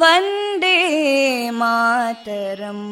वन्दे मातरम्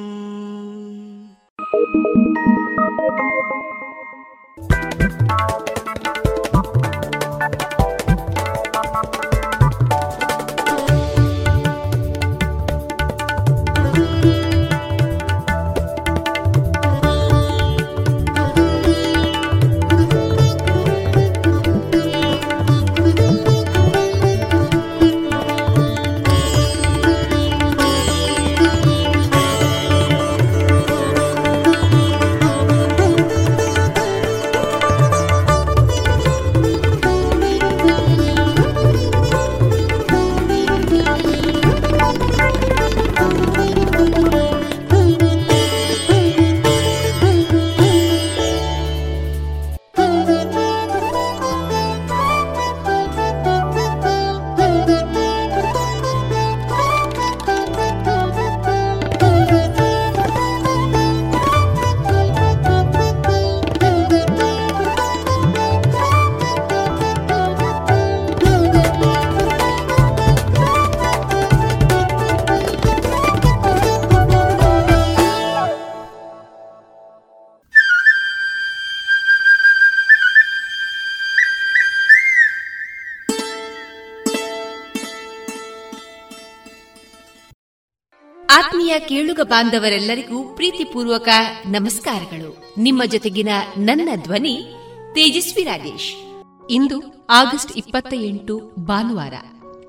ಕೇಳುಗ ಬಾಂಧವರೆಲ್ಲರಿಗೂ ಪ್ರೀತಿಪೂರ್ವಕ ನಮಸ್ಕಾರಗಳು. ನಿಮ್ಮ ಜೊತೆಗಿನ ನನ್ನ ಧ್ವನಿ ತೇಜಸ್ವಿ ರಾಜೇಶ್. ಇಂದು ಆಗಸ್ಟ್ ಇಪ್ಪತ್ತ ಎಂಟು ಭಾನುವಾರ.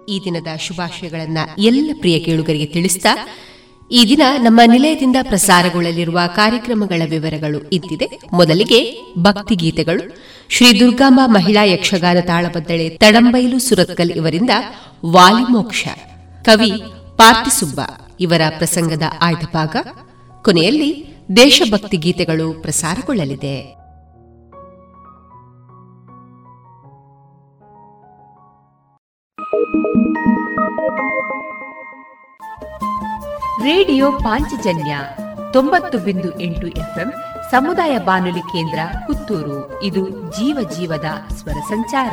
ಈ ದಿನದ ಶುಭಾಶಯಗಳನ್ನ ಎಲ್ಲ ಪ್ರಿಯ ಕೇಳುಗರಿಗೆ ತಿಳಿಸಿದ ಈ ದಿನ ನಮ್ಮ ನಿಲಯದಿಂದ ಪ್ರಸಾರಗೊಳ್ಳಲಿರುವ ಕಾರ್ಯಕ್ರಮಗಳ ವಿವರಗಳು ಇದ್ದಿದೆ. ಮೊದಲಿಗೆ ಭಕ್ತಿಗೀತೆಗಳು ಶ್ರೀ ದುರ್ಗಾಂಬ ಮಹಿಳಾ ಯಕ್ಷಗಾನ ತಾಳಬದ್ದಳೆ ತಡಂಬೈಲು ಸುರತ್ಕಲ್ ಇವರಿಂದ ವಾಲಿಮೋಕ್ಷ. ಕವಿ ಪಾರ್ಟಿಸುಬ್ಬ ಇವರ ಪ್ರಸಂಗದ ಆಯ್ದ ಭಾಗ ಕೊನೆಯಲ್ಲಿ ದೇಶಭಕ್ತಿ ಗೀತೆಗಳು ಪ್ರಸಾರಗೊಳ್ಳಲಿದೆ. ರೇಡಿಯೋ ಪಾಂಚಜನ್ಯ ತೊಂಬತ್ತು ಬಿಂದು ಎಂಟು ಎಫ್ಎಂ ಸಮುದಾಯ ಬಾನುಲಿ ಕೇಂದ್ರ ಪುತ್ತೂರು. ಇದು ಜೀವ ಜೀವದ ಸ್ವರ ಸಂಚಾರ.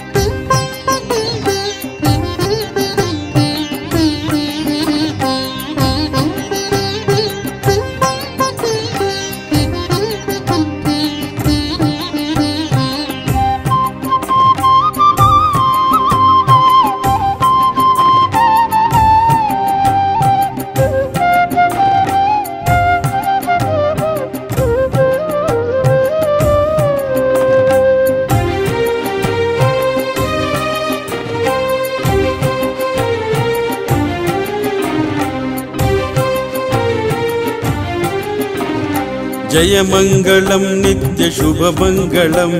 जयमङ्गलं नित्यशुभमङ्गलं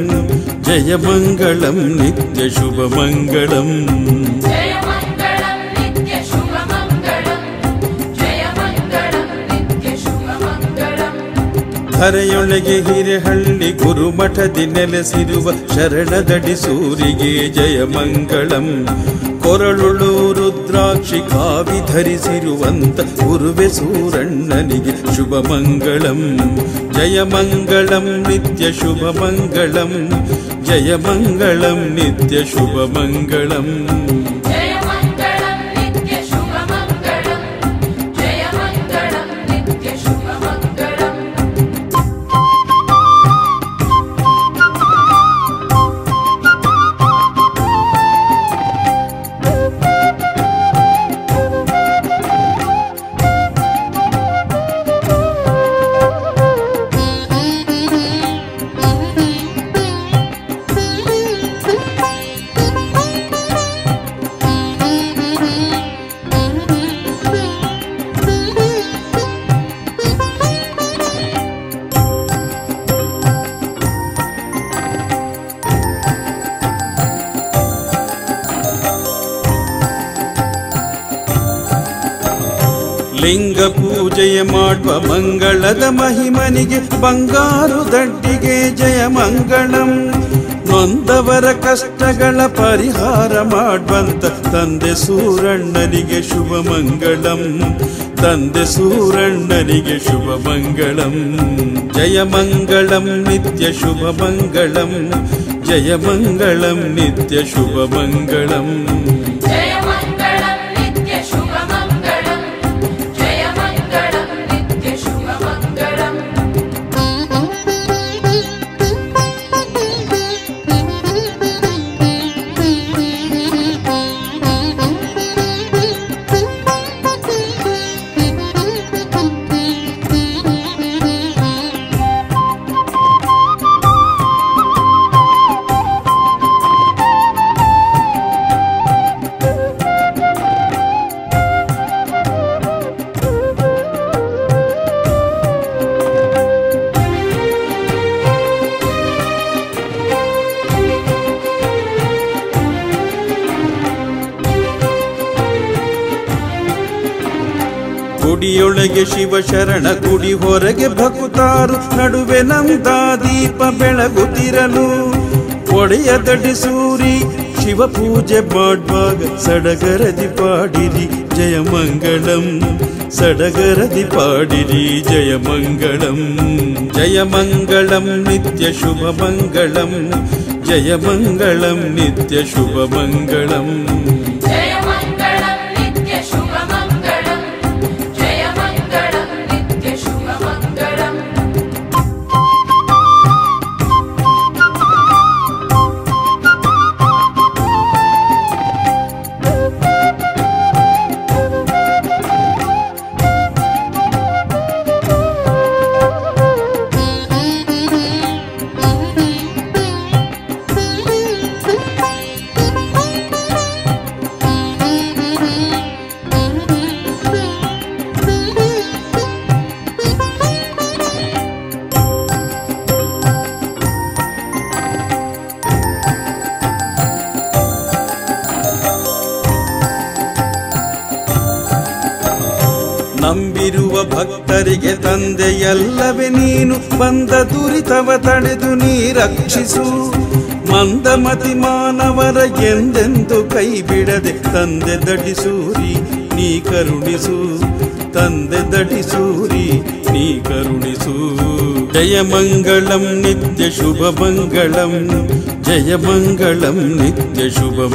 जयमङ्गलं नित्यशुभमङ्गलम् ಹರೆಯೊಳಗೆ ಹಿರೆಹಳ್ಳಿ ಗುರುಮಠದಿ ನೆಲೆಸಿರುವ ಶರಣದಡಿ ಸೂರಿಗೆ ಜಯ ಮಂಗಳಂ ಕೊರಳುಳು ರುದ್ರಾಕ್ಷಿ ಕಾವಿ ಧರಿಸಿರುವಂತ ಗುರುವೆ ಸೂರಣ್ಣನಿಗೆ ಶುಭ ಮಂಗಳಂ ಜಯ ಮಂಗಳಂ ನಿತ್ಯ ಶುಭ ಮಂಗಳಂ ಜಯ ಮಂಗಳಂ ನಿತ್ಯ ಶುಭ ಮಂಗಳಂ ಮಹಿಮನಿಗೆ ಬಂಗಾರು ದಡ್ಡಿಗೆ ಜಯ ಮಂಗಳಂ. ನೊಂದವರ ಕಷ್ಟಗಳ ಪರಿಹಾರ ಮಾಡುವಂತ ತಂದೆ ಸೂರಣ್ಣನಿಗೆ ಶುಭ ಮಂಗಳಂ. ತಂದೆ ಸೂರಣ್ಣನಿಗೆ ಶುಭ ಮಂಗಳಂ. ಜಯ ಮಂಗಳಂ, ನಿತ್ಯ ಶುಭ ಮಂಗಳಂ. ಜಯ ಮಂಗಳಂ, ನಿತ್ಯ ಶುಭ ಮಂಗಳಂ. ನಡುವೆ ನಮ್ದ ದೀಪ ಬೆಳಗುತ್ತಿರಲು. ಒಡೆಯ ದಡಿ ಸೂರಿ, ಶಿವ ಪೂಜೆ ಮಾಡುವಾಗ ಸಡಗರದಿ ಪಾಡಿರಿ, ಜಯ ಮಂಗಳಂ. ಸಡಗರದಿ ಪಾಡಿರಿ, ಜಯ ಮಂಗಳಂ. ಜಯ ಮಂಗಳಂ, ನಿತ್ಯ ಶುಭ ಮಂಗಳಂ. ಜಯ ಮಂಗಳಂ, ನಿತ್ಯ ಶುಭ ಮಂಗಳಂ. ರಕ್ಷಿಸು. ಮಂದಮತಿ ಮಾನವರ ಎಂದೆಂದು ಕೈ ಬಿಡದೆ ತಂದೆ ದಟಿಸೂರಿ, ನೀ ಕರುಣಿಸು. ತಂದೆ ದಟಿಸೂರಿ, ನೀ ಕರುಣಿಸು. ಜಯ ಮಂಗಳಂ, ನಿತ್ಯ ಶುಭ ಮಂಗಳಂ. ಜಯ ಮಂಗಳಂ, ನಿತ್ಯ ಶುಭ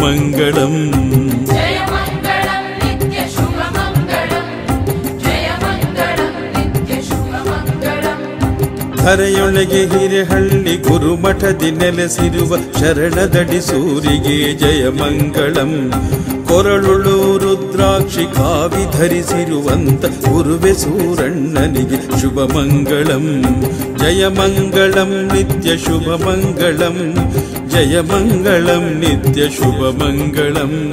ಧರೆಯೊಳಗೆ ಹಿರೆಹಳ್ಳಿ ಗುರುಮಠದಿ ನೆಲೆಸಿರುವ ಶರಣದಡಿ ಸೂರಿಗೆ ಜಯ ಮಂಗಳಂ. ಕೊರಳುಳು ರುದ್ರಾಕ್ಷಿ ಕಾವಿ ಧರಿಸಿರುವಂತ ಗುರುವೆ ಸೂರಣ್ಣನಿಗೆ ಶುಭ ಮಂಗಳಂ. ಜಯ ಮಂಗಳಂ, ನಿತ್ಯ ಶುಭ ಮಂಗಳಂ. ಜಯ ಮಂಗಳಂ, ನಿತ್ಯ ಶುಭ ಮಂಗಳಂ.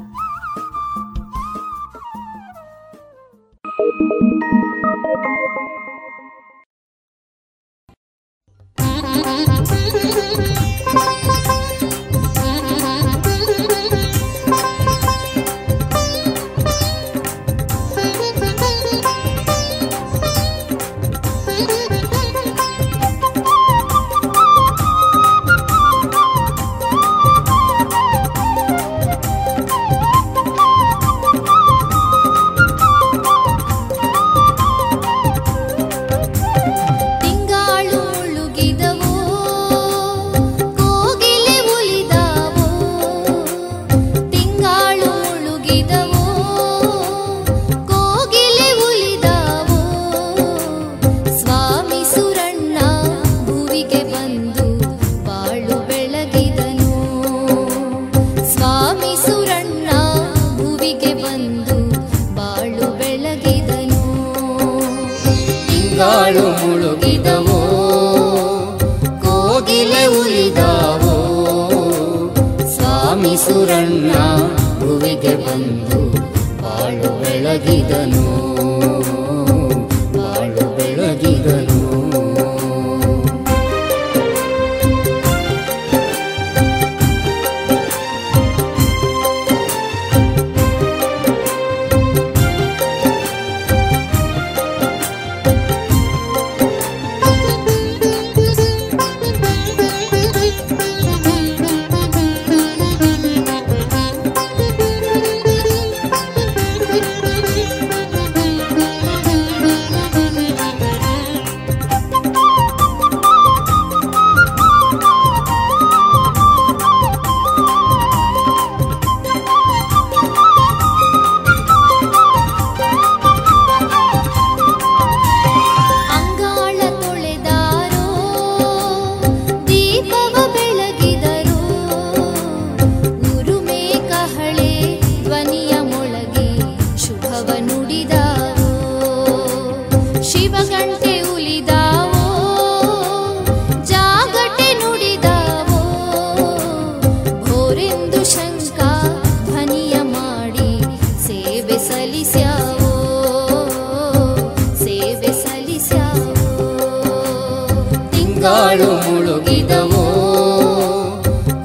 ತಿಂಗಾಳು ಮುಳುಗಿದವೋ?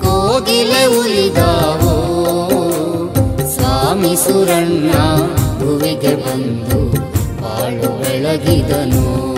ಕೋಗಿಲೆ ಉಳಿದವೋ? ಸ್ವಾಮಿ ಸುರಣ್ಣ ಭುವಿಗೆ ಬಂದು ಬಾಳು ಬೆಳಗಿದನು.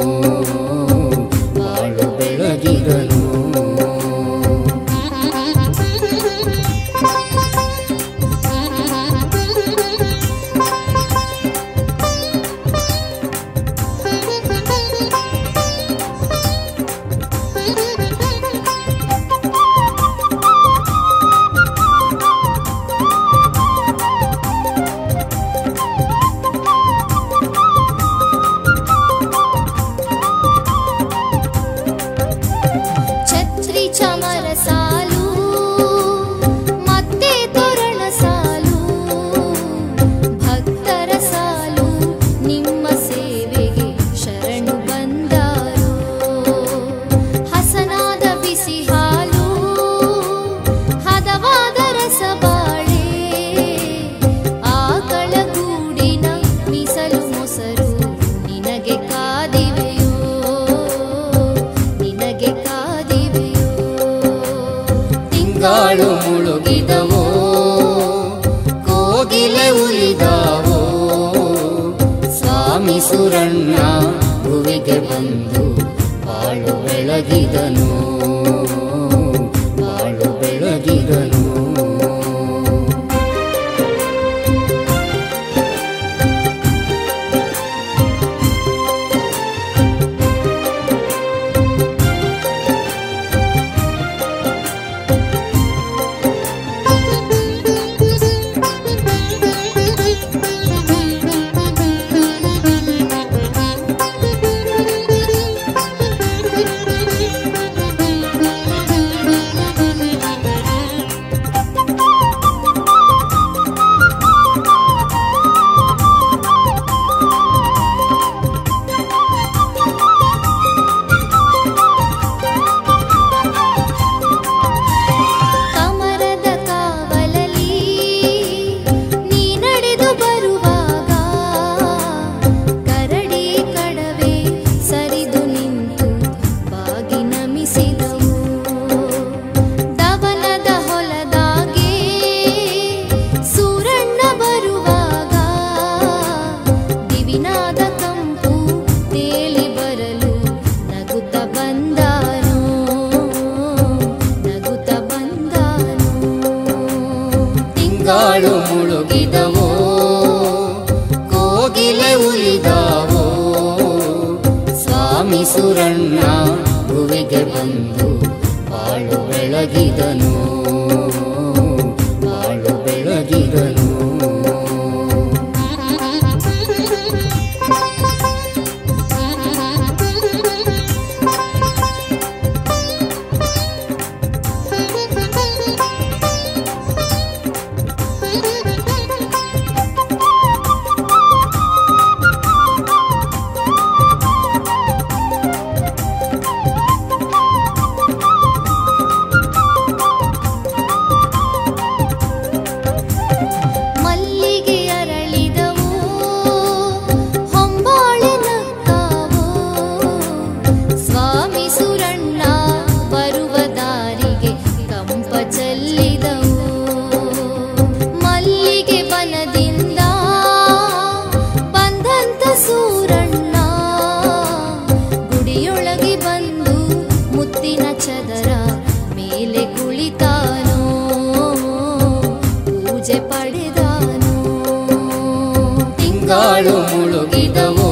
ಕಾಳು ಮುಳುಗಿದವೋ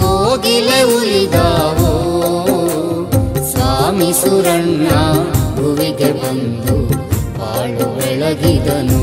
ಕೋಗಿಲೆ ಉಳಿದವೋ. ಸ್ವಾಮಿ ಸುರಣ್ಣ ಗುವಿಗೆ ಬಂದು ಬಾಳು ಬೆಳಗಿದನು.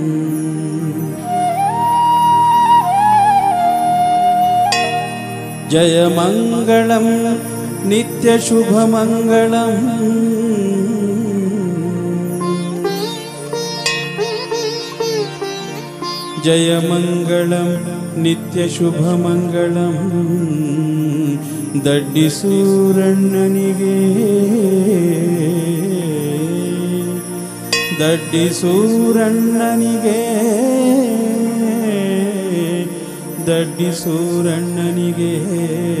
जयमङ्गलं नित्यशुभमङ्गलम्। जय मङ्गलं नित्यशुभमङ्गलं दड्डिसूरणनिगे दड्डिसूरणनिगे ದಡ್ಡಿಸೂರಣ್ಣನಿಗೆ ರೇಡಿಯೋ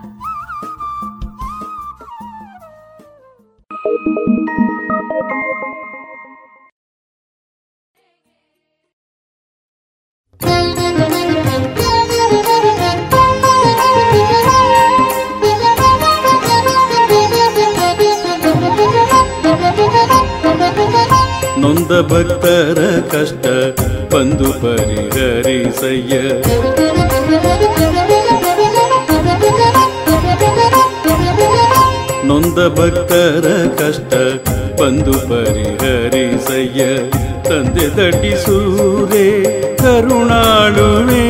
ನೊಂದ ಭಕ್ತರ ಕಷ್ಟ ಬಂದು ಪರಿಹರಿಸಯ್ಯ. ನೊಂದ ಭಕ್ತರ ಕಷ್ಟ ಬಂದು ಪರಿಹರಿಸಯ್ಯ. ತಂದೆ ದಡ್ಡಿಸೂರೇ ಕರುಣಾಳುವೆ.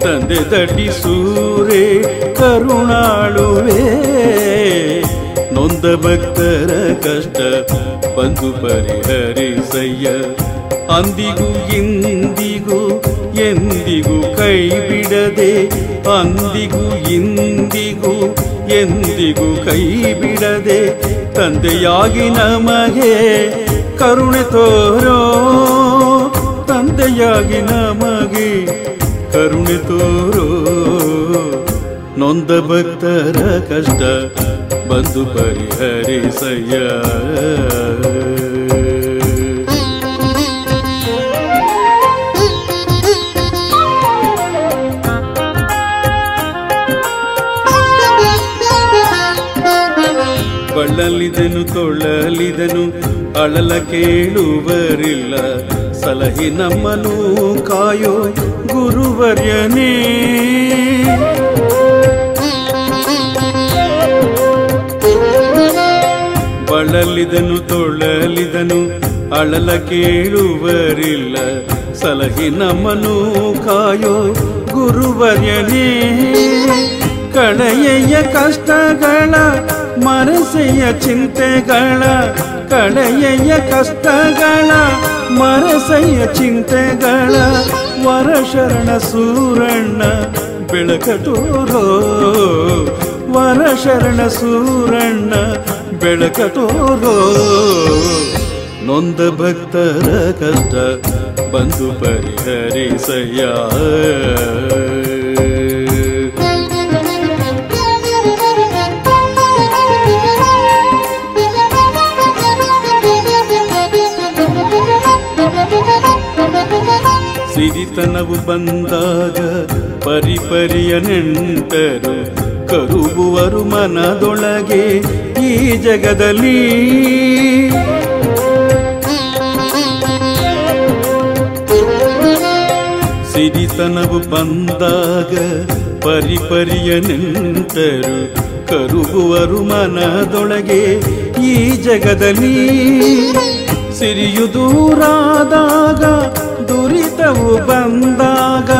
ತಂದೆ ದಡ್ಡಿಸೂರೇ ಕರುಣಾಳುವೆ. ನೊಂದ ಭಕ್ತರ ಕಷ್ಟ ಬಂದು ಪರಿಹರಿಸಯ್ಯ. ಅಂದಿಗೂ ಇಂದಿಗೂ, ಎಂದಿಗೂ ಕೈ ಬಿಡದೆ ಅಂದಿಗೂ ಇಂದಿಗೂ, ಎಂದಿಗೂ ಕೈ ಬಿಡದೆ ತಂದೆಯಾಗಿ ನಮಗೆ ಕರುಣೆ ತೋರೋ, ತಂದೆಯಾಗಿ ನಮಗೆ ಕರುಣೆ ತೋರೋ. ನೊಂದ ಭಕ್ತರ ಕಷ್ಟ ಬಂದು ಪರಿಹರಿಸಯ್ಯ. ಬಳಲಿದನು ತೊಳಲಿದನು ಅಳಲ ಕೇಳುವರಿಲ್ಲ. ಸಲಹಿ ನಮ್ಮನು ಕಾಯೋ ಗುರುವರ್ಯನೇ. ಬಳಲಿದನು ತೊಳಲಿದನು, ಅಳಲ ಕೇಳುವರಿಲ್ಲ. ಸಲಹಿ ನಮ್ಮನು ಕಾಯೋ ಗುರುವರ್ಯನೇ ಕಡೆಯ ಕಷ್ಟಗಳ ಮರಸೆಯ ಚಿಂತೆಗಳ ಕಡೆಯ ಕಷ್ಟಗಳ ಮರಸೆಯ ಚಿಂತೆಗಳ, ವರಶರಣ ಸೂರಣ್ಣ ಬೆಳಕ ತೋರೋ, ವರಶರಣ ಸೂರಣ್ಣ ಬೆಳಕಟೂರೋ. ನೊಂದ ಭಕ್ತರ ಕಷ್ಟ ಬಂದು ಪರಿಹರಿಸಯ್ಯ. ಸಿರಿತನವು ಬಂದಾಗ ಪರಿಪರಿಯ ನೆಂಟರು ಕರುಗುವರು ಮನದೊಳಗೆ ಈ ಜಗದಲ್ಲಿ. ಸಿರಿತನವು ಬಂದಾಗ ಪರಿಪರಿಯ ನಿಂತರು ಕರುಗುವರು ಮನದೊಳಗೆ ಈ ಜಗದಲ್ಲಿ. ಸಿರಿಯು ದೂರಾದಾಗ ದುರಿತವು ಬಂದಾಗ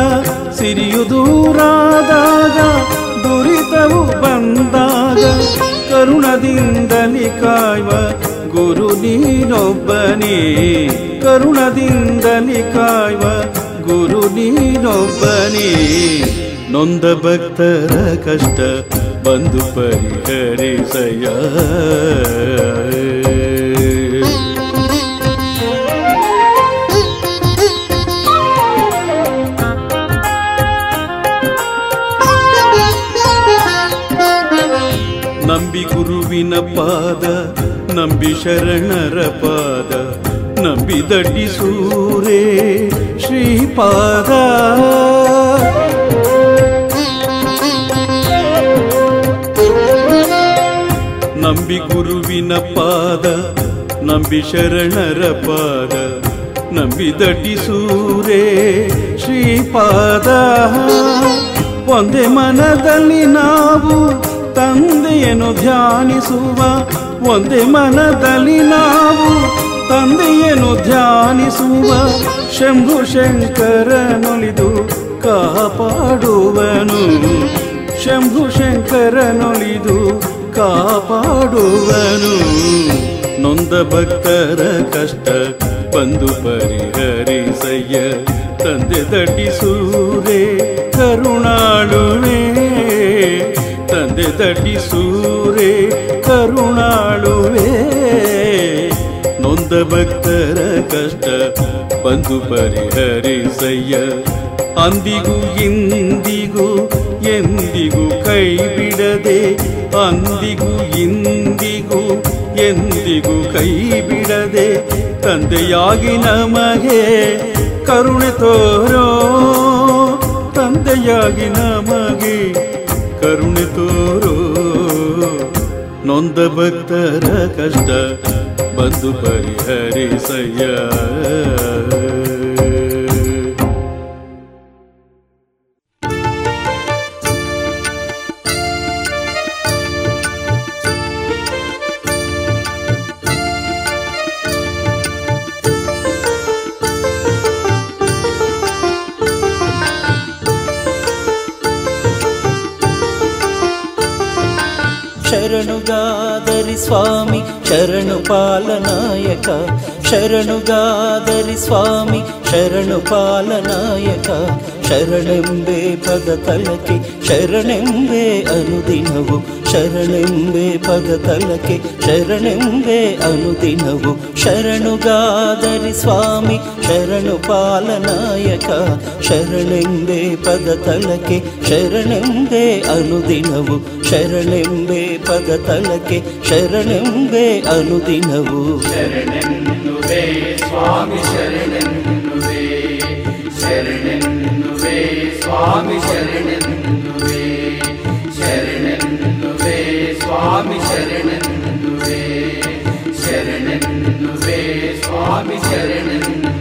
ಸಿರಿಯು ದೂರಾದಾಗ ದುರಿತವು ಬಂದಾಗ ಕರುಣದಿಂದಲಿ ಕಾಯುವ ಗುರು ನೀನೊಬ್ಬನೇ ಕರುಣದಿಂದಲಿ ಕಾಯುವ ಗುರು ನೀನೊಬ್ಬನೇ ನೊಂದ ಭಕ್ತರ ಕಷ್ಟ ಬಂದು ಪರಿಹರಿಸಯ್ಯ ನಂಬಿ ಗುರುವಿನ ಪಾದ, ನಂಬಿ ಶರಣರ ಪಾದ, ನಂಬಿ ದಡ್ಡಿಸೂರೇ ಶ್ರೀಪಾದ. ನಂಬಿ ಗುರುವಿನ ಪಾದ, ನಂಬಿ ಶರಣರ ಪಾದ, ನಂಬಿ ದಡ್ಡಿಸೂರೇ ಶ್ರೀಪಾದ. ಒಂದೇ ಮನದಲ್ಲಿ ನಾವು ತಂದೆಯನ್ನು ಧ್ಯಾನಿಸುವ, ಒಂದೇ ಮನದಲ್ಲಿ ನಾವು ತಂದೆಯನ್ನು ಧ್ಯಾನಿಸುವ, ಶಂಭು ಶಂಕರನೊಲಿದು ಕಾಪಾಡುವನು. ಶಂಭು ಶಂಕರನೊಲಿದು ಕಾಪಾಡುವನು. ನೊಂದ ಭಕ್ತರ ಕಷ್ಟ ಬಂದು ಪರಿಹರಿಸಯ್ಯ, ತಂದೆ ದಡ್ಡಿಸೂರೇ ಕರುಣಾಳುವೆ. ತಂದೆ ದಟಿಸೂರೆ ಕರುಣಾಳುವೆ. ನೊಂದ ಭಕ್ತರ ಕಷ್ಟ ಬಂದು ಪರಿಹರಿಸಯ್ಯ. ಅಂದಿಗೂ ಇಂದಿಗೂ, ಎಂದಿಗೂ ಕೈ ಬಿಡದೆ ಅಂದಿಗೂ ಇಂದಿಗೂ, ಎಂದಿಗೂ ಕೈ ಬಿಡದೆ ತಂದೆಯಾಗಿ ನಮಗೆ ಕರುಣೆ ತೋರೋ, ತಂದೆಯಾಗಿ ನಮಗೆ ಕರುಣೆ ತೋರೋ. ನೊಂದ ಭಕ್ತರ ಕಷ್ಟ ಬಂದು ಪರಿಹರಿಸಯ್ಯ. गङ्गाधरि स्वामी चरणुपालनायक ಶರಣುಗಾದರಿ ಸ್ವಾಮಿ ಶರಣು ಪಾಲನಾಯಕ ಶರಣೆಂಬೆ ಪದ ತಲಕೆ ಶರಣೆಂಬೆ ಅನುದಿನವು, ಶರಣೆಂಬೆ ಪದ ತಲಕೆ ಶರಣೆಂಬೆ ಅನುದಿನವು, ಶರಣುಗಾದರಿ ಸ್ವಾಮಿ ಶರಣು ಪಾಲನಾಯಕ ಶರಣೆಂಬೆ ಪದ ತಲಕೆ ಶರಣೆಂಬೆ ಅನುದಿನವು, ಶರಣೆಂಬೆ ಪದ ತಲಕೆ ಶರಣೆಂಬೆ ಅನುದಿನವು. ಶರಣೆನ್ನುವೆ സ്വാമി ശരണനുവേ ശരണനുവേ സ്വാമി ശരണനുവേ ശരണനുവേ സ്വാമി ശരണനുവേ ശരണനുവേ സ്വാമി ശരണനുവേ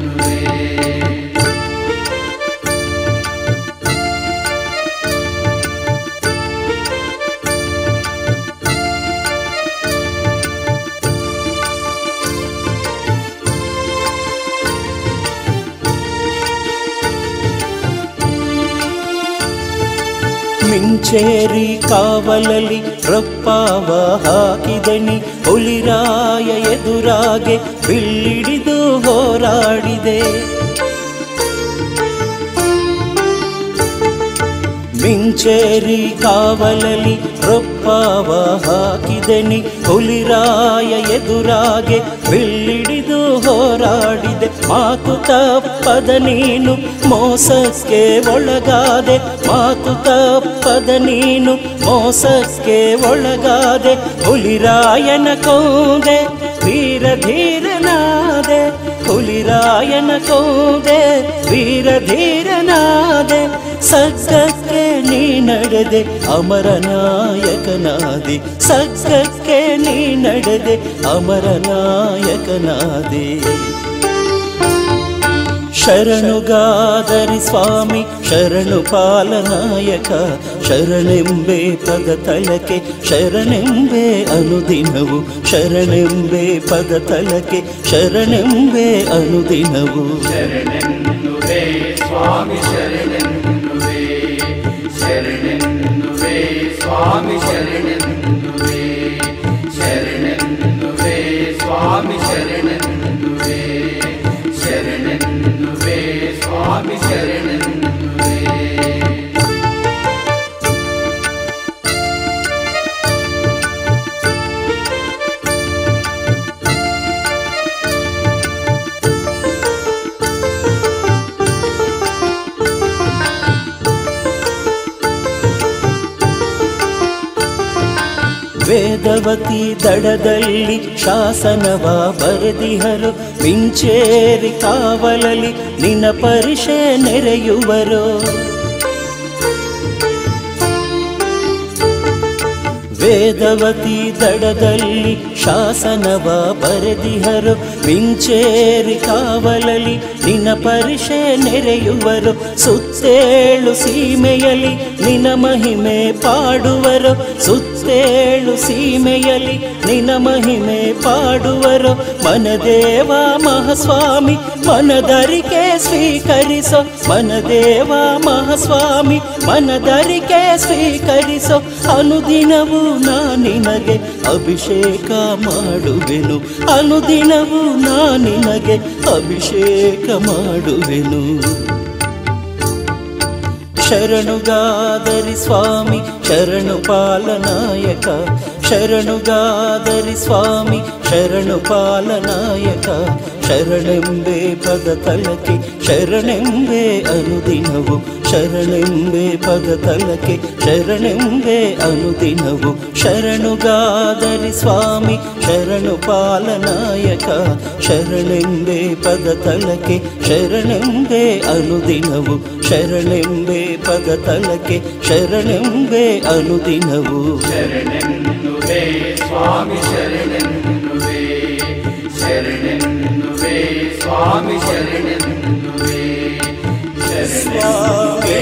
ಮಿಂಚೇರಿ ಕಾವಲಲಿ ರಪ್ಪಾವ ಹಾಕಿದನಿ. ಹುಲಿರಾಯ ಎದುರಾಗೆ ಬಿಲ್ಲಿಡಿದು ಹೋರಾಡಿದೆ. ಮಿಂಚೇರಿ ಕಾವಲಲಿ ರೊಪ್ಪಾವ ಹಾಕಿದನಿ. ಹುಲಿರಾಯ ಎದುರಾಗೆ ಬಿಲ್ಲಿಡಿದು ಹೋರಾಡಿದೆ. ಮಾತು ತಪ್ಪದ ನೀನು ಮೋಸಕ್ಕೆ ಒಳಗಾದೆ. ಮಾತು ತಪ್ಪದ ನೀನು ಮೋಸಕ್ಕೆ ಒಳಗಾದೆ, ಹುಲಿರಾಯನ ಕೊಂದೆ ವೀರ ಧೀರನಾದೆ ಹುಲಿರಾಯನ ಕೊಂದೆ ವೀರ ಧೀರನಾದೆ ಸಗ್ಗಕ್ಕೆ ನೀ ನಡೆದೆ, ಅಮರನಾಯಕನಾದಿ ಸಗ್ಗಕ್ಕೆ ನೀ ನಡೆದೆ, ಅಮರನಾಯಕನಾದಿ. ಶರಣುಗಾದರಿ ಸ್ವಾಮಿ, ಶರಣು ಪಾಲನಾಯಕ, ಶರಣೆಂಬೆ ಪದ ತಲಕೆ ಶರಣೆಂಬೆ ಅನುದಿನವು, ಶರಣೆಂಬೆ ಪದ ತಲಕೆ ಶರಣೆಂಬೆ ಅನುದಿನವು. ಸ್ವಾಮಿ ಶರಣೆನ್ನುವೆ ಸ್ವಾಮಿ ವೇದವತಿ ದಡದಲ್ಲಿ ಶಾಸನವ ಬರೆದಿಹರು, ಮಿಂಚೇರಿ ಕಾವಲಲಿ ನಿನ್ನ ಪರಿಷೆ ನೆರೆಯುವರು. ವೇದವತಿ ದಡದಲ್ಲಿ ಶಾಸನವ ಬರೆದಿಹರು, ಮಿಂಚೇರಿ ಕಾವಲಲಿ ನಿನ್ನ ಪರಿಷೆ ನೆರೆಯುವರು, ಸುತ್ತೇಳು ಸೀಮೆಯಲ್ಲಿ ನಿನ ಮಹಿಮೆ ಪಾಡುವರು, ಸುತ್ತೇಳು ಸೀಮೆಯಲ್ಲಿ ನಿನ ಮಹಿಮೆ ಪಾಡುವರು. ಮನದೇವ ಮಹಾಸ್ವಾಮಿ, ಮನದರಿಕೆ ಸ್ವೀಕರಿಸೋ ಮನದೇವ ಮಹಾಸ್ವಾಮಿ, ಮನದರಿಕೆ ಸ್ವೀಕರಿಸೋ ಅನುದಿನವೂ ನಾ ನಿನಗೆ ಅಭಿಷೇಕ ಮಾಡುವೆನು. ಅನುದಿನವೂ ನಾ ನಿನಗೆ ಅಭಿಷೇಕ ಮಾಡುವೆನು. ಶರಣುಗಾದರಿ ಸ್ವಾಮಿ, ಶರಣು ಪಾಲನಾಯಕ ಶರಣುಗಾದರಿ ಸ್ವಾಮಿ ಶರಣು ಪಾಲನಾಯಕ ಶರಣೆಂಬೆ ಪದ ತಲಕೆ, ಶರಣೆಂಬೆ ಅನುದಿನವು, ಶರಣೆಂಬೆ ಪದ ತಲಕೆ, ಶರಣೆಂಬೆ ಅನುದಿನವು, ಶರಣುಗಾದರಿ ಸ್ವಾಮಿ ಶರಣು ಪಾಲನಾಯಕ ಶರಣೆಂಬೆ ಪದ ತಲಕೆ, ಶರಣೆಂಬೆ ಅನುದಿನವು, ಶರಣೆಂಬೆ ಪದ ತಲಕೆ, ಶರಣೆಂಬೆ ಅನುದಿನವು. ಶರಣೆನ್ನುವೆ ಸ್ವಾಮಿ ಶರಣೆನ್ನುವೆ ಶರಣೆನ್ನುವೆ ಸ್ವಾಮಿ ಶರಣೆನ್ನುವೆ ಶರಣೆನ್ನುವೆ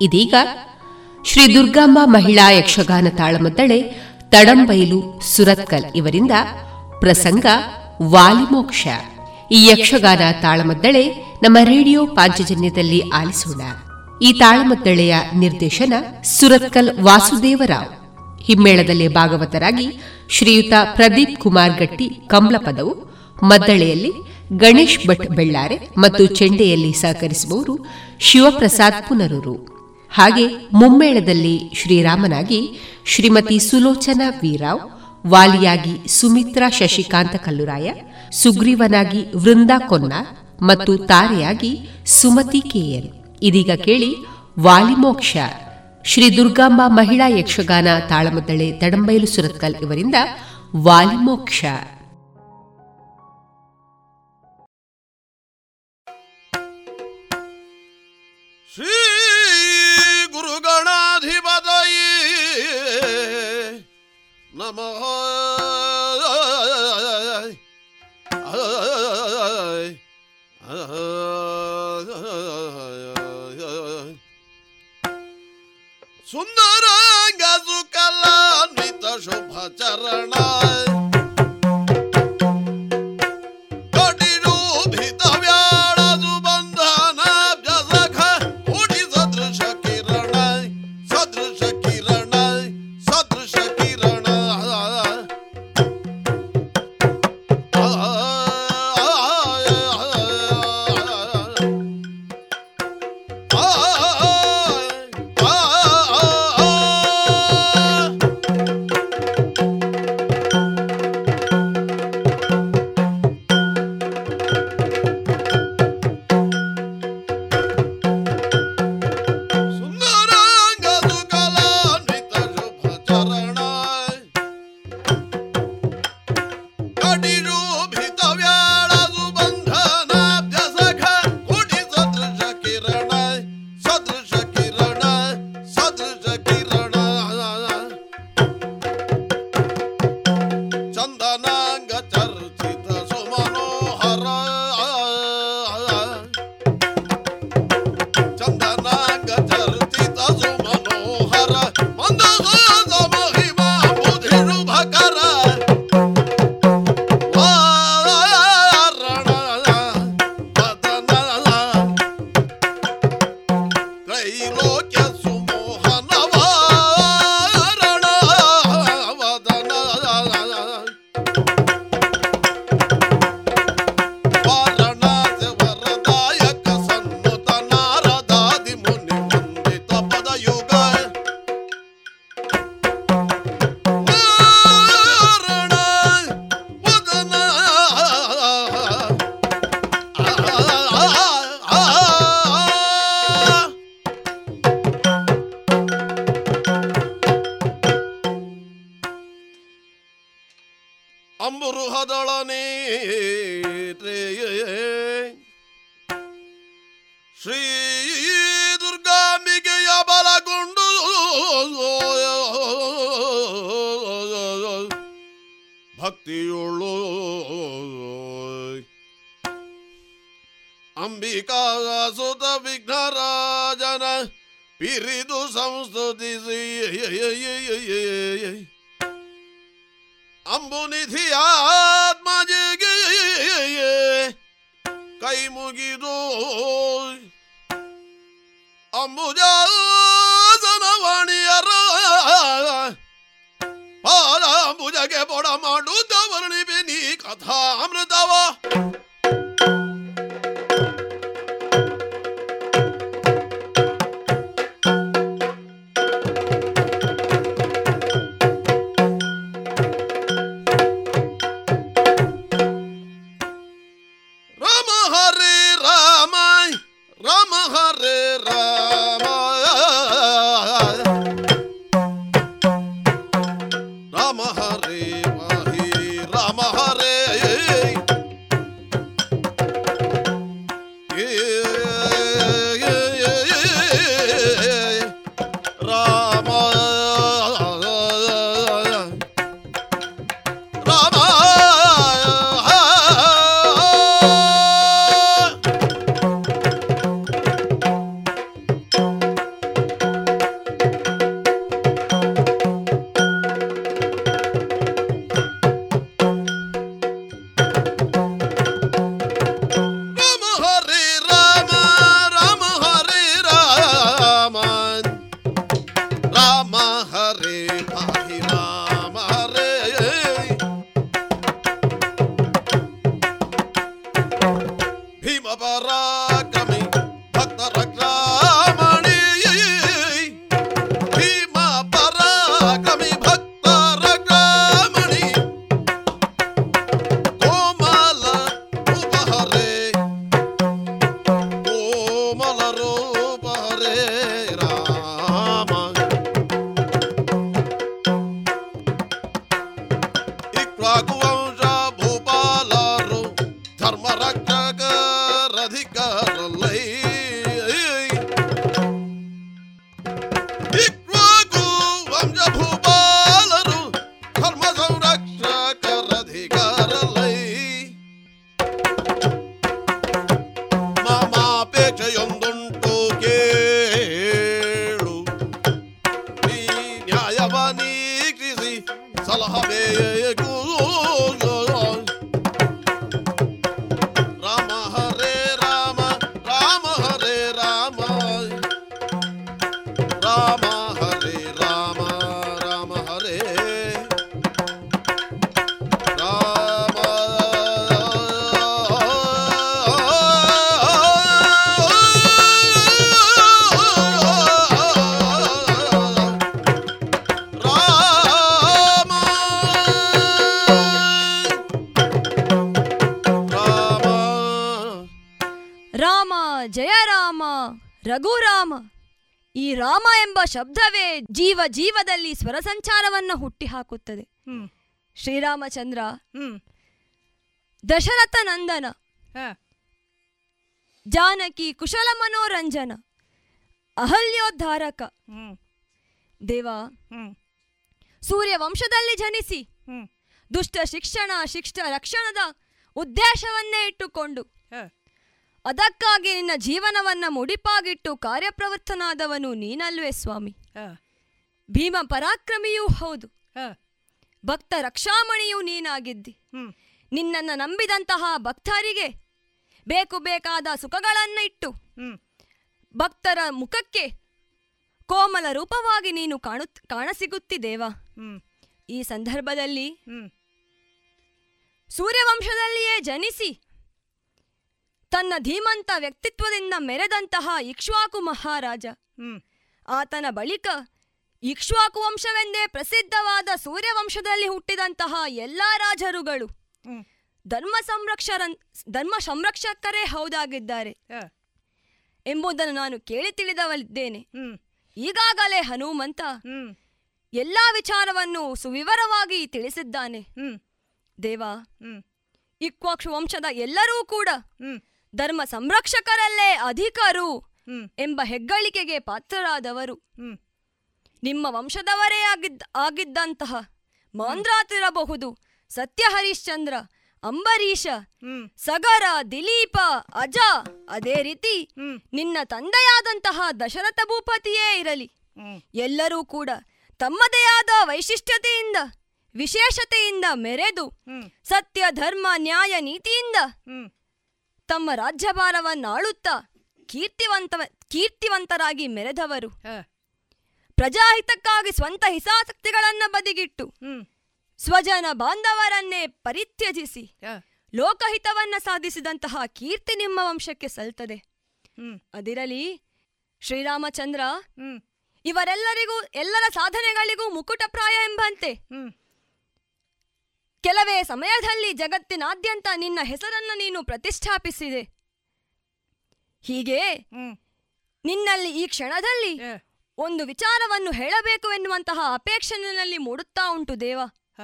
ಇದೀಗ ಶ್ರೀ ದುರ್ಗಾಂಬ ಮಹಿಳಾ ಯಕ್ಷಗಾನ ತಾಳಮದ್ದಳೆ, ತಡಂಬೈಲು, ಸುರತ್ಕಲ್ ಇವರಿಂದ ಪ್ರಸಂಗ ವಾಲಿಮೋಕ್ಷ. ಈ ಯಕ್ಷಗಾನ ತಾಳಮದ್ದಳೆ ನಮ್ಮ ರೇಡಿಯೋ ಪಾಂಚಜನ್ಯದಲ್ಲಿ ಆಲಿಸೋಣ. ಈ ತಾಳಮದ್ದಳೆಯ ನಿರ್ದೇಶನ ಸುರತ್ಕಲ್ ವಾಸುದೇವರಾವ್. ಹಿಮ್ಮೇಳದಲ್ಲಿ ಭಾಗವತರಾಗಿ ಶ್ರೀಯುತ ಪ್ರದೀಪ್ ಕುಮಾರ್ ಗಟ್ಟಿ ಕಮಲಪದವು ಮದ್ದಳೆಯಲ್ಲಿ ಗಣೇಶ್ ಭಟ್ ಬೆಳ್ಳಾರೆ ಮತ್ತು ಚೆಂಡೆಯಲ್ಲಿ ಸಹಕರಿಸುವವರು ಶಿವಪ್ರಸಾದ್ ಪುನರೂರು. ಹಾಗೆ ಮುಮ್ಮೇಳದಲ್ಲಿ ಶ್ರೀರಾಮನಾಗಿ ಶ್ರೀಮತಿ ಸುಲೋಚನಾ ವೀರಾವ್, ವಾಲಿಯಾಗಿ ಸುಮಿತ್ರಾ ಶಶಿಕಾಂತ ಕಲ್ಲುರಾಯ, ಸುಗ್ರೀವನಾಗಿ ವೃಂದಾ ಕೊನ್ನ ಮತ್ತು ತಾರೆಯಾಗಿ ಸುಮತಿ ಕೆಎನ್ ಇದೀಗ ಕೇಳಿ ವಾಲಿಮೋಕ್ಷ ಶ್ರೀ ದುರ್ಗಾಂಬಾ ಮಹಿಳಾ ಯಕ್ಷಗಾನ ತಾಳಮದ್ದಳೆ, ತಡಂಬೈಲು ಸುರತ್ಕಲ್ ಇವರಿಂದ ವಾಲಿಮೋಕ್ಷ ನಮಃ ಸುಂದರ ಗಜು ಕಲಾನ್ವಿತ ಶುಭ ಚರಣ ಅಂಬೃಹದಳನೇ ಶ್ರೀ ದುರ್ಗಾಂಬಿಕೆಯ ಬಲಗೊಂಡು ಭಕ್ತಿಯುಳ್ಳು ಅಂಬಿಕಾ ಸುತ ವಿಘ್ನರಾಜನ ಪಿರಿದು ಸಂಸ್ತುತಿಸಿ. ಅಂಬುನಿಧಿಯಾತ್ಮಜಿಗೆ ಕೈ ಮುಗಿದು ಅಂಬುಜಾಸನವಾಣಿಯರ ಪಾಲಾಂಬುಜಗೆ ಬೊಡ ಮಾಡುತ್ತ ವರ್ಣಿಪಿ ನೀ ಕಥಾಮೃತವ. ಸ್ವರ ಸಂಚಾರವನ್ನು ಹುಟ್ಟಿಹಾಕುತ್ತದೆ. ಹ್ಮ್. ಶ್ರೀರಾಮಚಂದ್ರ ಹ್ಮ್. ದಶರಥ ನಂದನ ಜಾನಕಿ ಕುಶಲ ಮನೋರಂಜನ ಅಹಲ್ಯೋದ್ಧಾರಕ. ದೇವ ಸೂರ್ಯ ವಂಶದಲ್ಲಿ ಜನಿಸಿ ದುಷ್ಟ ಶಿಕ್ಷಣ ಶಿಷ್ಟ ರಕ್ಷಣದ ಉದ್ದೇಶವನ್ನೇ ಇಟ್ಟುಕೊಂಡು ಅದಕ್ಕಾಗಿ ನಿನ್ನ ಜೀವನವನ್ನ ಮುಡಿಪಾಗಿಟ್ಟು ಕಾರ್ಯಪ್ರವರ್ತನಾದವನು ನೀನಲ್ವೇ ಸ್ವಾಮಿ. ಭೀಮ ಪರಾಕ್ರಮಿಯೂ ಹೌದು. ಭಕ್ತ ರಕ್ಷಾಮಣಿಯೂ ನೀನಾಗಿದ್ದಿ. ನಿನ್ನನ್ನ ನಿನ್ನನ್ನು ನಂಬಿದಂತಹ ಭಕ್ತರಿಗೆ ಬೇಕು ಬೇಕಾದ ಸುಖಗಳನ್ನ ಇಟ್ಟು ಭಕ್ತರ ಮುಖಕ್ಕೆ ಕೋಮಲ ರೂಪವಾಗಿ ನೀನು ಕಾಣು ಕಾಣಸಿಗುತ್ತಿದ್ದೇವ ಹ್ಮ್. ಈ ಸಂದರ್ಭದಲ್ಲಿ ಸೂರ್ಯವಂಶದಲ್ಲಿಯೇ ಜನಿಸಿ ತನ್ನ ಧೀಮಂತ ವ್ಯಕ್ತಿತ್ವದಿಂದ ಮೆರೆದಂತಹ ಇಕ್ಷ್ವಾಕು ಮಹಾರಾಜ. ಆತನ ಬಳಿಕ ಇಕ್ಷ್ವಾಕು ವಂಶವೆಂದೇ ಪ್ರಸಿದ್ಧವಾದ ಸೂರ್ಯವಂಶದಲ್ಲಿ ಹುಟ್ಟಿದಂತಹ ಎಲ್ಲ ರಾಜರುಗಳು. ಧರ್ಮ ಸಂರಕ್ಷರ ಧರ್ಮ ಸಂರಕ್ಷಕರೇ ಹೌದಾಗಿದ್ದಾರೆ. ಎಂಬುದನ್ನು ನಾನು ಕೇಳಿ ತಿಳಿದವಲಿದ್ದೇನೆ. ಹ್ಮ್. ಈಗಾಗಲೇ ಹನುಮಂತ ಎಲ್ಲಾ ವಿಚಾರವನ್ನು ಸುವಿವರವಾಗಿ ತಿಳಿಸಿದ್ದಾನೆ. ದೇವಾ ಇಕ್ವಾಕ್ಷ ವಂಶದ ಎಲ್ಲರೂ ಕೂಡ ಧರ್ಮ ಸಂರಕ್ಷಕರಲ್ಲೇ ಅಧಿಕರು ಎಂಬ ಹೆಗ್ಗಳಿಕೆಗೆ ಪಾತ್ರರಾದವರು. ನಿಮ್ಮ ವಂಶದವರೇ ಆಗಿದ್ದ ಆಗಿದ್ದಂತಹ ಮಾಂದ್ರಾತಿರಬಹುದು ಸತ್ಯ ಹರಿಶ್ಚಂದ್ರ ಅಂಬರೀಷ ಸಗರ ದಿಲೀಪ ಅಜ ಅದೇ ರೀತಿ ನಿನ್ನ ತಂದೆಯಾದಂತಹ ದಶರಥ ಭೂಪತಿಯೇ ಇರಲಿ. ಎಲ್ಲರೂ ಕೂಡ ತಮ್ಮದೇ ಆದ ವೈಶಿಷ್ಟ್ಯತೆಯಿಂದ ವಿಶೇಷತೆಯಿಂದ ಮೆರೆದು ಸತ್ಯ ಧರ್ಮ ನ್ಯಾಯ ನೀತಿಯಿಂದ ತಮ್ಮ ರಾಜ್ಯಭಾರವನ್ನಾಳುತ್ತಾ ಕೀರ್ತಿವಂತ ಕೀರ್ತಿವಂತರಾಗಿ ಮೆರೆದವರು. ಪ್ರಜಾಹಿತಕ್ಕಾಗಿ ಸ್ವಂತ ಹಿತಾಸಕ್ತಿಗಳನ್ನು ಬದಿಗಿಟ್ಟು ಸ್ವಜನ ಬಾಂಧವರನ್ನೇ ಪರಿತ್ಯಜಿಸಿ ಲೋಕಹಿತವನ್ನ ಸಾಧಿಸಿದಂತಹ ಕೀರ್ತಿ ನಿಮ್ಮ ವಂಶಕ್ಕೆ ಸಲ್ತದೆ. ಅದಿರಲಿ ಶ್ರೀರಾಮಚಂದ್ರ ಇವರೆಲ್ಲರಿಗೂ ಎಲ್ಲರ ಸಾಧನೆಗಳಿಗೂ ಮುಕುಟಪ್ರಾಯ ಎಂಬಂತೆ. ಕೆಲವೇ ಸಮಯದಲ್ಲಿ ಜಗತ್ತಿನಾದ್ಯಂತ ನಿನ್ನ ಹೆಸರನ್ನ ನೀನು ಪ್ರತಿಷ್ಠಾಪಿಸಿದೆ. ಹೀಗೆ ನಿನ್ನಲ್ಲಿ ಈ ಕ್ಷಣದಲ್ಲಿ ಒಂದು ವಿಚಾರವನ್ನು ಹೇಳಬೇಕು ಎನ್ನುವಂತಹ ಅಪೇಕ್ಷೆ ನನ್ನಲ್ಲಿ ಮೂಡುತ್ತಾ ಉಂಟು ದೇವ. ಹ,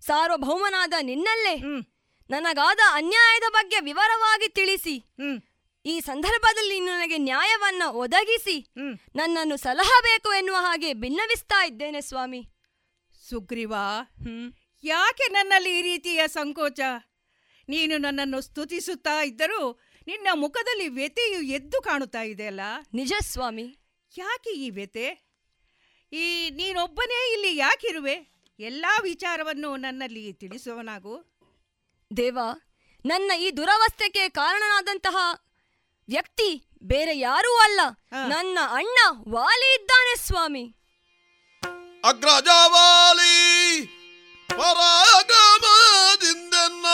ಸಾರ್ವಭೌಮನಾದ ನಿನ್ನಲ್ಲೇ ನನಗಾದ ಅನ್ಯಾಯದ ಬಗ್ಗೆ ವಿವರವಾಗಿ ತಿಳಿಸಿ. ಈ ಸಂದರ್ಭದಲ್ಲಿ ನೀನು ನನಗೆ ನ್ಯಾಯವನ್ನ ಒದಗಿಸಿ. ನನ್ನನ್ನು ಸಲಹಬೇಕು ಎನ್ನುವ ಹಾಗೆ ಭಿನ್ನವಿಸ್ತಾ ಇದ್ದೇನೆ ಸ್ವಾಮಿ. ಸುಗ್ರೀವ ಯಾಕೆ ನನ್ನಲ್ಲಿ ಈ ರೀತಿಯ ಸಂಕೋಚ? ನೀನು ನನ್ನನ್ನು ಸ್ತುತಿಸುತ್ತಾ ಇದ್ದರೂ ನಿನ್ನ ಮುಖದಲ್ಲಿ ವ್ಯತೆಯು ಎದ್ದು ಕಾಣುತ್ತಾ ಇದೆಯಲ್ಲ ನಿಜ ಸ್ವಾಮಿ. ಯಾಕೆ ಈ ವ್ಯತೆ ಈ ನೀನೊಬ್ಬನೇ ಇಲ್ಲಿ ಯಾಕಿರುವೆ? ಎಲ್ಲ ವಿಚಾರವನ್ನು ನನ್ನಲ್ಲಿ ತಿಳಿಸುವನಾಗು ದೇವ ನನ್ನ ಈ ದುರವಸ್ಥೆಗೆ ಕಾರಣನಾದಂತಹ ವ್ಯಕ್ತಿ ಬೇರೆ ಯಾರೂ ಅಲ್ಲ. ನನ್ನ ಅಣ್ಣ ವಾಲಿ ಇದ್ದಾನೆ ಸ್ವಾಮಿ. ಅಗ್ರಜವಾಲಿ ಪರಾಗಮದಿಂದೆನ್ನ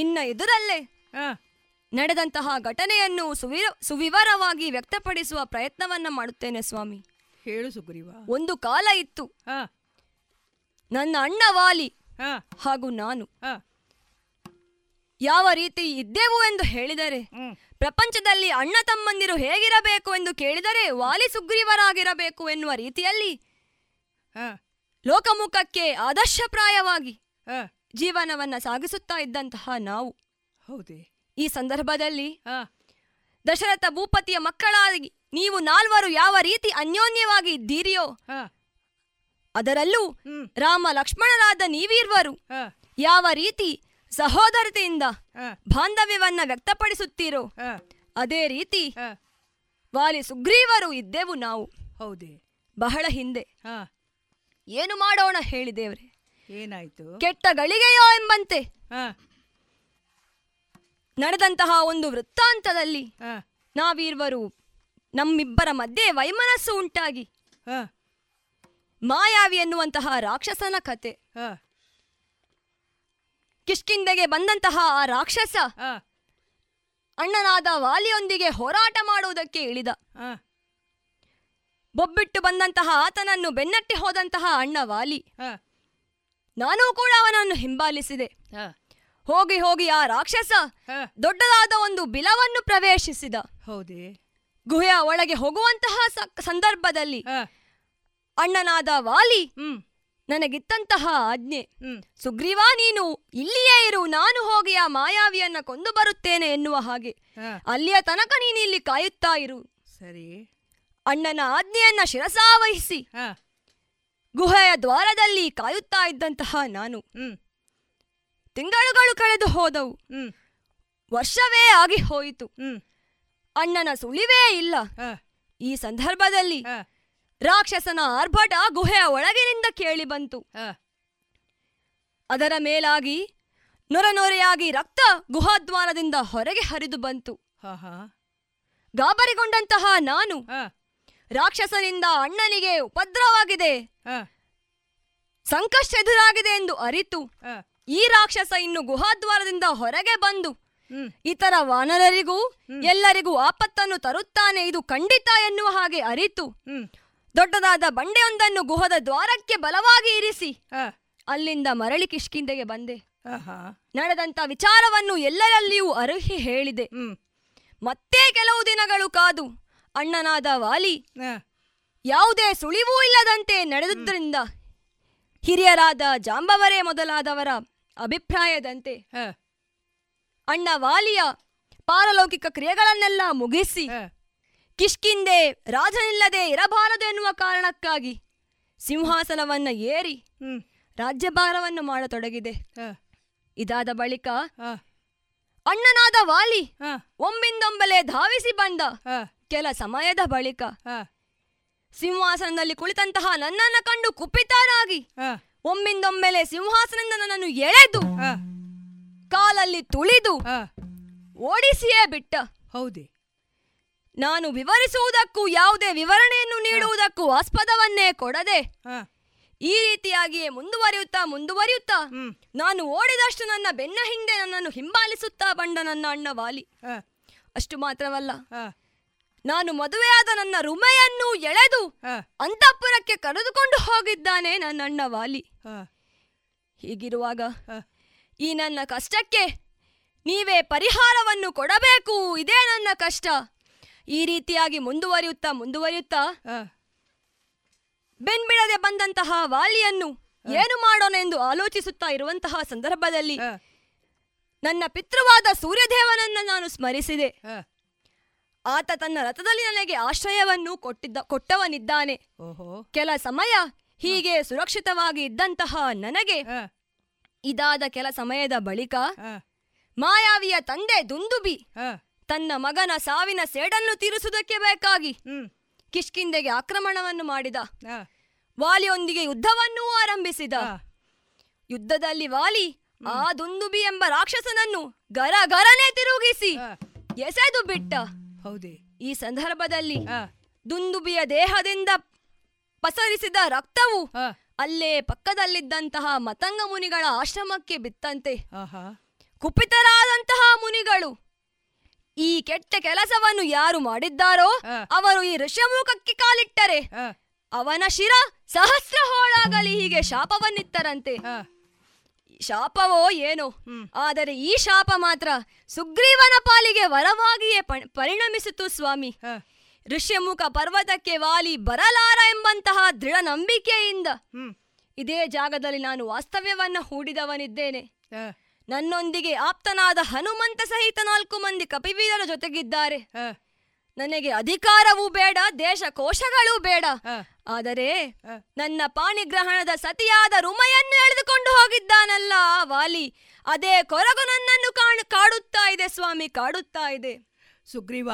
ನಿನ್ನ ಎದುರಲ್ಲೇ ನಡೆದಂತಹ ಘಟನೆಯನ್ನು ಸುವಿರ ಸುವಿವರವಾಗಿ ವ್ಯಕ್ತಪಡಿಸುವ ಪ್ರಯತ್ನವನ್ನ ಮಾಡುತ್ತೇನೆ ಸ್ವಾಮಿ. ಹೇಳು ಸುಗ್ರೀವ. ಒಂದು ಕಾಲ ಇತ್ತು. ನನ್ನ ಅಣ್ಣ ವಾಲಿ ಹಾಗೂ ನಾನು ಯಾವ ರೀತಿ ಇದ್ದೆವು ಎಂದು ಹೇಳಿದರೆ ಪ್ರಪಂಚದಲ್ಲಿ ಅಣ್ಣ ತಮ್ಮಂದಿರು ಹೇಗಿರಬೇಕು ಎಂದು ಕೇಳಿದರೆ ವಾಲಿ ಸುಗ್ರೀವರಾಗಿರಬೇಕು ಎನ್ನುವ ರೀತಿಯಲ್ಲಿ ಲೋಕಮುಖಕ್ಕೆ ಆದರ್ಶಪ್ರಾಯವಾಗಿ ಜೀವನವನ್ನ ಸಾಗಿಸುತ್ತಾ ಇದ್ದಂತಹ ನಾವು. ಹೌದೇ? ಈ ಸಂದರ್ಭದಲ್ಲಿ ದಶರಥ ಭೂಪತಿಯ ಮಕ್ಕಳಾಗಿ ನೀವು ನಾಲ್ವರು ಯಾವ ರೀತಿ ಅನ್ಯೋನ್ಯವಾಗಿ ಇದ್ದೀರಿಯೋ ಅದರಲ್ಲೂ ರಾಮ ಲಕ್ಷ್ಮಣರಾದ ನೀವಿರುವರು ಯಾವ ರೀತಿ ಸಹೋದರತೆಯಿಂದ ಬಾಂಧವ್ಯವನ್ನ ವ್ಯಕ್ತಪಡಿಸುತ್ತೀರೋ ಅದೇ ರೀತಿ ವಾಲಿ ಸುಗ್ರೀವರು ಇದ್ದೆವು ನಾವು. ಹೌದೇ? ಬಹಳ ಹಿಂದೆ. ಏನು ಮಾಡೋಣ ಹೇಳಿ ದೇವ್ರೆ? ಏನಾಯ್ತು? ಕೆಟ್ಟ ಗಳಿಗೆಯೋ ಎಂಬಂತೆ. ಆ, ನಡೆದಂತಹ ಒಂದು ವೃತ್ತಾಂತದಲ್ಲಿ ಆ, ನಾವೀರ್ವರು ನಮ್ಮಿಬ್ಬರ ಮಧ್ಯೆ ವೈಮನಸ್ಸು ಉಂಟಾಗಿ ಆ, ಮಾಯಾವಿ ಎನ್ನುವಂತಹ ರಾಕ್ಷಸನ ಕತೆ. ಆ, ಕಿಷ್ಕಿಂದೆಗೆ ಬಂದಂತಹ ಆ ರಾಕ್ಷಸ ಆ, ಅಣ್ಣನಾದ ವಾಲಿಯೊಂದಿಗೆ ಹೋರಾಟ ಮಾಡುವುದಕ್ಕೆ ಇಳಿದ. ಆ, ಬೊಬ್ಬಿಟ್ಟು ಬಂದಂತಹ ಆತನನ್ನು ಬೆನ್ನಟ್ಟಿ ಹೋದಂತಹ ಅಣ್ಣ ವಾಲಿ ಆ, ನಾನೂ ಕೂಡ ಅವನನ್ನು ಹಿಂಬಾಲಿಸಿದೆ. ಹೋಗಿ ಹೋಗಿ ಆ ರಾಕ್ಷಸ ದೊಡ್ಡದಾದ ಒಂದು ಬಿಲವನ್ನು ಪ್ರವೇಶಿಸಿದ. ಹೌದೇ? ಗುಹೆಯ ಒಳಗೆ ಹೋಗುವಂತಹ ಸಂದರ್ಭದಲ್ಲಿ ಅಣ್ಣನಾದ ವಾಲಿ ನನಗಿತ್ತಂತಹ ಆಜ್ಞೆ. ಸುಗ್ರೀವ ನೀನು ಇಲ್ಲಿಯೇ ಇರು ನಾನು ಹೋಗಿ ಆ ಮಾಯಾವಿಯನ್ನ ಕೊಂದು ಬರುತ್ತೇನೆ ಎನ್ನುವ ಹಾಗೆ. ಅಲ್ಲಿಯ ತನಕ ನೀನು ಇಲ್ಲಿ ಕಾಯುತ್ತಾ ಇರು. ಸರಿ. ಅಣ್ಣನ ಆಜ್ಞೆಯನ್ನ ಶಿರಸಾವಹಿಸಿ. ಗುಹೆಯ ದ್ವಾರದಲ್ಲಿ ಕಾಯುತ್ತಾ ಇದ್ದಂತಹ ನಾನು. ತಿಂಗಳುಗಳು ಕಳೆದು ಹೋದವು. ವರ್ಷವೇ ಆಗಿ ಹೋಯಿತು. ಅಣ್ಣನ ಸುಳಿವೇ ಇಲ್ಲ. ಈ ಸಂದರ್ಭದಲ್ಲಿ ರಾಕ್ಷಸನ ಆರ್ಭಟ ಗುಹೆಯ ಒಳಗಿನಿಂದ ಕೇಳಿ ಬಂತು. ಅದರ ಮೇಲಾಗಿ ನೊರನೊರೆಯಾಗಿ ರಕ್ತ ಗುಹಾದ್ವಾರದಿಂದ ಹೊರಗೆ ಹರಿದು ಬಂತು. ಗಾಬರಿಗೊಂಡಂತಹ ನಾನು ರಾಕ್ಷಸನಿಂದ ಅಣ್ಣನಿಗೆ ಉಪದ್ರವಾಗಿದೆ. ಸಂಕಷ್ಟ ಎದುರಾಗಿದೆ ಎಂದು ಅರಿತು ಈ ರಾಕ್ಷಸ ಇನ್ನು ಗುಹಾದ್ವಾರದಿಂದ ಹೊರಗೆ ಬಂದು ಇತರ ವಾನರರಿಗೂ ಎಲ್ಲರಿಗೂ ಆಪತ್ತನ್ನು ತರುತ್ತಾನೆ ಇದು ಖಂಡಿತ ಎನ್ನುವ ಹಾಗೆ ಅರಿತು. ದೊಡ್ಡದಾದ ಬಂಡೆಯೊಂದನ್ನು ಗುಹದ ದ್ವಾರಕ್ಕೆ ಬಲವಾಗಿ ಇರಿಸಿ. ಅಲ್ಲಿಂದ ಮರಳಿ ಕಿಷ್ಕಿಂದೆಗೆ ಬಂದೆ. ನಡೆದಂತ ವಿಚಾರವನ್ನು ಎಲ್ಲರಲ್ಲಿಯೂ ಅರುಹಿ ಹೇಳಿದೆ. ಮತ್ತೆ ಕೆಲವು ದಿನಗಳು ಕಾದು ಅಣ್ಣನಾದ ವಾಲಿ ಯಾವುದೇ ಸುಳಿವೂ ಇಲ್ಲದಂತೆ ನಡೆದುದರಿಂದ ಹಿರಿಯರಾದ ಜಾಂಬವರೇ ಮೊದಲಾದವರ ಅಭಿಪ್ರಾಯದಂತೆ ಅಣ್ಣ ವಾಲಿಯ ಪಾರಲೌಕಿಕ ಕ್ರಿಯೆಗಳನ್ನೆಲ್ಲ ಮುಗಿಸಿ ಕಿಷ್ಕಿಂದೆ ರಾಜನಿಲ್ಲದೆ ಇರಬಾರದು ಎನ್ನುವ ಕಾರಣಕ್ಕಾಗಿ ಸಿಂಹಾಸನವನ್ನ ಏರಿ ರಾಜ್ಯಭಾರವನ್ನು ಮಾಡತೊಡಗಿದೆ. ಇದಾದ ಬಳಿಕ ಅಣ್ಣನಾದ ವಾಲಿ ಒಂಬಿಂದೊಂಬಲೆ ಒಮ್ಮಿಂದೊಂಬಲೆ ಧಾವಿಸಿ ಬಂದ ಕೆಲ ಸಮಯದ ಬಳಿಕ ಸಿಂಹಾಸನದಲ್ಲಿ ಕುಳಿತಂತಹ ನನ್ನನ್ನ ಕಂಡು ಕುಪಿತನಾಗಿ ಒಮ್ಮಿಂದೊಮ್ಮೆಲೆ ಸಿಂಹಾಸನದಿಂದ ನನ್ನನ್ನು ಎಳೆದು ಕಾಲಲ್ಲಿ ತುಳಿದು ಓಡಿಸಿಯೇ ಬಿಟ್ಟ. ಹೌದೇ. ನಾನು ವಿವರಿಸುವುದಕ್ಕೂ ಯಾವುದೇ ವಿವರಣೆಯನ್ನು ನೀಡುವುದಕ್ಕೂ ಆಸ್ಪದವನ್ನೇ ಕೊಡದೆ ಈ ರೀತಿಯಾಗಿಯೇ ಮುಂದುವರಿಯುತ್ತಾ ಮುಂದುವರಿಯುತ್ತಾ ನಾನು ಓಡಿದಷ್ಟು ನನ್ನ ಬೆನ್ನ ಹಿಂದೆ ನನ್ನನ್ನು ಹಿಂಬಾಲಿಸುತ್ತಾ ಬಂದ ನನ್ನ ಅಣ್ಣ ವಾಲಿ ಅಷ್ಟು ಮಾತ್ರವಲ್ಲ. ನಾನು ಮದುವೆಯಾದ ನನ್ನ ರುಮೆಯನ್ನು ಎಳೆದು ಅಂತಃಪುರಕ್ಕೆ ಕರೆದುಕೊಂಡು ಹೋಗಿದ್ದಾನೆ ನನ್ನ ಅಣ್ಣ ವಾಲಿ ಹೀಗಿರುವಾಗ ಈ ನನ್ನ ಕಷ್ಟಕ್ಕೆ ನೀವೇ ಪರಿಹಾರವನ್ನು ಕೊಡಬೇಕು ಇದೇ ನನ್ನ ಕಷ್ಟ. ಈ ರೀತಿಯಾಗಿ ಮುಂದುವರಿಯುತ್ತಾ ಮುಂದುವರಿಯುತ್ತಾ ಬೆನ್ಬಿಡದೆ ಬಂದಂತಹ ವಾಲಿಯನ್ನು ಏನು ಮಾಡೋಣ ಎಂದು ಆಲೋಚಿಸುತ್ತಾ ಇರುವಂತಹ ಸಂದರ್ಭದಲ್ಲಿ ನನ್ನ ಪಿತೃವಾದ ಸೂರ್ಯದೇವನನ್ನ ನಾನು ಸ್ಮರಿಸಿದೆ. ಆತ ತನ್ನ ರಥದಲ್ಲಿ ನನಗೆ ಆಶ್ರಯವನ್ನು ಕೊಟ್ಟಿದ್ದ ಕೊಟ್ಟವನಿದ್ದಾನೆ. ಓಹೋ. ಕೆಲ ಸಮಯ ಹೀಗೆ ಸುರಕ್ಷಿತವಾಗಿ ಇದ್ದಂತಹ ನನಗೆ ಇದಾದ ಕೆಲ ಸಮಯದ ಬಳಿಕ ಮಾಯಾವಿಯ ತಂದೆ ದುಂದುಬಿ ತನ್ನ ಮಗನ ಸಾವಿನ ಸೇಡನ್ನು ತೀರಿಸುವುದಕ್ಕೆ ಬೇಕಾಗಿ ಕಿಷ್ಕಿಂದೆಗೆ ಆಕ್ರಮಣವನ್ನು ಮಾಡಿದ. ವಾಲಿಯೊಂದಿಗೆ ಯುದ್ಧವನ್ನೂ ಆರಂಭಿಸಿದ. ಯುದ್ಧದಲ್ಲಿ ವಾಲಿ ಆ ದುಂದುಬಿ ಎಂಬ ರಾಕ್ಷಸನನ್ನು ಗರ ಗರನೆ ತಿರುಗಿಸಿ ಎಸೆದು ಬಿಟ್ಟ. ಹೌದೇ. ಈ ಸಂದರ್ಭದಲ್ಲಿ ದುಂದುಬಿಯ ದೇಹದಿಂದ ಪಸರಿಸಿದ ರಕ್ತವು ಅಲ್ಲೇ ಪಕ್ಕದಲ್ಲಿದ್ದಂತಹ ಮತಂಗ ಮುನಿಗಳ ಆಶ್ರಮಕ್ಕೆ ಬಿತ್ತಂತೆ. ಆಹಾ. ಕುಪಿತರಾದಂತಹ ಮುನಿಗಳು ಈ ಕೆಟ್ಟ ಕೆಲಸವನ್ನು ಯಾರು ಮಾಡಿದ್ದಾರೋ ಅವರು ಈ ಋಷಮುಖಕ್ಕೆ ಕಾಲಿಟ್ಟರೆ ಅವನ ಶಿರ ಸಹಸ್ರ ಹೋಳಾಗಲಿ ಹೀಗೆ ಶಾಪವನ್ನಿತ್ತರಂತೆ. ಶಾಪವೋ ಏನೋ. ಆದರೆ ಈ ಶಾಪ ಮಾತ್ರ ಸುಗ್ರೀವನ ಪಾಲಿಗೆ ವರವಾಗಿಯೇ ಪರಿಣಮಿಸಿತು ಸ್ವಾಮಿ. ಋಷ್ಯಮುಖ ಪರ್ವತಕ್ಕೆ ವಾಲಿ ಬರಲಾರ ಎಂಬಂತಹ ದೃಢ ನಂಬಿಕೆಯಿಂದ ಇದೇ ಜಾಗದಲ್ಲಿ ನಾನು ವಾಸ್ತವ್ಯವನ್ನ ಹೂಡಿದವನಿದ್ದೇನೆ. ನನ್ನೊಂದಿಗೆ ಆಪ್ತನಾದ ಹನುಮಂತ ಸಹಿತ ನಾಲ್ಕು ಮಂದಿ ಕಪಿವೀರರ ಜೊತೆಗಿದ್ದಾರೆ. ನನಗೆ ಅಧಿಕಾರವೂ ಬೇಡ ದೇಶ ಕೋಶಗಳೂ ಬೇಡ. ಆದರೆ. ನನ್ನ ಪಾಣಿಗ್ರಹಣದ ಸತಿಯಾದ ರುಮಯನ್ನು ಎಳೆದುಕೊಂಡು ಹೋಗಿದ್ದಾನಲ್ಲ ವಾಲಿ. ಅದೇ ಕೊರಗು ನನ್ನನ್ನು ಕಾಣ್ ಕಾಡುತ್ತಾ ಇದೆ ಸ್ವಾಮಿ ಕಾಡುತ್ತಾ ಇದೆ. ಸುಗ್ರೀವ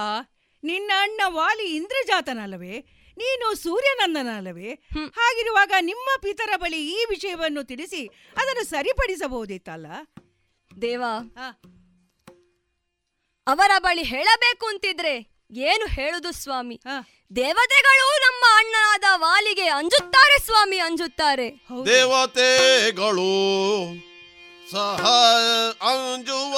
ನಿನ್ನ ಅಣ್ಣ ವಾಲಿ ಇಂದ್ರಜಾತನಲ್ಲವೇ? ನೀನು ಸೂರ್ಯನಂದನಲ್ಲವೇ? ಹಾಗಿರುವಾಗ ನಿಮ್ಮ ಪಿತರ ಬಳಿ ಈ ವಿಷಯವನ್ನು ತಿಳಿಸಿ ಅದನ್ನು ಸರಿಪಡಿಸಬಹುದಿತ್ತಲ್ಲ ದೇವಾ ಅವರ ಬಳಿ ಹೇಳಬೇಕು ಅಂತಿದ್ರೆ ಏನು ಹೇಳುದು ಸ್ವಾಮಿ? ದೇವತೆಗಳು ನಮ್ಮ ಅಣ್ಣನಾದ ವಾಲಿಗೆ ಅಂಜುತ್ತಾರೆ ಸ್ವಾಮಿ ಅಂಜುತ್ತಾರೆ. ದೇವತೆಗಳು ಸಹ ಅಂಜುವ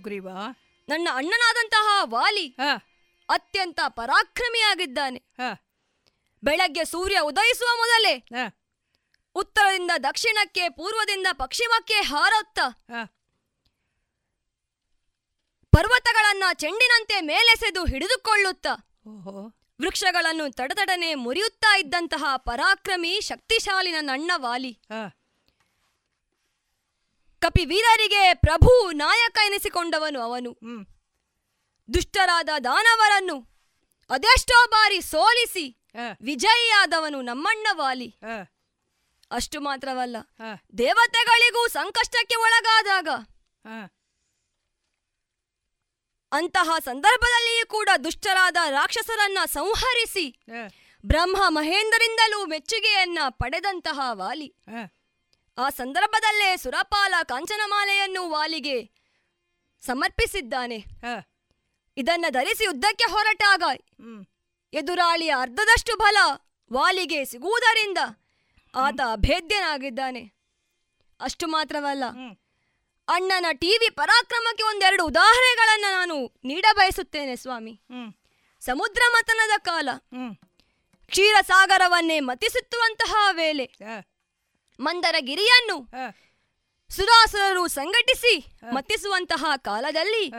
ಸುಗ್ರೀವ ನನ್ನ ಅಣ್ಣನಾದಂತಹ ವಾಲಿ ಅತ್ಯಂತ ಪರಾಕ್ರಮಿಯಾಗಿದ್ದಾನೆ. ಬೆಳಗ್ಗೆ ಸೂರ್ಯ ಉದಯಿಸುವ ಮೊದಲೇ ಉತ್ತರದಿಂದ ದಕ್ಷಿಣಕ್ಕೆ ಪೂರ್ವದಿಂದ ಪಶ್ಚಿಮಕ್ಕೆ ಹಾರುತ್ತಾ ಪರ್ವತಗಳನ್ನ ಚೆಂಡಿನಂತೆ ಮೇಲೆಸೆದು ಹಿಡಿದುಕೊಳ್ಳುತ್ತ ವೃಕ್ಷಗಳನ್ನು ತಡತಡನೆ ಮುರಿಯುತ್ತಾ ಇದ್ದಂತಹ ಪರಾಕ್ರಮಿ ಶಕ್ತಿಶಾಲಿ ನನ್ನ ಅಣ್ಣ ವಾಲಿ. ಕಪಿವೀರರಿಗೆ ಪ್ರಭು ನಾಯಕ ಎನಿಸಿಕೊಂಡವನು ಅವನು. ದುಷ್ಟರಾದ ದಾನವರನ್ನು ಅದೆಷ್ಟೋ ಬಾರಿ ಸೋಲಿಸಿ ವಿಜಯಿಯಾದವನು ನಮ್ಮಣ್ಣ ವಾಲಿ. ಅಷ್ಟು ಮಾತ್ರವಲ್ಲ ದೇವತೆಗಳಿಗೂ ಸಂಕಷ್ಟಕ್ಕೆ ಒಳಗಾದಾಗ ಅಂತಹ ಸಂದರ್ಭದಲ್ಲಿಯೂ ಕೂಡ ದುಷ್ಟರಾದ ರಾಕ್ಷಸರನ್ನ ಸಂಹರಿಸಿ ಬ್ರಹ್ಮ ಮಹೇಂದ್ರರಿಂದಲೂ ಮೆಚ್ಚುಗೆಯನ್ನ ಪಡೆದಂತಹ ವಾಲಿ. ಆ ಸಂದರ್ಭದಲ್ಲೇ ಸುರಪಾಲ ಕಾಂಚನಮಾಲೆಯನ್ನು ವಾಲಿಗೆ ಸಮರ್ಪಿಸಿದ್ದಾನೆ. ಹ. ಇದನ್ನ ಧರಿಸಿ ಯುದ್ಧಕ್ಕೆ ಹೊರಟಾಗ ಎದುರಾಳಿಯ ಅರ್ಧದಷ್ಟು ಬಲ ವಾಲಿಗೆ ಸಿಗುವುದರಿಂದ ಆತ ಅಭೇದ್ಯನಾಗಿದ್ದಾನೆ. ಅಷ್ಟು ಮಾತ್ರವಲ್ಲ ಅಣ್ಣನ ಟಿವಿ ಪರಾಕ್ರಮಕ್ಕೆ ಒಂದೆರಡು ಉದಾಹರಣೆಗಳನ್ನು ನಾನು ನೀಡಬಯಸುತ್ತೇನೆ ಸ್ವಾಮಿ. ಸಮುದ್ರ ಮತನದ ಕಾಲ ಕ್ಷೀರಸಾಗರವನ್ನೇ ಮತಿಸುತ್ತುವಂತಹ ವೇಳೆ ಮಂದರಗಿರಿಯನ್ನು ಗಿರಿಯನ್ನು ಸುರಾಸುರರು ಸಂಘಟಿಸಿ ಮತ್ತಿಸುವಂತಹ ಕಾಲದಲ್ಲಿ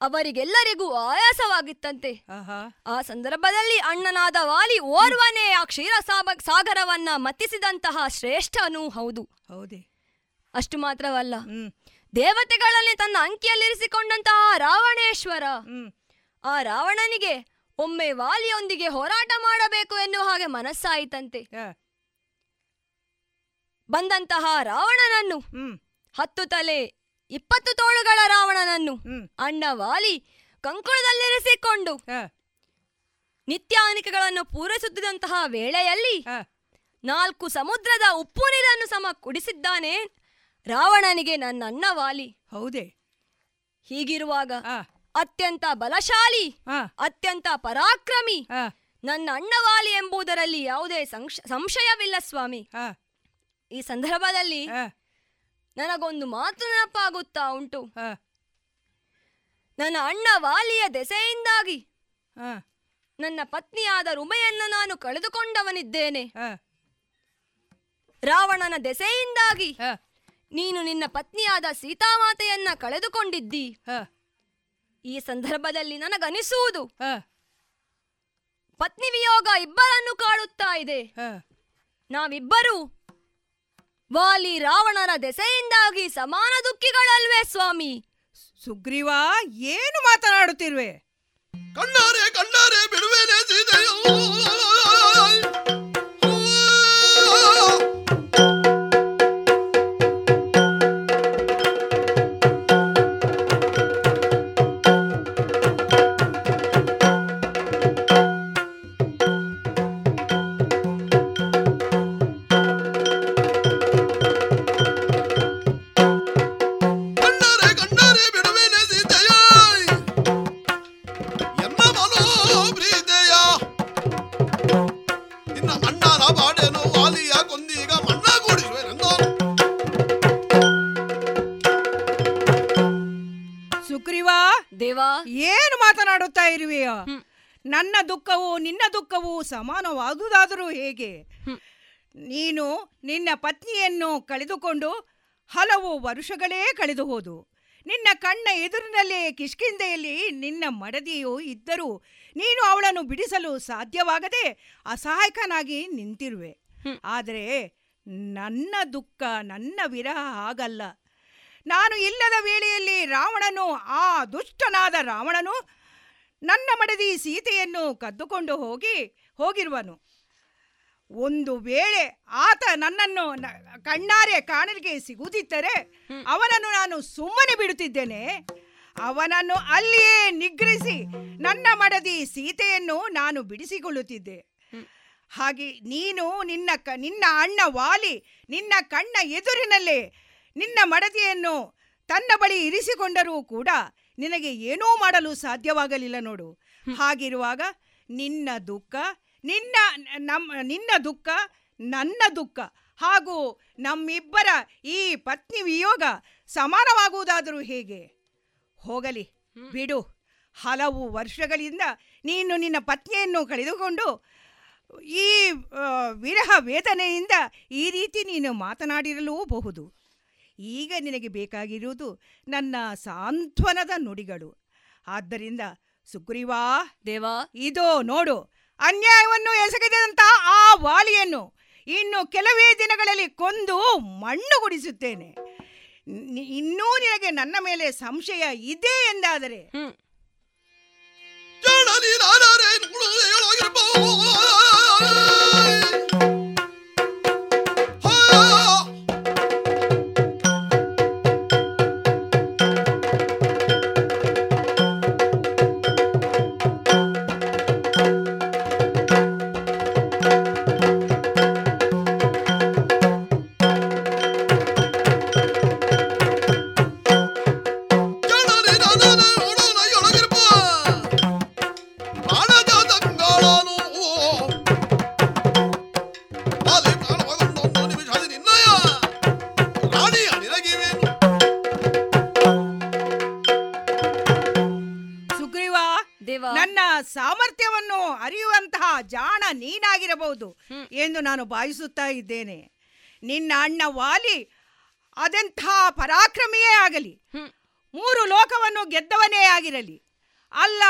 ಅವರಿಗೆಲ್ಲರಿಗೂ ಆಯಾಸವಾಗಿತ್ತಂತೆ. ಆ ಸಂದರ್ಭದಲ್ಲಿ ಅಣ್ಣನಾದ ವಾಲಿ ಓರ್ವನೇ ಆ ಕ್ಷೀರ ಸಾಗರವನ್ನ ಮತ್ತಿಸಿದಂತಹ ಶ್ರೇಷ್ಠನೂ ಹೌದು. ಹೌದೇ. ಅಷ್ಟು ಮಾತ್ರವಲ್ಲ. ದೇವತೆಗಳಲ್ಲಿ ತನ್ನ ಅಂಕಿಯಲ್ಲಿರಿಸಿಕೊಂಡಂತಹ ರಾವಣೇಶ್ವರ. ಆ ರಾವಣನಿಗೆ ಒಮ್ಮೆ ವಾಲಿಯೊಂದಿಗೆ ಹೋರಾಟ ಮಾಡಬೇಕು ಎನ್ನುವ ಹಾಗೆ ಮನಸ್ಸಾಯಿತಂತೆ. ಬಂದಂತಹ ರಾವಣನನ್ನು. ಹತ್ತು ತಲೆ ಇಪ್ಪತ್ತು ತೋಳುಗಳ ರಾವಣನನ್ನು ಅಣ್ಣ ವಾಲಿ ಕಂಕುಳದಲ್ಲಿರಿಸಿಕೊಂಡು ನಿತ್ಯ ನಿತ್ಯಾನಿಕೆಗಳನ್ನು ಪೂರೈಸುತ್ತಿದ್ದಂತಹ ವೇಳೆಯಲ್ಲಿ ನಾಲ್ಕು ಸಮುದ್ರದ ಉಪ್ಪು ನೀರನ್ನು ಸಮ ಕುಡಿಸಿದ್ದಾನೆ ರಾವಣನಿಗೆ ನನ್ನ ಅಣ್ಣ ವಾಲಿ. ಹೌದೇ. ಹೀಗಿರುವಾಗ ಅತ್ಯಂತ ಬಲಶಾಲಿ ಅತ್ಯಂತ ಪರಾಕ್ರಮಿ ನನ್ನ ಅಣ್ಣವಾಲಿ ಎಂಬುದರಲ್ಲಿ ಯಾವುದೇ ಸಂಶ- ಸಂಶಯವಿಲ್ಲ ಸ್ವಾಮಿ. ಈ ಸಂದರ್ಭದಲ್ಲಿ ನನಗೊಂದು ಮಾತು ನೆನಪಾಗುತ್ತಾ ಉಂಟು. ನನ್ನ ಅಣ್ಣ ವಾಲಿಯ ದೆಸೆಯಿಂದಾಗಿ ನನ್ನ ಪತ್ನಿಯಾದ ರುಮೆಯನ್ನು ನಾನು ಕಳೆದುಕೊಂಡವನಿದ್ದೇನೆ. ರಾವಣನ ದೆಸೆಯಿಂದಾಗಿ ನೀನು ನಿನ್ನ ಪತ್ನಿಯಾದ ಸೀತಾಮಾತೆಯನ್ನ ಕಳೆದುಕೊಂಡಿದ್ದಿ. ಈ ಸಂದರ್ಭದಲ್ಲಿ ನನಗನಿಸುವುದು ಪತ್ನಿ ವಿಯೋಗ ಇಬ್ಬರನ್ನು ಕಾಡುತ್ತಾ ಇದೆ. ನಾವಿಬ್ಬರು ವಾಲಿ ರಾವಣನ ದೆಸೆಯಿಂದಾಗಿ ಸಮಾನ ದುಃಖಿಗಳಲ್ವೇ ಸ್ವಾಮಿ? ಸುಗ್ರೀವ ಏನು ಮಾತನಾಡುತ್ತಿರುವೆ? ಕಣ್ಣಾರೆ ಕಣ್ಣಾರೆ ಬಿಡುವೇನೆ ಸೀತೆಯೋ. ಸಮಾನವಾದುದಾದರೂ ಹೇಗೆ? ನೀನು ನಿನ್ನ ಪತ್ನಿಯನ್ನು ಕಳೆದುಕೊಂಡು ಹಲವು ವರುಷಗಳೇ ಕಳೆದು ಹೋದು. ನಿನ್ನ ಕಣ್ಣ ಎದುರಿನಲ್ಲೇ ಕಿಷ್ಕಿಂದೆಯಲ್ಲಿ ನಿನ್ನ ಮಡದಿಯು ಇದ್ದರೂ ನೀನು ಅವಳನ್ನು ಬಿಡಿಸಲು ಸಾಧ್ಯವಾಗದೆ ಅಸಹಾಯಕನಾಗಿ ನಿಂತಿರುವೆ. ಆದರೆ ನನ್ನ ದುಃಖ ನನ್ನ ವಿರಹ ಹಾಗಲ್ಲ. ನಾನು ಇಲ್ಲದ ವೇಳೆಯಲ್ಲಿ ರಾವಣನು ಆ ದುಷ್ಟನಾದ ರಾವಣನು ನನ್ನ ಮಡದಿ ಸೀತೆಯನ್ನು ಕದ್ದುಕೊಂಡು ಹೋಗಿ ಹೋಗಿರುವನು. ಒಂದು ವೇಳೆ ಆತ ನನ್ನನ್ನು ಕಣ್ಣಾರೆ ಕಾಣಲಿಕ್ಕೆ ಸಿಗುತ್ತಿದ್ದರೆ ಅವನನ್ನು ನಾನು ಸುಮ್ಮನೆ ಬಿಡುತ್ತಿದ್ದೇನೆ. ಅವನನ್ನು ಅಲ್ಲಿಯೇ ನಿಗ್ರಹಿಸಿ ನನ್ನ ಮಡದಿ ಸೀತೆಯನ್ನು ನಾನು ಬಿಡಿಸಿಕೊಳ್ಳುತ್ತಿದ್ದೆ. ಹಾಗೆ ನೀನು ನಿನ್ನ ಕ ನಿನ್ನ ಅಣ್ಣ ವಾಲಿ ನಿನ್ನ ಕಣ್ಣ ಎದುರಿನಲ್ಲೇ ನಿನ್ನ ಮಡದಿಯನ್ನು ತನ್ನ ಬಳಿ ಇರಿಸಿಕೊಂಡರೂ ಕೂಡ ನಿನಗೆ ಏನೂ ಮಾಡಲು ಸಾಧ್ಯವಾಗಲಿಲ್ಲ ನೋಡು. ಹಾಗಿರುವಾಗ ನಿನ್ನ ದುಃಖ ನಿನ್ನ ನಮ್ಮ ನಿನ್ನ ದುಃಖ ನನ್ನ ದುಃಖ ಹಾಗೂ ನಮ್ಮಿಬ್ಬರ ಈ ಪತ್ನಿ ವಿಯೋಗ ಸಮಾನವಾಗುವುದಾದರೂ ಹೇಗೆ? ಹೋಗಲಿ ಬಿಡು. ಹಲವು ವರ್ಷಗಳಿಂದ ನೀನು ನಿನ್ನ ಪತ್ನಿಯನ್ನು ಕಳೆದುಕೊಂಡು ಈ ವಿರಹ ವೇದನೆಯಿಂದ ಈ ರೀತಿ ನೀನು ಮಾತನಾಡಿರಲೂಬಹುದು. ಈಗ ನಿನಗೆ ಬೇಕಾಗಿರುವುದು ನನ್ನ ಸಾಂತ್ವನದ ನುಡಿಗಳು. ಆದ್ದರಿಂದ ಸುಗ್ರೀವಾ ದೇವಾ. ಇದೋ ನೋಡು. ಅನ್ಯಾಯವನ್ನು ಎಸಗಿದಂತಹ ಆ ವಾಲಿಯನ್ನು ಇನ್ನು ಕೆಲವೇ ದಿನಗಳಲ್ಲಿ ಕೊಂದು ಮಣ್ಣು ಗುಡಿಸುತ್ತೇನೆ. ಇನ್ನೂ ನಿನಗೆ ನನ್ನ ಮೇಲೆ ಸಂಶಯ ಇದೆ ಎಂದಾದರೆ? ಹ್ಮ್. ನಾನು ಭಾವಿಸುತ್ತಾ ಇದ್ದೇನೆ. ನಿನ್ನ ಅಣ್ಣ ವಾಲಿ ಅದೆಂಥ ಪರಾಕ್ರಮಿಯೇ ಆಗಲಿ. ಮೂರು ಲೋಕವನ್ನು ಗೆದ್ದವನೇ ಆಗಿರಲಿ. ಅಲ್ಲ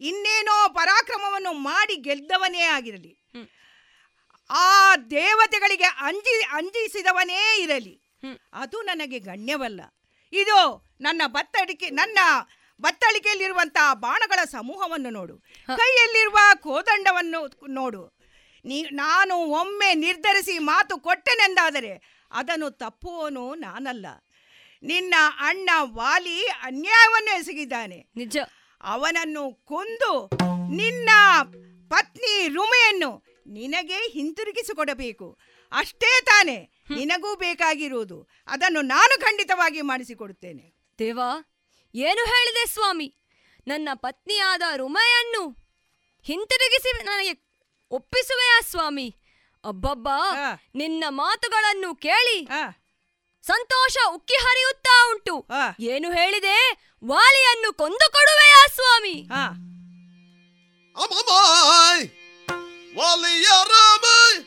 ಇನ್ನೇನೋ ಪರಾಕ್ರಮವನ್ನು ಮಾಡಿ ಗೆದ್ದವನೇ ಆಗಿರಲಿ. ಆ ದೇವತೆಗಳಿಗೆ ಅಂಜಿ ಅಂಜಿಸಿದವನೇ ಇರಲಿ. ಅದು ನನಗೆ ಗಣ್ಯವಲ್ಲ. ಇದು ನನ್ನ ಬತ್ತಡಿಕೆ ನನ್ನ ಬತ್ತಳಿಕೆಯಲ್ಲಿರುವಂತಹ ಬಾಣಗಳ ಸಮೂಹವನ್ನು ನೋಡು. ಕೈಯಲ್ಲಿರುವ ಕೋದಂಡವನ್ನು ನೋಡು. ನೀ ನಾನು ಒಮ್ಮೆ ನಿರ್ಧರಿಸಿ ಮಾತು ಕೊಟ್ಟೆನೆಂದಾದರೆ ಅದನ್ನು ತಪ್ಪುವನು ನಾನಲ್ಲ. ನಿನ್ನ ಅಣ್ಣ ವಾಲಿ ಅನ್ಯಾಯವನ್ನು ಎಸಗಿದ್ದಾನೆ. ನಿಜ. ಅವನನ್ನು ಕೊಂದು ನಿನ್ನ ಪತ್ನಿ ರುಮೆಯನ್ನು ನಿನಗೆ ಹಿಂತಿರುಗಿಸಿಕೊಡಬೇಕು. ಅಷ್ಟೇ ತಾನೇ ನಿನಗೂ ಬೇಕಾಗಿರುವುದು. ಅದನ್ನು ನಾನು ಖಂಡಿತವಾಗಿ ಮಾಡಿಸಿಕೊಡುತ್ತೇನೆ. ದೇವಾ ಏನು ಹೇಳಿದೆ ಸ್ವಾಮಿ? ನನ್ನ ಪತ್ನಿಯಾದ ರುಮೆಯನ್ನು ಹಿಂತಿರುಗಿಸಿ ನನಗೆ ಒಪ್ಪಿಸುವೆಯಾ ಸ್ವಾಮಿ? ಅಬ್ಬಬ್ಬಾ ನಿನ್ನ ಮಾತುಗಳನ್ನು ಕೇಳಿ ಆ, ಸಂತೋಷ ಉಕ್ಕಿ ಹರಿಯುತ್ತಾ ಉಂಟು. ಏನು ಹೇಳಿದೆ? ವಾಲಿಯನ್ನು ಕೊಂದು ಕೊಡುವೆಯಾ ಸ್ವಾಮಿ? ಆ. ಅಮ್ಮಮ್ಮಾಯ್ ವಾಲಿಯ ರಾಮಾಯ್